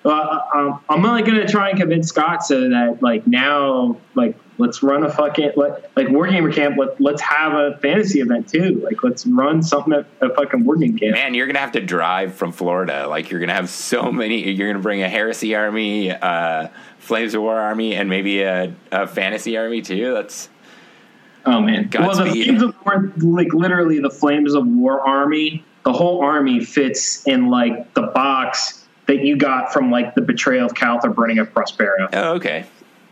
Uh, um, I'm only gonna try and convince Scott so that like now like let's run a fucking let, like Wargamer camp. Let, let's have a fantasy event too. Like let's run something at a fucking Wargame camp. Man, you're gonna have to drive from Florida. Like you're gonna have so many. You're gonna bring a heresy army, uh, Flames of War army, and maybe a, a fantasy army too. That's Oh man! well, the. Flames of War, like literally the Flames of War army, the whole army fits in like the box that you got from like the betrayal of Calth or burning of Prospero. Oh, okay.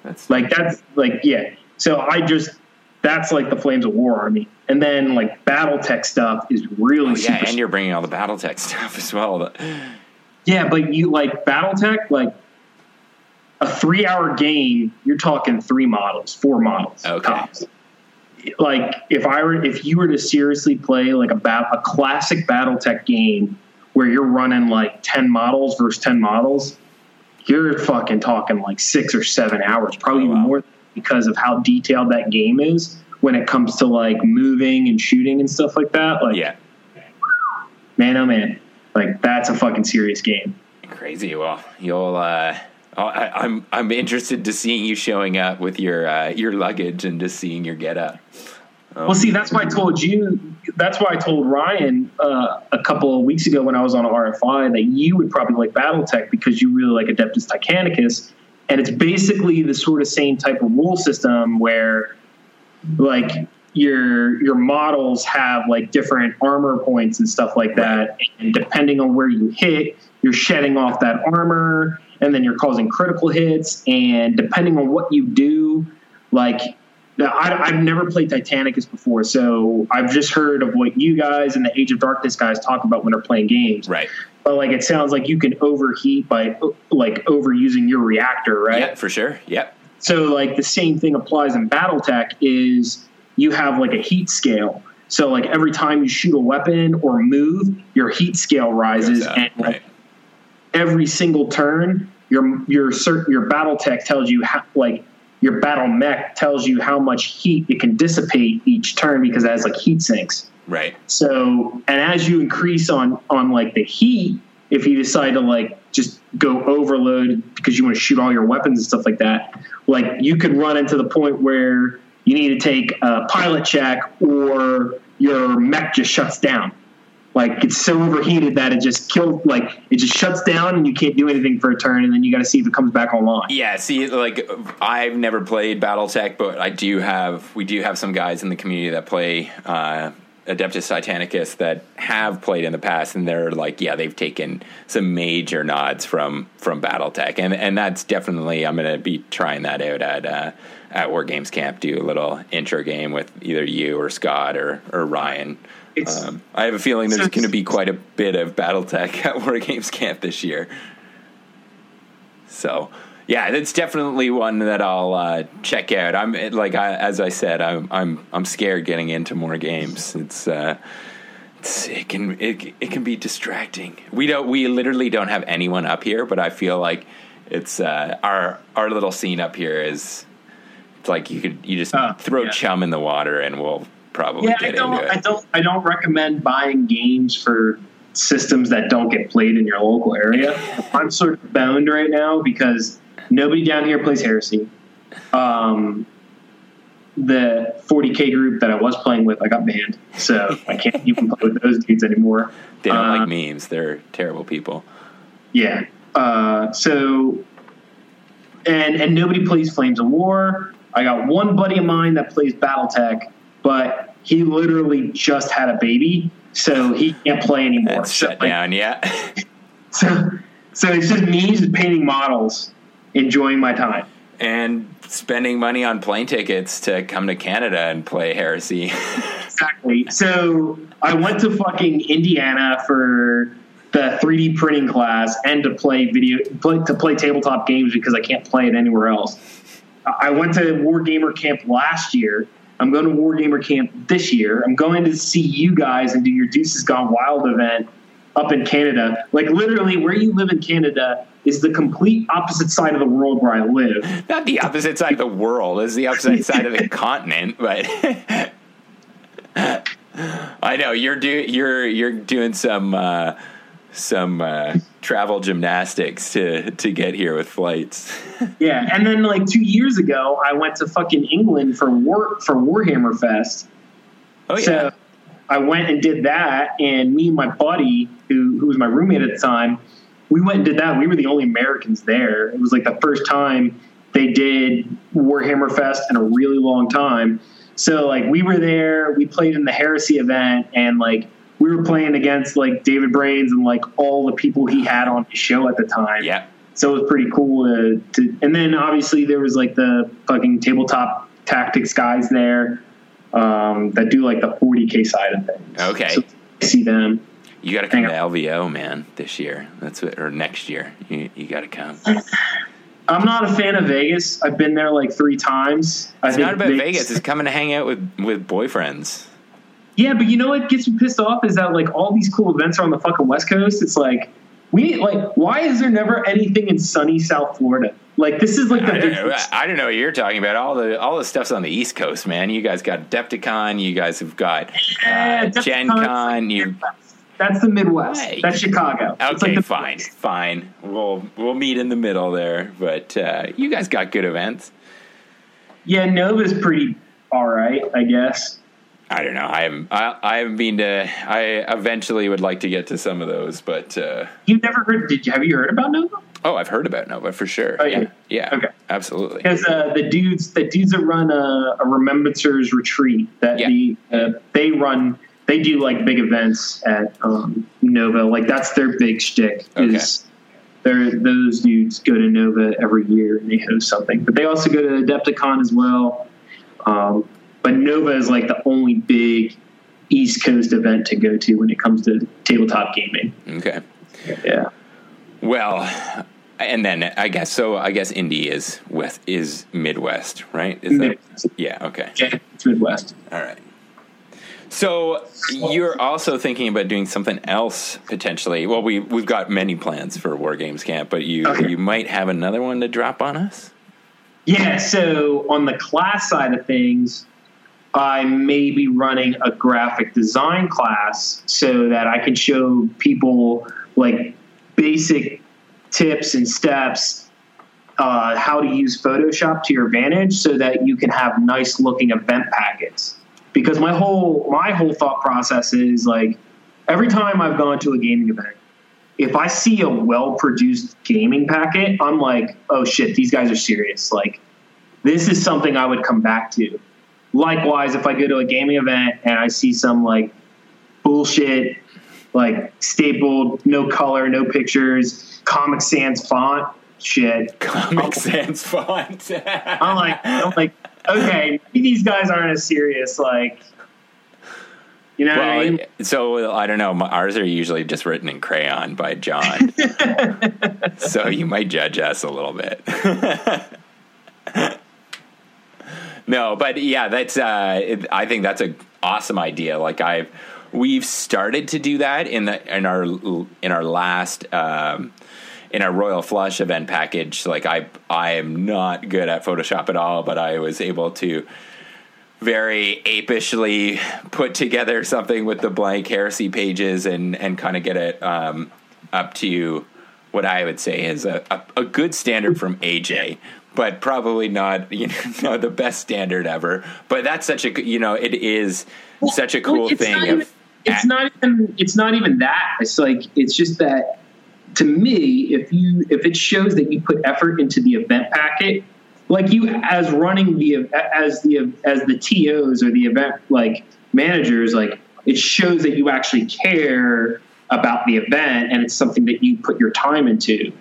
That's Like that's like yeah. So I just that's like the Flames of War army, and then like BattleTech stuff is really oh, super. yeah, and you're bringing all the BattleTech stuff as well. yeah, but you like BattleTech like a three hour game. You're talking three models, four models. Okay. tops. Like if I were if you were to seriously play like a bat, a classic BattleTech game where you're running like ten models versus ten models, you're fucking talking like six or seven hours, probably Oh, even wow. more because of how detailed that game is when it comes to like moving and shooting and stuff like that. Like, Yeah. man, oh man, like that's a fucking serious game. Crazy. Well, you'll. Uh, I, I'm I'm interested to seeing you showing up with your uh, your luggage and just seeing your get up. Well, see, that's why I told you. That's why I told Ryan uh, a couple of weeks ago when I was on RFI that you would probably like BattleTech because you really like Adeptus Titanicus, and it's basically the sort of same type of rule system where, like, your your models have like different armor points and stuff like that, and depending on where you hit, you're shedding off that armor, and then you're causing critical hits, and depending on what you do, like now, I, I've never played Titanicus before, so I've just heard of what you guys and the Age of Darkness guys talk about when they're playing games. Right. But like, it sounds like you can overheat by like overusing your reactor, right? Yeah, for sure. Yep. So like the same thing applies in BattleTech is you have like a heat scale. So like every time you shoot a weapon or move, your heat scale rises, up, and like, right. every single turn, your your cert, your battle tech tells you how like your battle mech tells you how much heat it can dissipate each turn because it has like heat sinks. Right. So and as you increase on on like the heat, if you decide to like just go overload because you want to shoot all your weapons and stuff like that, like you could run into the point where you need to take a pilot check or your mech just shuts down. Like it's so overheated that it just kills. Like it just shuts down and you can't do anything for a turn, and then you got to see if it comes back online. Yeah, see, like I've never played BattleTech, but I do have we do have some guys in the community that play uh, Adeptus Titanicus that have played in the past, and they're like, yeah, they've taken some major nods from from BattleTech, and and that's definitely I'm to be trying that out at uh, at War Games Camp. Do a little intro game with either you or Scott or or Ryan. Um, I have a feeling there's going to be quite a bit of BattleTech at War Games Camp this year. So yeah, that's definitely one that I'll uh, check out. I'm like I, as I said, I'm I'm I'm scared getting into more games. It's uh, it's it can it it can be distracting. We don't we literally don't have anyone up here, but I feel like it's uh, our our little scene up here is it's like you could you just Oh, throw yeah. chum in the water and we'll probably Yeah, I don't. I don't. I don't recommend buying games for systems that don't get played in your local area. I'm sort of boned right now because nobody down here plays Heresy. Um, the 40k group that I was playing with, I got banned, so I can't even play with those dudes anymore. they don't uh, like memes. They're terrible people. Yeah. Uh, so, and and nobody plays Flames of War. I got one buddy of mine that plays BattleTech, but he literally just had a baby, so he can't play anymore. That's so, shut like, down. Yeah. so, so it's just me just painting models, enjoying my time. and spending money on plane tickets to come to Canada and play Heresy. Exactly. So I went to fucking Indiana for the 3D printing class and to play video play, to play tabletop games because I can't play it anywhere else. I went to Wargamer Camp last year. I'm going to Wargamer Camp this year. I'm going to see you guys and do your Deuces Gone Wild event up in Canada. Like literally, where you live in Canada is the complete opposite side of the world where I live. Not the opposite side of the world, it's the opposite side of the continent, but I know you're do you're you're doing some uh, some uh, travel gymnastics to to get here with flights. Yeah, and then like two years ago, I went to fucking England for war for Warhammer Fest. Oh yeah. So I went and did that, and me and my buddy, who who was my roommate at the time, we went and did that. We were the only Americans there. It was like the first time they did Warhammer Fest in a really long time. So like we were there, we played in the Heresy event, and like we were playing against like David Brains and like all the people he had on his show at the time. Yeah. So it was pretty cool to, to and then obviously there was like the fucking tabletop tactics guys there um, that do like the 40k side of things. Okay. So I see them. You got to come Hang to LVO, man, this year. That's what, or next year. You, you got to come. I'm not a fan of Vegas. I've been there like three times. I It's not about Vegas. It's coming to hang out with with boyfriends. Yeah, but you know what gets me pissed off is that like all these cool events are on the fucking West Coast. It's like we like why is there never anything in sunny South Florida? Like this is like the I don't, know, I don't know what you're talking about. All the all the stuff's on the East Coast, man. You guys got Adepticon. You guys have got Yeah, uh, that's Gen Con. You That's the Midwest. That's Chicago. Okay? like fine, fine. We'll we'll meet in the middle there. But uh, you guys got good events. Yeah, Nova's pretty all right, I guess. I don't know. I haven't. I, I haven't been to. I eventually would like to get to some of those, but uh, You've never heard? Did you have you heard about Nova? oh, I've heard about Nova for sure. Oh, yeah. yeah, Okay. absolutely. Because uh, the dudes, the dudes that run a, a Remembrancers retreat, that Yeah. the uh, they run, they do like big events at um, Nova. Like that's their big shtick. Is they're, those dudes go to Nova every year and they host something, but they also go to Adepticon as well. Um, but Nova is like the only big East Coast event to go to when it comes to tabletop gaming. Okay. Yeah. Well, and then I guess so. I guess Indy is west is Midwest, right? Is that Midwest. yeah? Okay. Yeah, it's Midwest. All right. So you're also thinking about doing something else potentially. Well, we we've got many plans for War Games Camp, but you Okay. you might have another one to drop on us. Yeah, so on the class side of things, I may be running a graphic design class so that I can show people like basic tips and steps uh, how to use Photoshop to your advantage so that you can have nice looking event packets. Because my whole my whole thought process is like every time I've gone to a gaming event, if I see a well produced gaming packet, I'm like, oh shit, these guys are serious. Like, this is something I would come back to. Likewise, if I go to a gaming event and I see some like bullshit, like stapled, no color, no pictures, Comic Sans font shit, Comic Sans font. I'm like, I'm like, okay, maybe these guys aren't as serious. Like, you know what I mean? so I don't know. My- Ours are usually just written in crayon by John, so you might judge us a little bit. No, but yeah, that's. Uh, it, I think that's an awesome idea. Like I've, we've started to do that in the in our in our last. Um, in our Royal Flush event package, like I, I am not good at Photoshop at all, but I was able to very apishly put together something with the blank heresy pages and and kind of get it um, up to what I would say is a, a, a good standard from AJ, but probably not you know the best standard ever. But that's such a you know it is such a cool it's thing. Not even, it's not even. It's not even that. It's like it's just that. To me, if you if it shows that you put effort into the event packet, like you as running the as the as the tos or the event like managers, like it shows that you actually care about the event and it's something that you put your time into.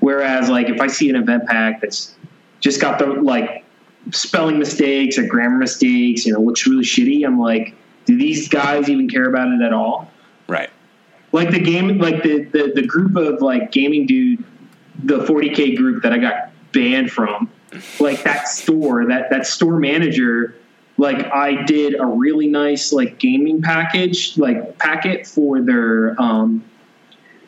Whereas, like if I see an event pack that's just got the like spelling mistakes or grammar mistakes, you know, looks really shitty, I'm like, do these guys even care about it at all? right. Like the game, like the, the, the group of like gaming dude, the 40k group that I got banned from, like that store, that, that store manager, like I did a really nice like gaming package, like packet for their, um,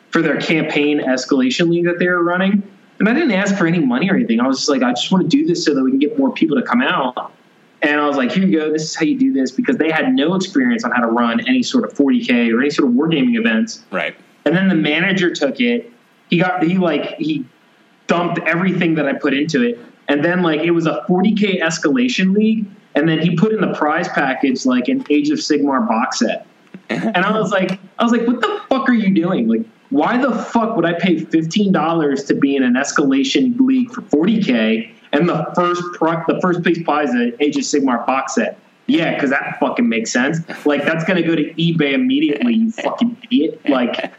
for their campaign escalation league that they were running. And I didn't ask for any money or anything. I was just like, I just want to do this so that we can get more people to come out. And I was like, here you go. This is how you do this because they had no experience on how to run any sort of 40K or any sort of wargaming events. Right. And then the manager took it. He got, he like, he dumped everything that I put into it. And then like, it was a 40K escalation league. And then he put in the prize package like an Age of Sigmar box set. And I was like, I was like, what the fuck are you doing? Like, why the fuck would I pay fifteen dollars to be in an escalation league for forty k and the first pro- the first place prize an Age of Sigmar box set? Yeah, because that fucking makes sense. Like that's gonna go to eBay immediately. You fucking idiot. Like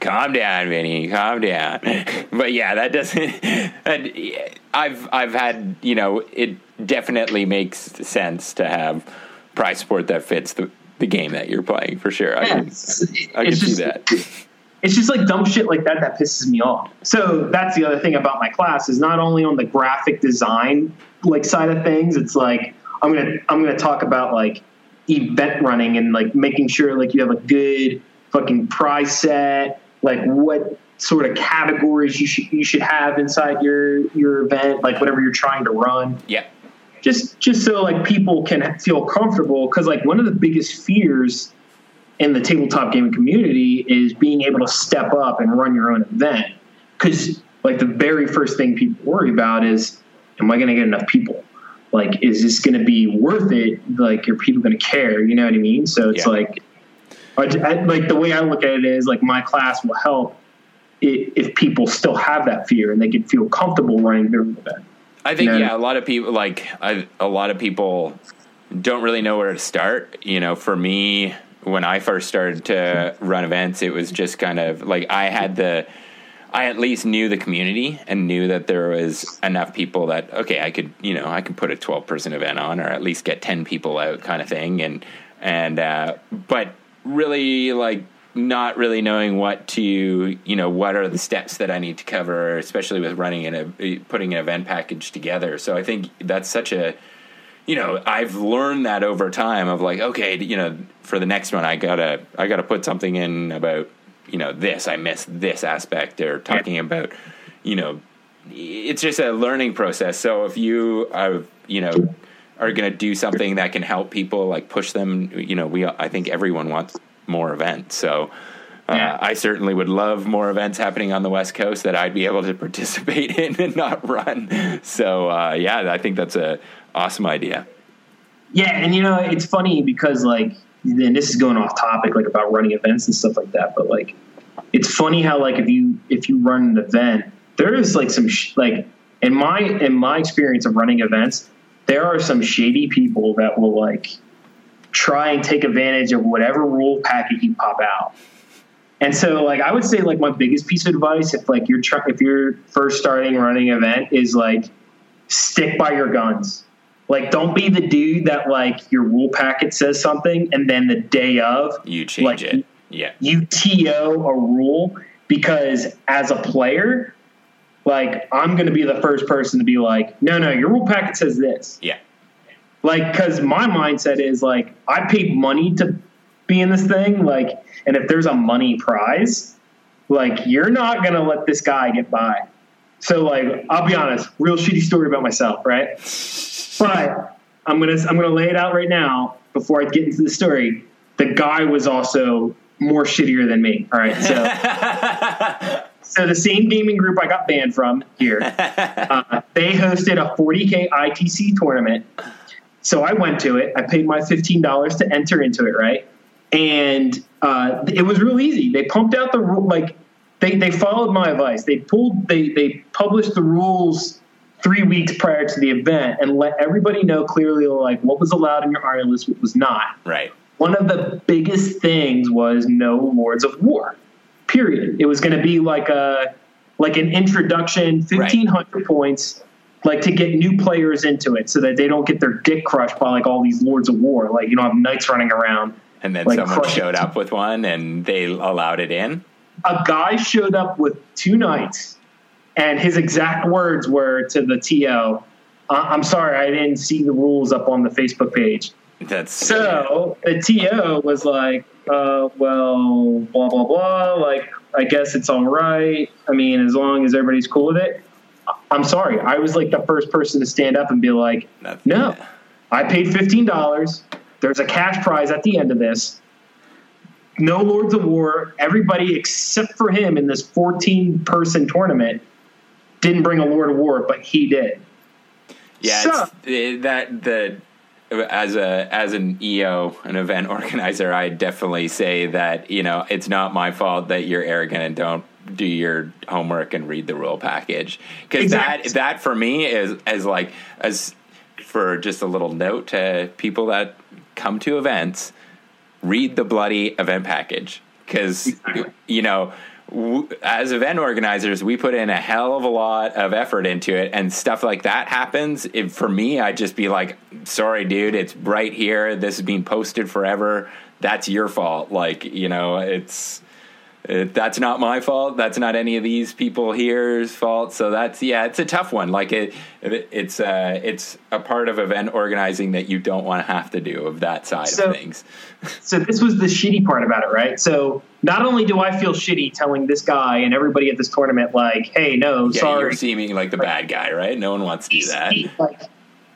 calm down, Vinny. Calm down. But yeah, that doesn't. I've I've had you know it definitely makes sense to have prize support that fits the, the game that you're playing for sure. I Yeah, can I can it's see that. It's just like dumb shit like that that pisses me off. So that's the other thing about my class is not only on the graphic design like side of things. It's like I'm gonna I'm gonna talk about like event running and like making sure like you have a good fucking prize set, like what sort of categories you should you should have inside your your event, like whatever you're trying to run. Yeah. Just just so like people can feel comfortable because like one of the biggest fears in the tabletop gaming community is being able to step up and run your own event. Because like the very first thing people worry about is am i going to get enough people? Like is this going to be worth it? Like are people going to care? You know what i mean? So it's Yeah. like I, I- like the way i look at it is like my class will help if people still have that fear and they can feel comfortable running their own event I think Yeah. yeah, a lot of people like I, a lot of people don't really know where to start. You know, for me, when I first started to run events, it was just kind of like I had the I at least knew the community and knew that there was enough people that okay, I could you know I could put a twelve person event on or at least get ten people out kind of thing and and uh, but really like not really knowing what to you know what are the steps that I need to cover, especially with running in a eh, putting an event package together. So I think that's such a you know I've learned that over time of like okay you know for the next one I gotta I gotta put something in about you know this I missed this aspect or talking about you know it's just a learning process. So if you are you know are going to do something that can help people like push them you know we I think everyone wants more events so uh, Yeah. I certainly would love more events happening on the West Coast that I'd be able to participate in and not run. So uh, yeah, I think that's a awesome idea. Yeah, and you know, it's funny because like and this is going off topic like about running events and stuff like that, but like it's funny how like if you if you run an event, there is like some sh- like in my in my experience of running events, there are some shady people that will like try and take advantage of whatever rule packet you pop out. And so like I would say like my biggest piece of advice if like you're try- if you're first starting running event is like stick by your guns. Like, don't be the dude that like your rule packet says something, and then the day of You change Like, it. Yeah. you to a rule because as a player, like I'm going to be the first person to be like, no, no, your rule packet says this. Yeah. Like, because my mindset is like, I paid money to be in this thing. Like, and if there's a money prize, like, you're not going to let this guy get by. So, like, I'll be honest, real shitty story about myself, right? But I'm gonna I'm gonna lay it out right now before I get into the story. The guy was also more shittier than me. All right, so so the same gaming group I got banned from here, uh, they hosted a 40k ITC tournament. So I went to it. I paid my fifteen dollars to enter into it, right? And uh, it was real easy. They pumped out the rule like they, they followed my advice. They pulled they they published the rules three weeks prior to the event and let everybody know clearly like what was allowed in your iron list, what was not. Right. One of the biggest things was no Lords of War. Period. It was going to be like a like an introduction, fifteen hundred points, like to get new players into it, so that they don't get their dick crushed by like all these Lords of War. Like you don't have knights running around. And then Like someone it. showed up with one and they allowed it in. a guy showed up with two knights, and his exact words were to the TO, "I- "I'm sorry, I didn't see the rules up on the Facebook page." That's So the TO was like, uh, "Well, blah blah blah. Like, I guess it's all right. I mean, as long as everybody's cool with it." I'm sorry. I was like the first person to stand up and be like, "No, I paid fifteen dollars. There's a cash prize at the end of this. No Lords of War. Everybody except for him in this 14 person tournament didn't bring a Lord of War, but he did. Yeah, So- it's, it, that the as a as an EO, an event organizer, I definitely say that you know it's not my fault that you're arrogant and don't do your homework and read the rule package because Exactly. that that for me is as like as for just a little note to people that come to events, read the bloody event package because Exactly. you know. w- As event organizers, we put in a hell of a lot of effort into it, and stuff like that happens. If, for me, I'd just be like, "Sorry, dude, it's right here. This is being posted forever. That's your fault." Like, you know, it's uh, that's not my fault. That's not any of these people here's fault. So that's yeah, it's a tough one. Like it, it it's uh, it's a part of event organizing that you don't want to have to do of that side So- of things. So this was the shitty part about it, right? So not only do I feel shitty telling this guy and everybody at this tournament, like, "Hey, no, Yeah, sorry," you're seeming like the bad guy, right? No one wants to do that. he, like,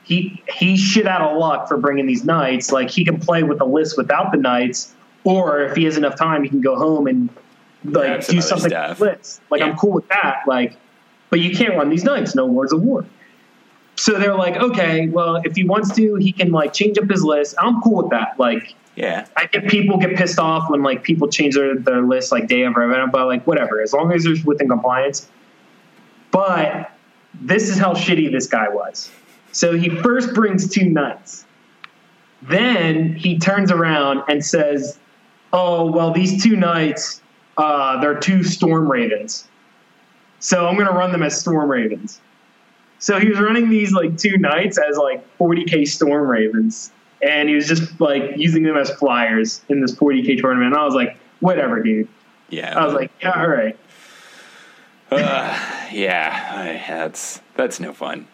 he he's shit out of luck for bringing these knights. Like he can play with the list without the knights, or if he has enough time, he can go home and like do something stuff. with the. Like Yeah. I'm cool with that. Like, but you can't run these knights. No Lords of War. So they're like, okay, well, if he wants to, he can like change up his list. I'm cool with that. Like, Yeah, I get people get pissed off when like people change their, their list like day of event, but like whatever, as long as it's within compliance. But this is how shitty this guy was. So he first brings two knights. Then he turns around and says, "Oh well, these two knights, uh, they're two storm ravens. So I'm going to run them as storm ravens." So he was running these like two knights as like 40k storm ravens, and he was just like using them as flyers in this 40k tournament. And I was like, "Whatever, dude." yeah. I was like, "Yeah, all right." Uh, yeah, that's that's no fun.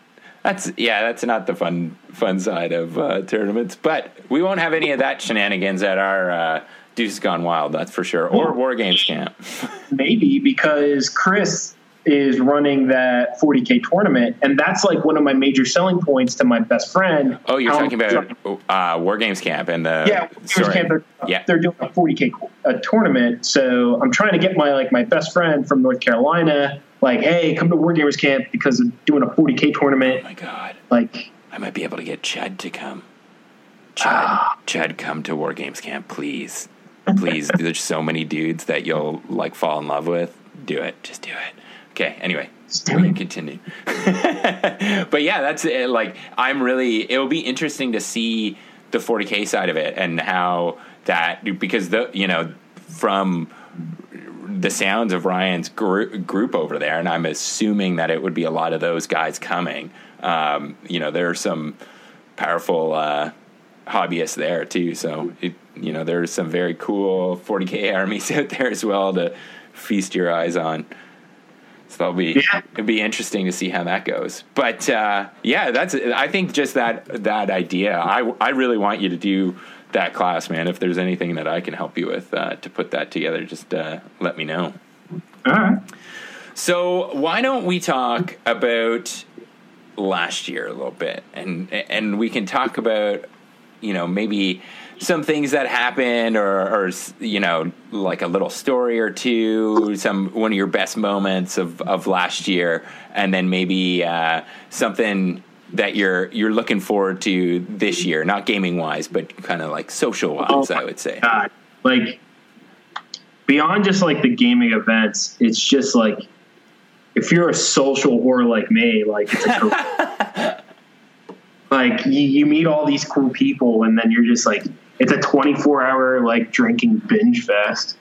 That's yeah, that's not the fun fun side of uh, tournaments. But we won't have any of that shenanigans at our uh, Deuce Gone Wild, that's for sure, or War Games camp. maybe because Chris is running that 40k tournament, and that's like one of my major selling points to my best friend. Oh, you're How- talking about uh, War Games camp and the yeah, sorry. Camp, they're, Yeah. they're doing a 40k co- tournament. So I'm trying to get my like my best friend from North Carolina, like, hey, come to Wargamers camp because they're doing a 40k tournament. Oh my god, Like, I might be able to get Chad to come. Chad, Ah. Chud, come to War Games camp, please, please. There's so many dudes that you'll like fall in love with. Do it, just do it. Okay. Anyway, we can continue. but yeah, that's it. Like, I'm really. It'll be interesting to see the 40k side of it and how that because the you know from the sounds of Ryan's gr- group over there, and I'm assuming that it would be a lot of those guys coming. Um, you know, there are some powerful uh, hobbyists there too, so it, you know there's some very cool 40k armies out there as well to feast your eyes on. So that'll be Yeah. it'll be interesting to see how that goes. But uh, yeah, that's I think just that that idea. I I really want you to do that class, man. If there's anything that I can help you with uh, to put that together, just uh, let me know. all right, So why don't we talk about last year a little bit, and and we can talk about you know maybe some things that happened, or, or you know like a little story or two, some one of your best moments of of last year, and then maybe uh, something that you're you're looking forward to this year, not gaming wise, but kind of like social wise, I would say. God, like beyond just like the gaming events, it's just like if you're a social whore like me, like it's a. like you, you meet all these cool people, and then you're just like it's a 24 hour like drinking binge fest,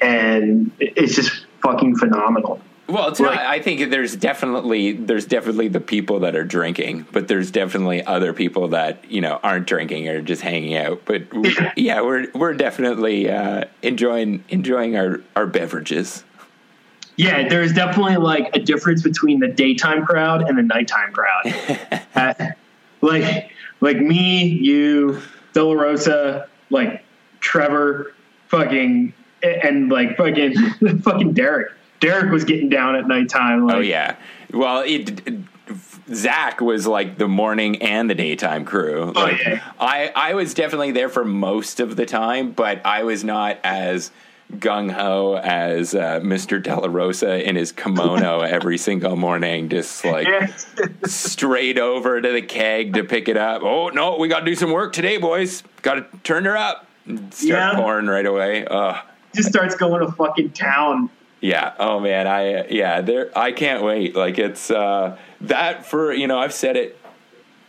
and it's just fucking phenomenal. Well, it's Like- not, I think there's definitely there's definitely the people that are drinking, but there's definitely other people that you know aren't drinking or just hanging out. But we, yeah, we're we're definitely uh, enjoying enjoying our our beverages. Yeah, there's definitely like a difference between the daytime crowd and the nighttime crowd. Uh, like, like me, you, De La Rosa, like Trevor, fucking, and like fucking, fucking Derek. Derek was getting down at nighttime. Oh, like, Oh yeah. Well, it, Zach was like the morning and the daytime crew. Oh, Like, yeah. I I was definitely there for most of the time, but I was not as gung ho as uh, Mr. Della Rosa in his kimono every single morning, just like straight over to the keg to pick it up. Oh no, we got to do some work today, boys. Got to turn her up. And Start Yeah. pouring right away. Ugh. just starts going to fucking town. Yeah. Oh man. I yeah. There. I can't wait. Like it's uh, that for you know. I've said it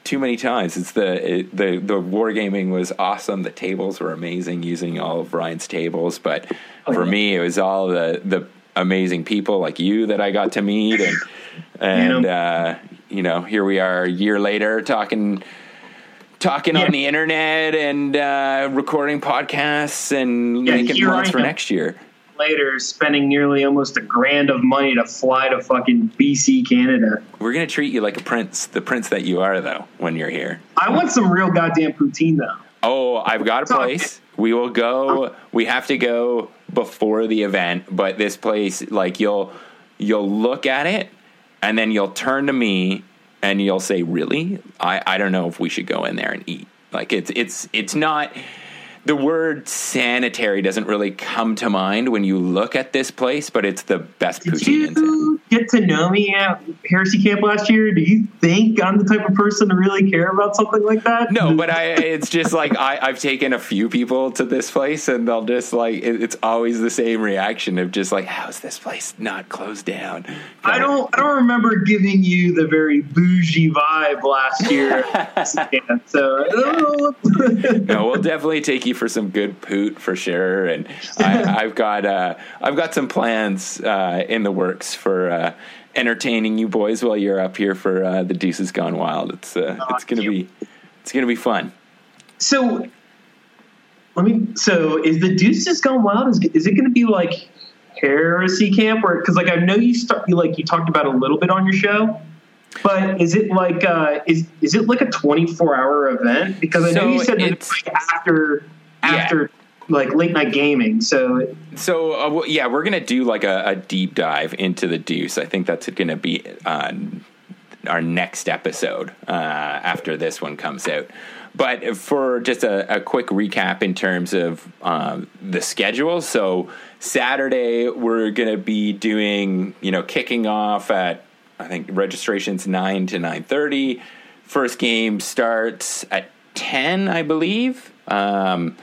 too many times. It's the it, the the wargaming was awesome. The tables were amazing using all of Ryan's tables, but Oh, for yeah. me, it was all the the amazing people like you that I got to meet, and and uh, you know, here we are a year later talking talking Yeah. on the internet and uh, recording podcasts and Yeah, making plans for next year. Later, spending nearly almost a grand of money to fly to fucking BC, Canada. We're gonna treat you like a prince, the prince that you are, though, when you're here. I want some real goddamn poutine though. Oh, I've got a place. We will go. We have to go before the event, but this place, like you'll you'll look at it, and then you'll turn to me, and you'll say, "Really? I I don't know if we should go in there and eat." Like it's it's it's not. The word sanitary doesn't really come to mind when you look at this place, but it's the best Did poutine in town. get to know me at Heresy Camp last year? Do you think I'm the type of person to really care about something like that? No, but I, it's just like I, I've taken a few people to this place, and they'll just like it, it's always the same reaction of just like, how is this place not closed down? I don't. I don't remember giving you the very bougie vibe last year. so I don't know. No, we'll definitely take you for some good poot for sure, and I, I've got uh, I've got some plans uh, in the works for. Uh, Entertaining you boys while you're up here for uh, the Deuces Gone Wild. It's uh, it's gonna be it's gonna be fun. So, let me. So, is the Deuces Gone Wild? Is, is it going to be like heresy camp, or because like I know you start you like you talked about a little bit on your show, but is it like uh, is is it like a twenty four hour event? Because I know So you said that it's- it's like after Yeah. after like late night gaming. So So uh, w- yeah, we're gonna do like a, a deep dive into the Deuce. I think that's gonna be uh, our next episode uh, after this one comes out. But for just a, a quick recap in terms of um, the schedule, so Saturday we're gonna be doing you know kicking off at I think registration's nine to nine thirty. First game starts at ten, I believe. Um,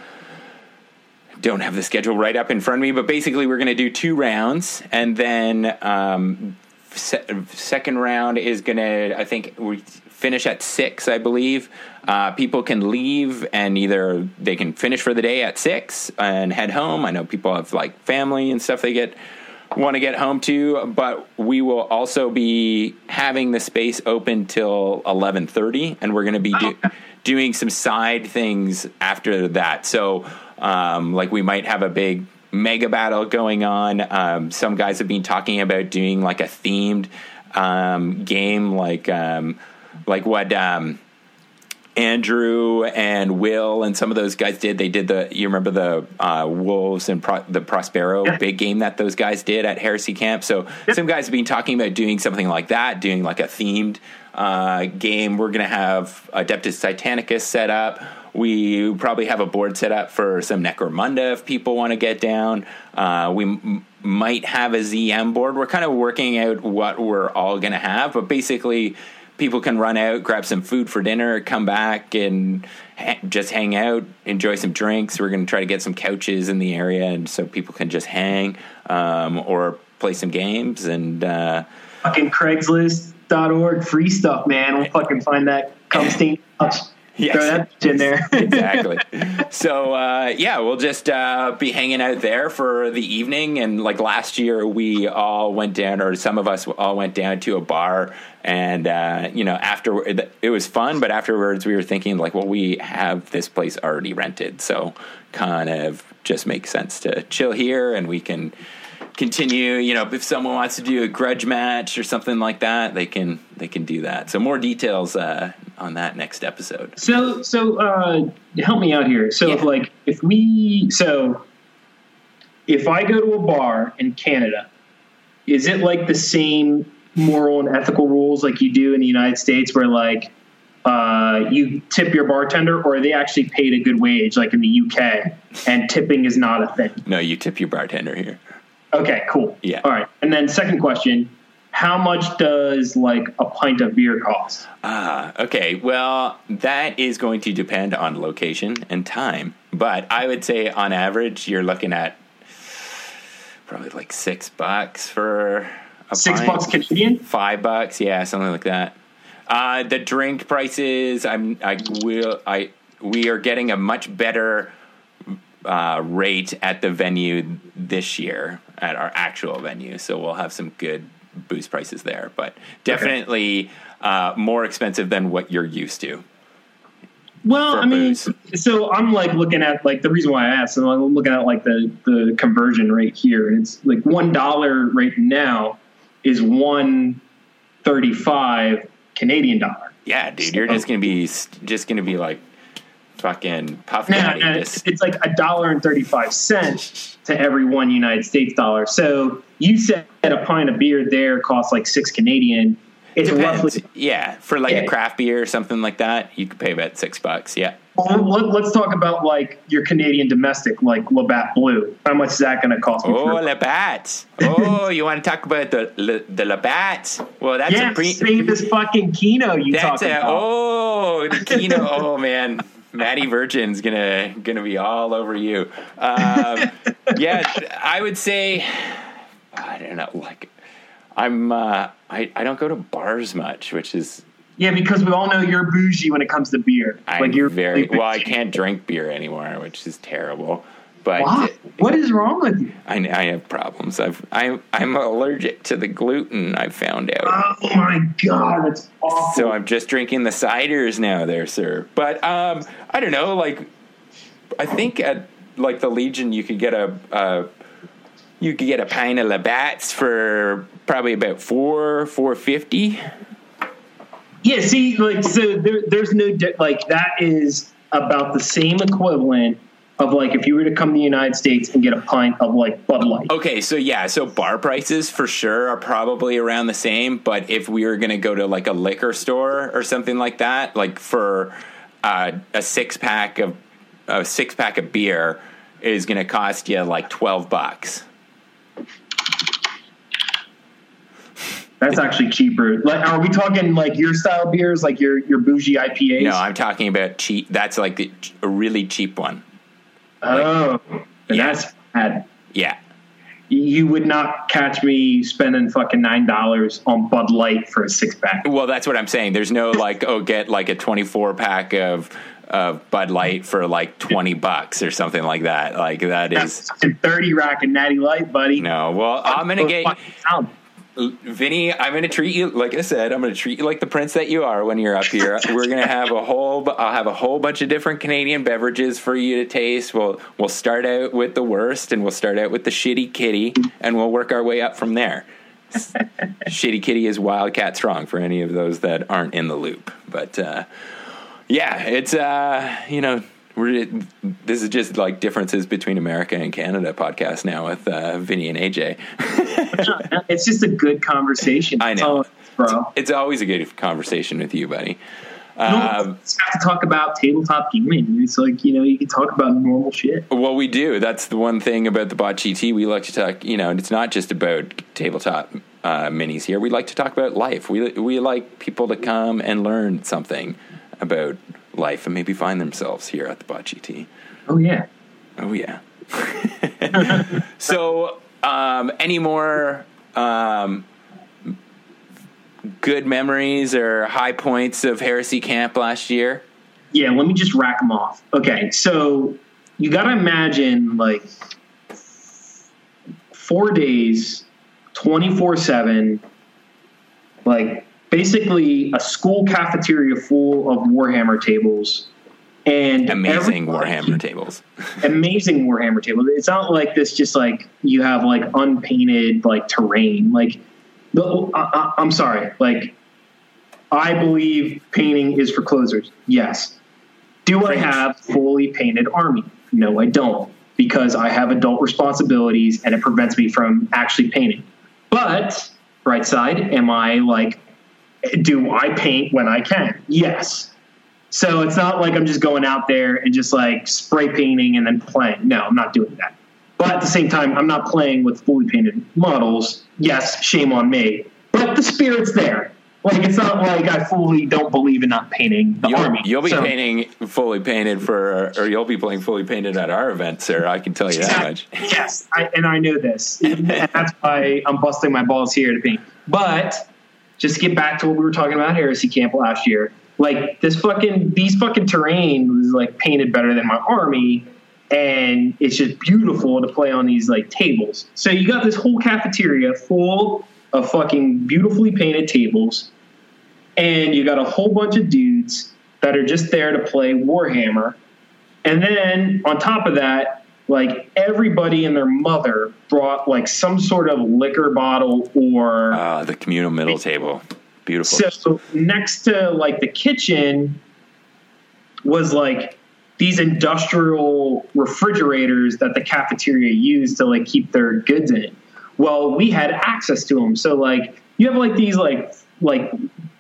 don't have the schedule right up in front of me, but basically we're going to do two rounds, and then um, se- second round is going to I think we finish at six, I believe. Uh, people can leave and either they can finish for the day at six and head home. I know people have like family and stuff they get want to get home to, but we will also be having the space open till eleven thirty, and we're going to be do- doing some side things after that. So, um, like we might have a big mega battle going on. Um, some guys have been talking about doing like a themed um, game, like um, like what. Um, Andrew and Will and some of those guys did. They did the you remember the uh, Wolves and Pro, the Prospero Yeah. big game that those guys did at Heresy Camp. So some guys have been talking about doing something like that, doing like a themed uh, game. We're gonna have Adeptus Titanicus set up. We probably have a board set up for some Necromunda if people want to get down. Uh, we m- might have a ZM board. We're kind of working out what we're all going to have, but basically, people can run out, grab some food for dinner, come back, and ha- just hang out, enjoy some drinks. We're going to try to get some couches in the area, and so people can just hang um, or play some games. And uh, fucking Craigslist.org free stuff, man. We'll fucking find that stain touch. Yes. Throw that in there. exactly. so uh, yeah, we'll just uh, be hanging out there for the evening. And like last year, we all went down, or some of us all went down to a bar. And uh, you know, after it was fun, but afterwards we were thinking like, well, we have this place already rented, so kind of just makes sense to chill here, and we can continue. You know, if someone wants to do a grudge match or something like that, they can they can do that. So more details uh, on that next episode. So, so uh, help me out here. So, if like, if we, so if I go to a bar in Canada, is it like the same moral and ethical rules like you do in the United States, where like uh, you tip your bartender, or are they actually paid a good wage, like in the UK, and tipping is not a thing? No, you tip your bartender here. Okay, cool. Yeah. All right. And then second question. How much does like a pint of beer cost? Ah, okay. Well, that is going to depend on location and time. But I would say on average, you're looking at probably like six bucks for a Six pint. bucks Canadian? Five bucks, yeah, something like that. Uh, the drink prices, I'm, I will, I, we are getting a much better uh, rate at the venue this year at our actual venue, so we'll have some good boost prices there. But definitely uh, more expensive than what you're used to. Well, I mean, booze. so I'm like looking at like the reason why I asked, and I'm looking at like the the conversion rate here, and it's like one dollar right now is one thirty five Canadian dollar. Yeah, dude, you're just gonna be just gonna be like fucking puff Now, it's, it's like a dollar and thirty five cents to every one United States dollar. So you said a pint of beer there costs like six Canadian. It's Depends. roughly. Yeah, for like Yeah. a craft beer or something like that, you could pay about six bucks. Yeah. Let, let's talk about like your Canadian domestic, like Labatt Blue. How much is that going to cost me? Oh, Labatt. Oh, you want to talk about the the, the Labatt? Well, that's yeah, a pre. famous fucking Kino you That's talking a about. oh the Kino. oh man, Matty Virgin's gonna gonna be all over you. Um, yeah, I would say I don't know. Like I'm uh, I I don't go to bars much, which is Yeah, because we all know you're bougie when it comes to beer. I'm like you're very really well. I can't drink beer anymore, which is terrible. But What? What is wrong with you? I, I have problems. I've I I'm allergic to the gluten. I found out. Oh my god, that's awful. So I'm just drinking the ciders now, there, sir. But um, I don't know. Like, I think at like the Legion, you could get a uh, you could get a pint of Labatt's for probably about four four fifty. yeah, see, like so there, there's no di- like that is about the same equivalent of like if you were to come to the United States and get a pint of like Bud Light. Okay, so yeah, so bar prices for sure are probably around the same. But if we were going to go to like a liquor store or something like that, like for uh, a six pack of a six pack of beer is going to cost you like twelve bucks. That's actually cheaper. Like, are we talking like your style beers, like your your bougie IPAs? No, I'm talking about cheap. That's like the, a really cheap one. oh, then Yeah. that's bad. Yeah. You would not catch me spending fucking nine dollars on Bud Light for a six pack. Well, that's what I'm saying. There's no like, oh, get like a 24 pack of of Bud Light for like 20 bucks or something like that. Like that is That's fucking thirty rack and Natty Light, buddy. no. Well, I'm gonna get Fucking sound. Vinny. I'm gonna treat you like I said. I'm gonna treat you like the prince that you are when you're up here. We're gonna have a whole. I'll have a whole bunch of different Canadian beverages for you to taste. We'll we'll start out with the worst, and we'll start out with the shitty kitty, and we'll work our way up from there. Shitty Kitty is Wildcat Strong for any of those that aren't in the loop. But uh, yeah, it's uh, you know we're this is just like differences between America and Canada podcast now with uh, Vinny and AJ. It's just a good conversation. I know. it is, bro. It's always a good conversation with you, buddy. Um, just have to talk about tabletop gaming. It's like you know you can talk about normal shit. well, we do. That's the one thing about the bot GT. We like to talk. You know, and it's not just about tabletop uh, minis here. We like to talk about life. We we like people to come and learn something about life and maybe find themselves here at the bot GT. Oh yeah. Oh yeah. so, um, any more um, good memories or high points of Heresy Camp last year? Yeah, let me just rack them off. Okay, so you got to imagine like four days, 24 7, like basically a school cafeteria full of Warhammer tables. And Amazing Warhammer tables. amazing Warhammer tables. It's not like this, just like you have like unpainted like terrain. Like, the, I, I, I'm sorry. Like, I believe painting is for closers. Yes. Do I have fully painted army? No, I don't, because I have adult responsibilities and it prevents me from actually painting. But right side, am I like, do I paint when I can? Yes. So it's not like I'm just going out there and just like spray painting and then playing. No, I'm not doing that. But at the same time, I'm not playing with fully painted models. Yes, shame on me. But the spirit's there. Like it's not like I fully don't believe in not painting the You'll, army. you'll be So- painting fully painted for, or you'll be playing fully painted at our event, sir. I can tell you that much. Yes, I, and I know this. and that's why I'm busting my balls here to paint. But just get back to what we were talking about Heresy Camp last year. Like this fucking these fucking terrain was like painted better than my army, and it's just beautiful to play on these like tables. So you got this whole cafeteria full of fucking beautifully painted tables, and you got a whole bunch of dudes that are just there to play Warhammer. And then on top of that, like everybody and their mother brought like some sort of liquor bottle or Uh, the communal middle table. Beautiful. so next to like the kitchen was like these industrial refrigerators that the cafeteria used to like keep their goods in. Well, we had access to them. So like you have like these like like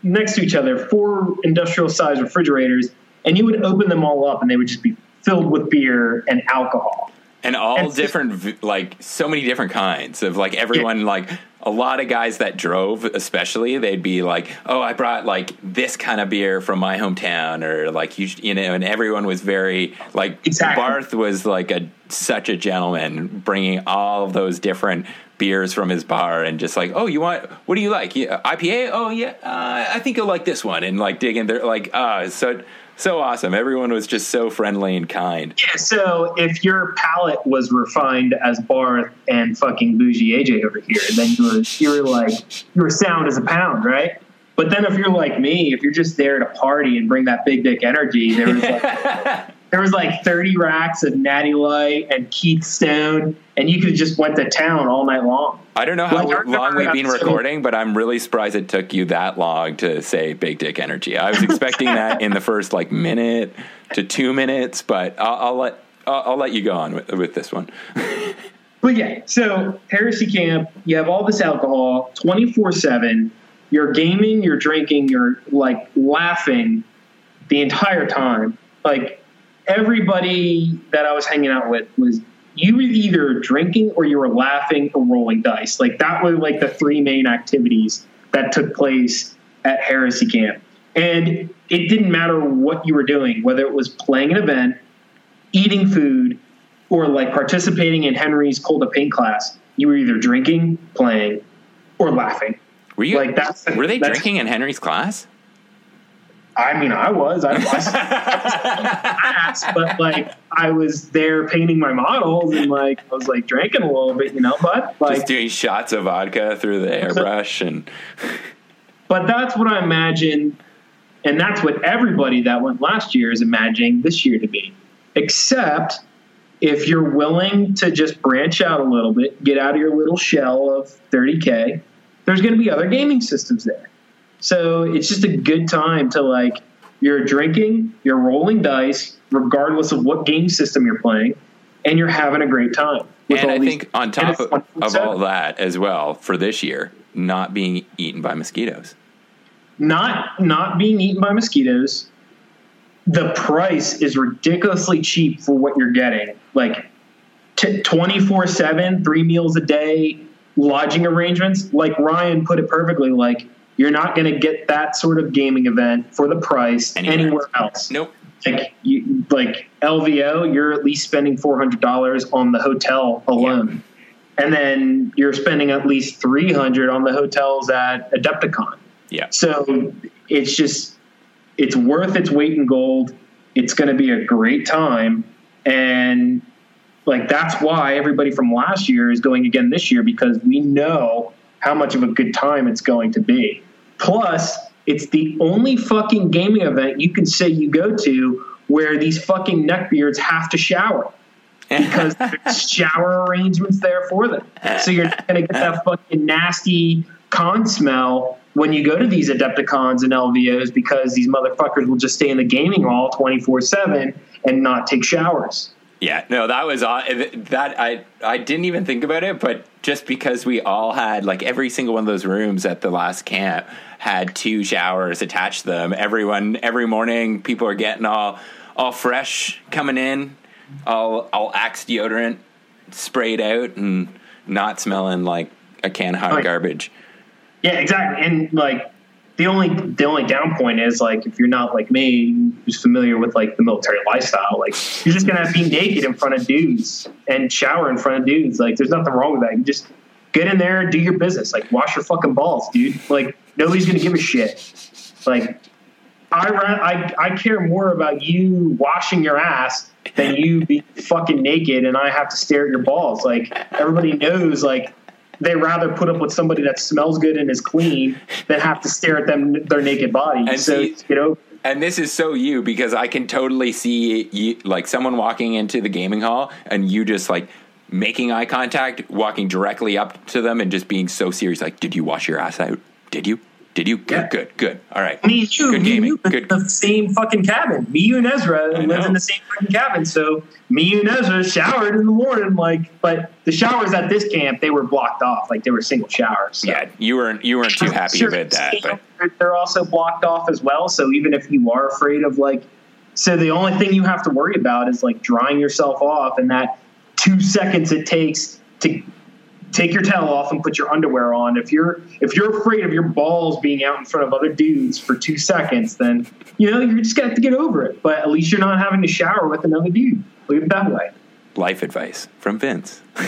next to each other four industrial sized refrigerators and you would open them all up and they would just be filled with beer and alcohol. And all and- different like so many different kinds of like everyone like a lot of guys that drove especially they'd be like oh i brought like this kind of beer from my hometown or like you, you know and everyone was very like Exactly. barth was like a such a gentleman bringing all of those different beers from his bar and just like oh you want what do you like? Yeah, ipa oh yeah uh, i think you'll like this one and like digging there like ah so so awesome everyone was just so friendly and kind Yeah, so if your palate was refined as Barth and fucking bougie AJ over here, then you were you were like you were sound as a pound, right? But then if you're like me, if you're just there to party and bring that big dick energy, there was like there was like 30 racks of Natty Light and Keith Stone, and you could just went to town all night long. I don't know how Like, long we've been recording, but I'm really surprised it took you that long to say big dick energy. I was expecting that in the first like minute to two minutes, but I'll, I'll let I'll, I'll let you go on with, with this one. But yeah, so Heresy Camp, you have all this alcohol 24 7. You're gaming, you're drinking, you're like laughing the entire time. Like everybody that I was hanging out with was you were either drinking or you were laughing or rolling dice. Like that were like the three main activities that took place at Heresy Camp. And it didn't matter what you were doing, whether it was playing an event, eating food, or like participating in Henry's cold to paint class, you were either drinking, playing, or laughing. Were you Like, that's- were they drinking in Henry's class? I mean, I was. I, was but like I was there painting my models and like I was like drinking a little bit, you know. But like, Just doing shots of vodka through the airbrush and but that's what I imagine, and that's what everybody that went last year is imagining this year to be. Except if you're willing to just branch out a little bit, get out of your little shell of 30k, there's going to be other gaming systems there. So it's just a good time to like you're drinking, you're rolling dice, regardless of what game system you're playing, and you're having a great time. with and all I these- think on top of, of all that as well for this year, not being eaten by mosquitoes. not not being eaten by mosquitoes. The price is ridiculously cheap for what you're getting. Like twenty four seven, three meals a day, lodging arrangements. Like Ryan put it perfectly. Like you're not going to get that sort of gaming event for the price Anywhere. anywhere, else. Nope. Like you, like LVO, you're at least spending four hundred dollars on the hotel alone, and then you're spending at least three hundred on the hotels at Adepticon. Yeah. So it's just it's worth its weight in gold. It's going to be a great time, and like that's why everybody from last year is going again this year because we know how much of a good time it's going to be. Plus, it's the only fucking gaming event you can say you go to where these fucking neckbeards have to shower because there's shower arrangements there for them. So you're not going to get that fucking nasty con smell when you go to these Adepticons and LVOs because these motherfuckers will just stay in the gaming hall 24 7 and not take showers. Yeah, no, that was that I I didn't even think about it, but just because we all had like every single one of those rooms at the last camp had two showers attached to them. Everyone every morning, people are getting all all fresh coming in, all all Axe deodorant sprayed out and not smelling like a can of hot garbage. Yeah, exactly. And like the only the only down point is like if you're not like me, who's familiar with like the military lifestyle, like you're just gonna be naked in front of dudes and shower in front of dudes. Like there's nothing wrong with that. You just get in there, and do your business. Like wash your fucking balls, dude. Like nobody's gonna give a shit. Like I ra- I I care more about you washing your ass than you be fucking naked and I have to stare at your balls. Like everybody knows like they rather put up with somebody that smells good and is clean than have to stare at them their naked body. And so see- you know And this is so you because I can totally see you, like someone walking into the gaming hall and you just like making eye contact, walking directly up to them and just being so serious. Like, did you wash your ass out? Did you? Did you? Good, Yeah. good, good. All right. Me and you, Good me gaming. you live Good. in the same fucking cabin. Me, you, and Ezra I lived in the same fucking cabin. So me, you, and Ezra showered in the morning. Like, but the showers at this camp they were blocked off. Like they were single showers. So. Yeah, you weren't you weren't too happy Sure, about that, but they're also blocked off as well. So even if you are afraid of like, so the only thing you have to worry about is like drying yourself off and that two seconds it takes to take your towel off and put your underwear on. If you're if you're afraid of your balls being out in front of other dudes for two seconds, then you know you're just gonna have to get over it. But at least you're not having to shower with another dude. Look at it that way. life advice from Vince.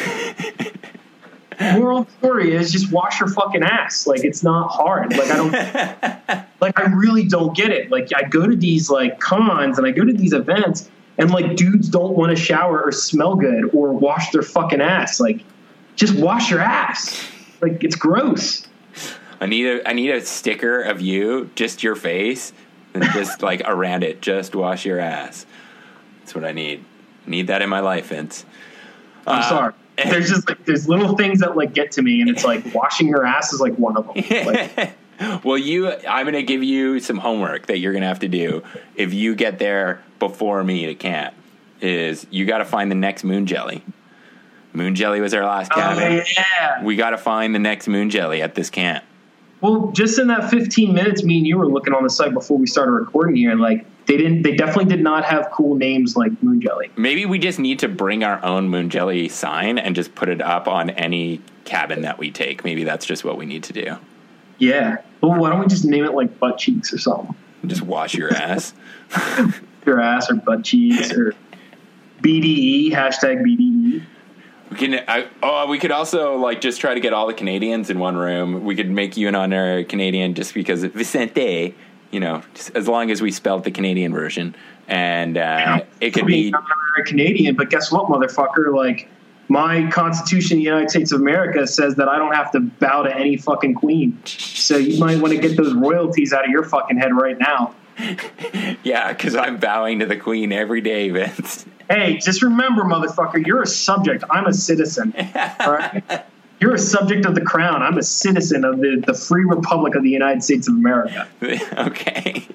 moral story is just wash your fucking ass. Like it's not hard. Like I don't like I really don't get it. Like I go to these like cons and I go to these events and like dudes don't want to shower or smell good or wash their fucking ass. Like just wash your ass. Like it's gross. I need a I need a sticker of you, just your face, and just like around it, just wash your ass. That's what I need. I need that in my life, Vince. I'm Uh, sorry. There's just like there's little things that like get to me and it's like washing your ass is like one of them. Like well, you, I'm going to give you some homework that you're going to have to do if you get there before me to camp. Is you got to find the next moon jelly. Moon jelly was our last oh cabin. yeah. We got to find the next moon jelly at this camp. Well, just in that 15 minutes, me and you were looking on the site before we started recording here, and like they didn't, they definitely did not have cool names like Moon Jelly. Maybe we just need to bring our own moon jelly sign and just put it up on any cabin that we take. Maybe that's just what we need to do. Yeah. Well, why don't we just name it like butt cheeks or something? Just wash your ass. Your ass or butt cheeks or BDE hashtag. BDE. We can. I, oh, we could also like just try to get all the Canadians in one room. We could make you an honorary Canadian just because Vicente. You know, as long as we spelled the Canadian version, and uh, it could be. I'm a Canadian, but guess what, motherfucker? Like my Constitution of the United States of America says that I don't have to bow to any fucking queen. So you might want to get those royalties out of your fucking head right now. Yeah, because I'm bowing to the Queen every day, Vince. Hey, just remember, motherfucker, you're a subject. I'm a citizen. All right? You're a subject of the crown. I'm a citizen of the, the free republic of the United States of America. okay.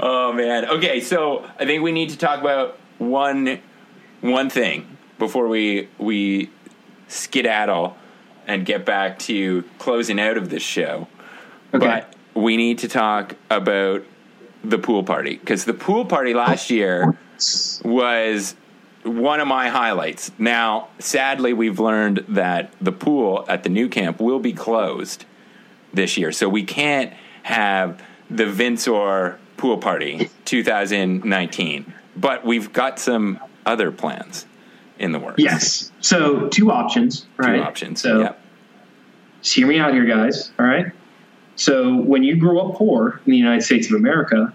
oh man. Okay, so I think we need to talk about one one thing before we we skedaddle and get back to closing out of this show. Okay. But we need to talk about the pool party because the pool party last oh. year was one of my highlights. Now, sadly, we've learned that the pool at the new camp will be closed this year, so we can't have the Vinsor pool party 2019. But we've got some other plans in the works. Yes. So two options, two options. So just hear me out here, guys. All right. So when you grow up poor in the United States of America,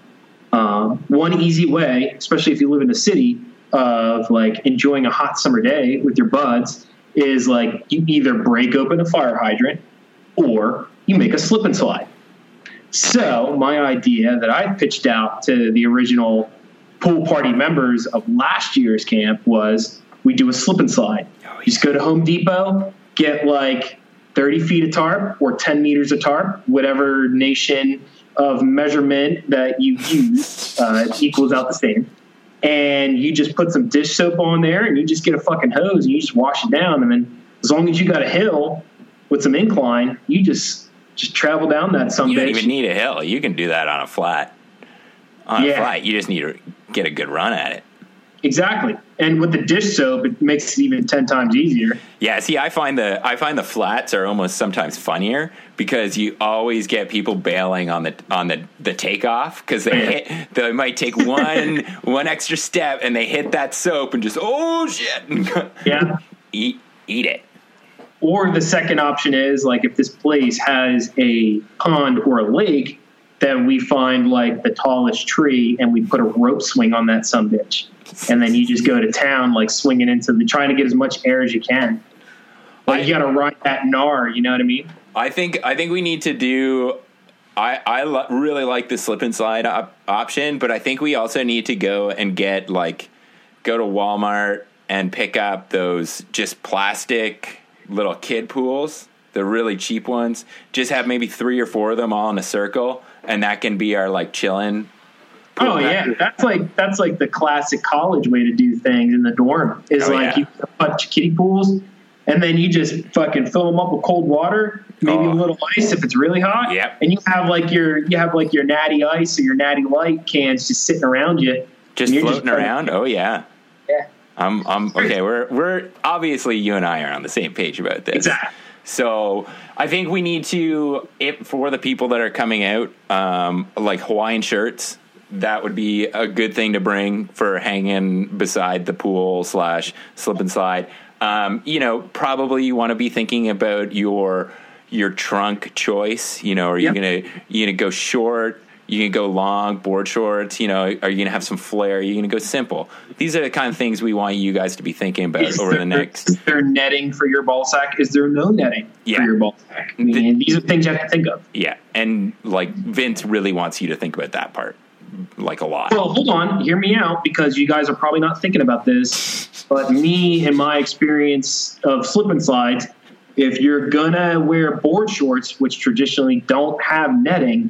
um, one easy way, especially if you live in a city, of like enjoying a hot summer day with your buds, is like you either break open a fire hydrant or you make a slip and slide. So my idea that I pitched out to the original pool party members of last year's camp was we do a slip and slide. Oh, You just go to Home Depot, get like 30 feet of tarp or 10 meters of tarp, whatever nation of measurement that you use uh, equals out the same. And you just put some dish soap on there and you just get a fucking hose and you just wash it down. And then as long as you got a hill with some incline, you just just travel down that some You don't even need a hill. You can do that on a flat. On a Yeah. flat, you just need to get a good run at it. Exactly. And with the dish soap, it makes it even 10 times easier. Yeah, see, I find the I find the flats are almost sometimes funnier because you always get people bailing on the on the the takeoff because they oh, hit they might take one one extra step and they hit that soap and just oh shit Yeah. eat eat it. Or the second option is like if this place has a pond or a lake, then we find like the tallest tree and we put a rope swing on that some bitch, and then you just go to town like swinging into the trying to get as much air as you can. Like you got to ride that gnar, you know what I mean? I think I think we need to do. I I lo- really like the slip and slide op- option, but I think we also need to go and get like go to Walmart and pick up those just plastic little kid pools, the really cheap ones. Just have maybe three or four of them all in a circle, and that can be our like chilling. Oh yeah, back- that's like that's like the classic college way to do things in the dorm. Is Oh, like yeah. you have a bunch of kiddie pools, and then you just fucking fill them up with cold water, maybe Oh. a little ice if it's really hot. Yep. And you have like your you have like your natty ice or your natty light cans just sitting around you. just and you're floating around. Oh yeah. Yeah. I'm, I'm okay. We're we're obviously you and I are on the same page about this. Exactly. So I think we need to, if for the people that are coming out, um, like Hawaiian shirts. That would be a good thing to bring for hanging beside the pool slash slip and slide. Um, you know, probably you want to be thinking about your your trunk choice. You know, are you Yep. gonna you gonna go short? You can go long, board shorts. You know, are you gonna have some flair? Are you gonna go simple? These are the kind of things we want you guys to be thinking about Is over there, the next. is there netting for your ball sack? Is there no netting Yeah. for your ball sack? I mean, these are things you have to think of. Yeah, and like Vince really wants you to think about that part, like a lot. Well, hold on, hear me out because you guys are probably not thinking about this. But me and my experience of slip and slides, if you're gonna wear board shorts, which traditionally don't have netting,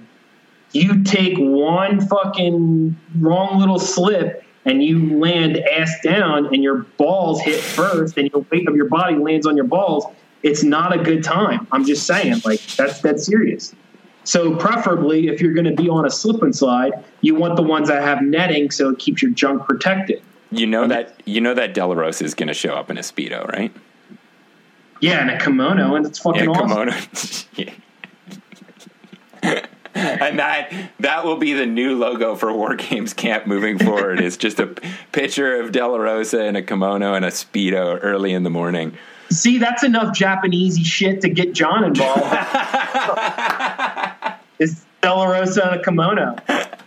you take one fucking wrong little slip and you land ass down and your balls hit first and your weight of your body lands on your balls. It's not a good time. I'm just saying, like that's that's serious. So preferably, if you're going to be on a slip and slide, you want the ones that have netting so it keeps your junk protected. You know that you know that Delarosa is going to show up in a speedo, right? Yeah, and a kimono, and it's fucking Yeah, awesome. kimono. Yeah. and that that will be the new logo for War Games Camp moving forward. is just a picture of Delarosa in a kimono and a speedo early in the morning. See, that's enough Japanesey shit to get John involved. it's Delarosa in a kimono.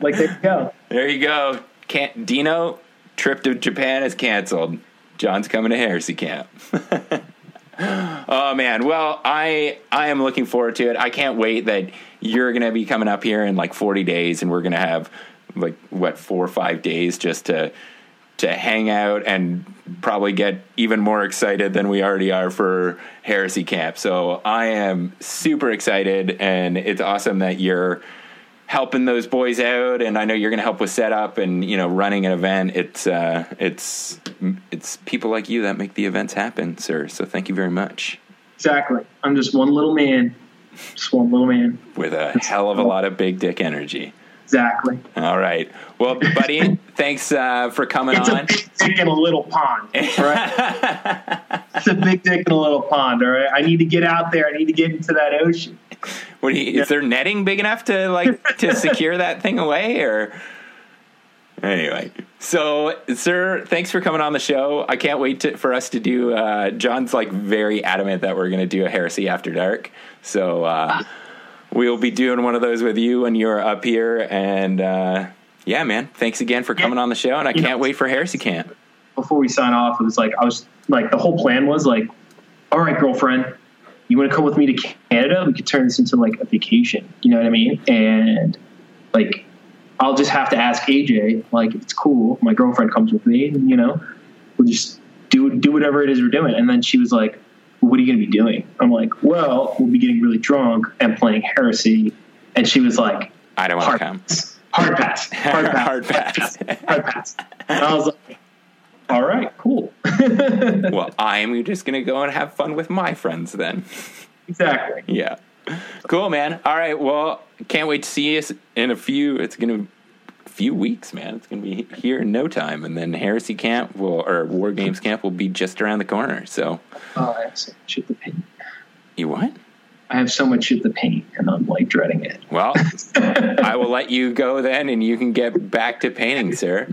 Like there you go. There you go. Can't, Dino trip to Japan is canceled. John's coming to Heresy Camp. oh man, well I I am looking forward to it. I can't wait that you're going to be coming up here in like 40 days, and we're going to have like what four or five days just to to hang out and probably get even more excited than we already are for Heresy Camp. So I am super excited, and it's awesome that you're helping those boys out and I know you're going to help with setup and you know running an event it's uh it's it's people like you that make the events happen sir so thank you very much Exactly. I'm just one little man. Little man. with a hell of a lot of big dick energy Exactly. all right well buddy thanks uh for coming It's a on big dick in a little pond. Right? it's a big dick in a little pond. All right. I need to get out there. I need to get into that ocean. what you, is there netting big enough to like to secure that thing away or anyway so sir thanks for coming on the show i can't wait to, for us to do uh john's like very adamant that we're going to do a heresy after dark so uh we'll be doing one of those with you when you're up here and uh yeah man thanks again for coming on the show and i You can't wait for heresy camp before we sign off, it was like I was like the whole plan was like, all right, girlfriend, you want to come with me to Canada? We could turn this into like a vacation. You know what I mean? And like, I'll just have to ask AJ like if it's cool. My girlfriend comes with me, you know, we'll just do do whatever it is we're doing. And then she was like, "What are you going to be doing?" I'm like, "Well, we'll be getting really drunk and playing Heresy." And she was like, i don't want to come pass. Hard pass. Hard pass. Hard pass. Hard pass. And I was like, all right, cool. well i'm just gonna go and have fun with my friends then exactly. Yeah. Cool, man. All right. Well, can't wait to see you in a few. It's gonna a few weeks, man. It's gonna be here in no time, and then Heresy Camp will or War Games Camp will be just around the corner. So Oh, I have so much to paint. you what? I have so much shit the paint, and I'm like dreading it. Well, I will let you go then, and you can get back to painting, sir.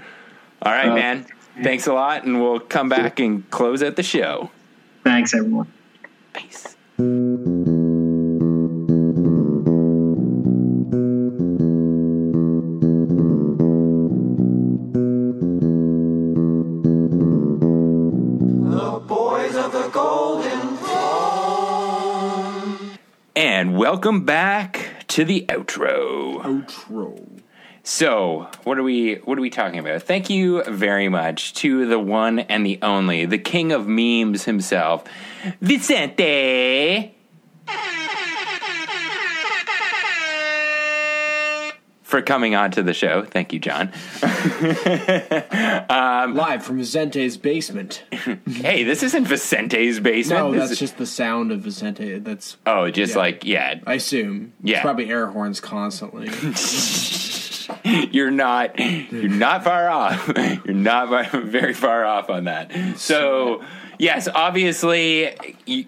All right, Uh, man. Thanks a lot, and we'll come back and close out the show. Thanks, everyone. Peace. Welcome back to the outro. Outro. So, what are we what are we talking about? Thank you very much to the one and the only, the king of memes himself, Vicente. For coming on to the show. Thank you, John. Um, Live from Vicente's basement. Hey, this isn't Vicente's basement. No, This that's is- just the sound of Vicente. That's Oh, just yeah. like, yeah. I assume. Yeah. It's probably air horns constantly. You're not you're not far off. You're not far- very far off on that. So, yes, obviously you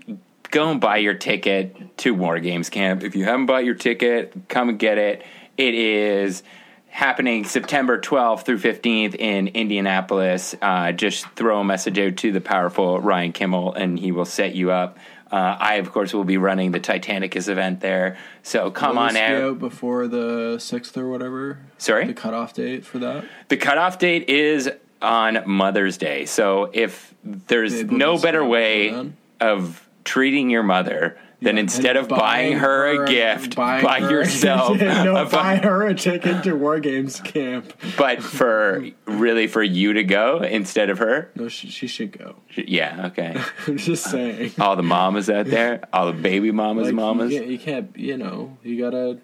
go and buy your ticket to War Games Camp. If you haven't bought your ticket, come and get it. It is happening September 12th through 15th in Indianapolis. Uh, just throw a message out to the powerful Ryan Kimmel and he will set you up. Uh, I, of course, will be running the Titanicus event there. So come on be out. before the sixth or whatever. Sorry? The cutoff date for that. The cutoff date is on Mother's Day. So if there's Maybe no better way then. of treating your mother than Yeah, instead of buying her a gift, buy yourself no, buy her a ticket to War Games camp. but for really for you to go instead of her. No, she, she should go. Yeah, okay. I'm just uh, saying. All the mamas out there, all the baby mamas, Like, mamas. You, can't, you can't, you know, you gotta.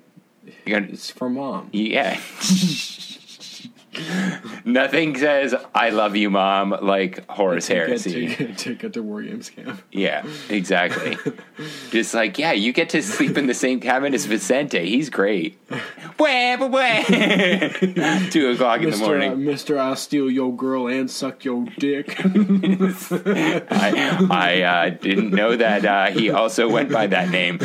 You gotta- It's for mom. Yeah. Nothing says "I love you, mom" like Horus Get Heresy. to, ticket to War Games camp. Yeah, exactly. Just like, yeah, you get to sleep in the same cabin as Vicente. He's great. Wah, wah, wah. Two o'clock in the uh, morning. Mister, I'll steal your girl and suck your dick. I, I uh, didn't know that uh, he also went by that name.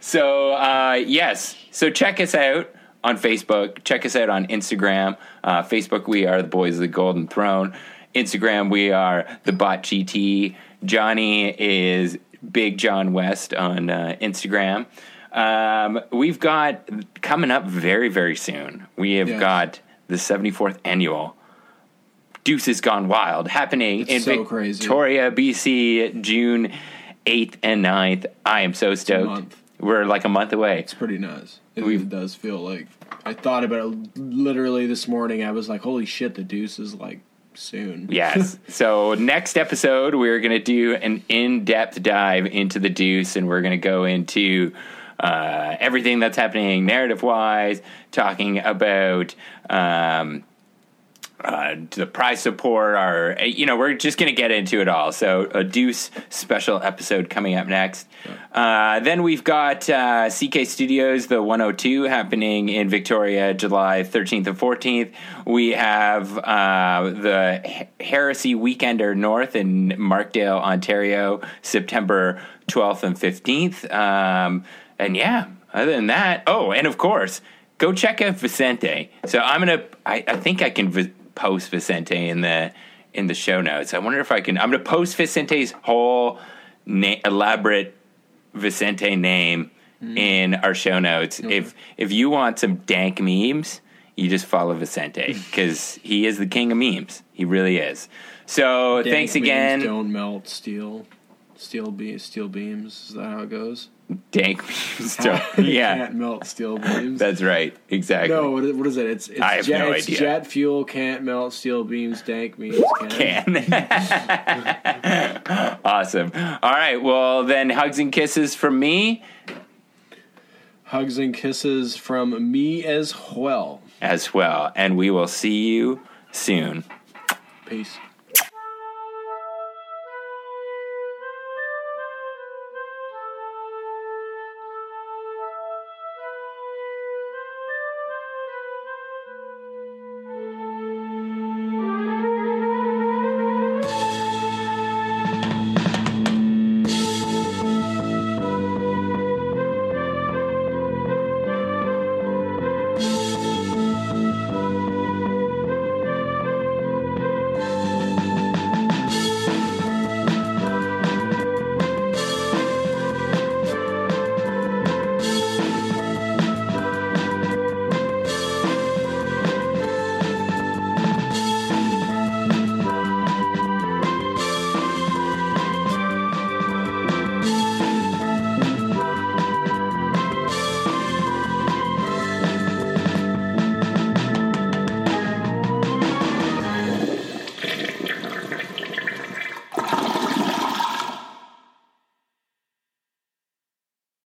so, uh, yes. So, check us out on Facebook. Check us out on Instagram. Uh, Facebook, we are the Boys of the Golden Throne. Instagram, we are the Bot GT. Johnny is Big John West on uh, Instagram. Um, we've got coming up very, very soon. We have got the 74th annual Deuce Deuces Gone Wild happening It's in so crazy. Victoria, BC, June 8th and 9th. I am so stoked. We're like a month away. It's pretty nuts. It, We've- does feel like I thought about it literally this morning. I was like, "Holy shit, the deuce is like soon." Yes. so next episode, we're going to do an in-depth dive into the Deuce, and we're going to go into uh, everything that's happening narrative-wise, talking about. Um, uh, the prize support, our, you know, we're just going to get into it all. So, a Deuce special episode coming up next. Uh, then we've got uh, CK Studios, the 102, happening in Victoria, July 13th and 14th. We have uh, the Heresy Weekender North in Markdale, Ontario, September 12th and 15th. Um, and yeah, other than that, oh, and of course, go check out Vicente. So I'm gonna. I, I think I can vi- post Vicente in the in the show notes. I wonder if I can. I'm gonna post Vicente's whole na- elaborate Vicente name mm. in our show notes. If if you want some dank memes, you just follow Vicente hmm. because he is the king of memes. He really is. So Dank thanks again, Don't melt steel, steel be steel beams. Is that how it goes? Dank memes. don't- yeah, can't melt steel beams. that's right. Exactly. no, what is, what is it? It's, it's I have jet, no it's idea. jet fuel can't melt steel beams. Dank memes can. can. awesome. All right. Well, then, hugs and kisses from me Hugs and kisses from me as well. as well. And we will see you soon. Peace.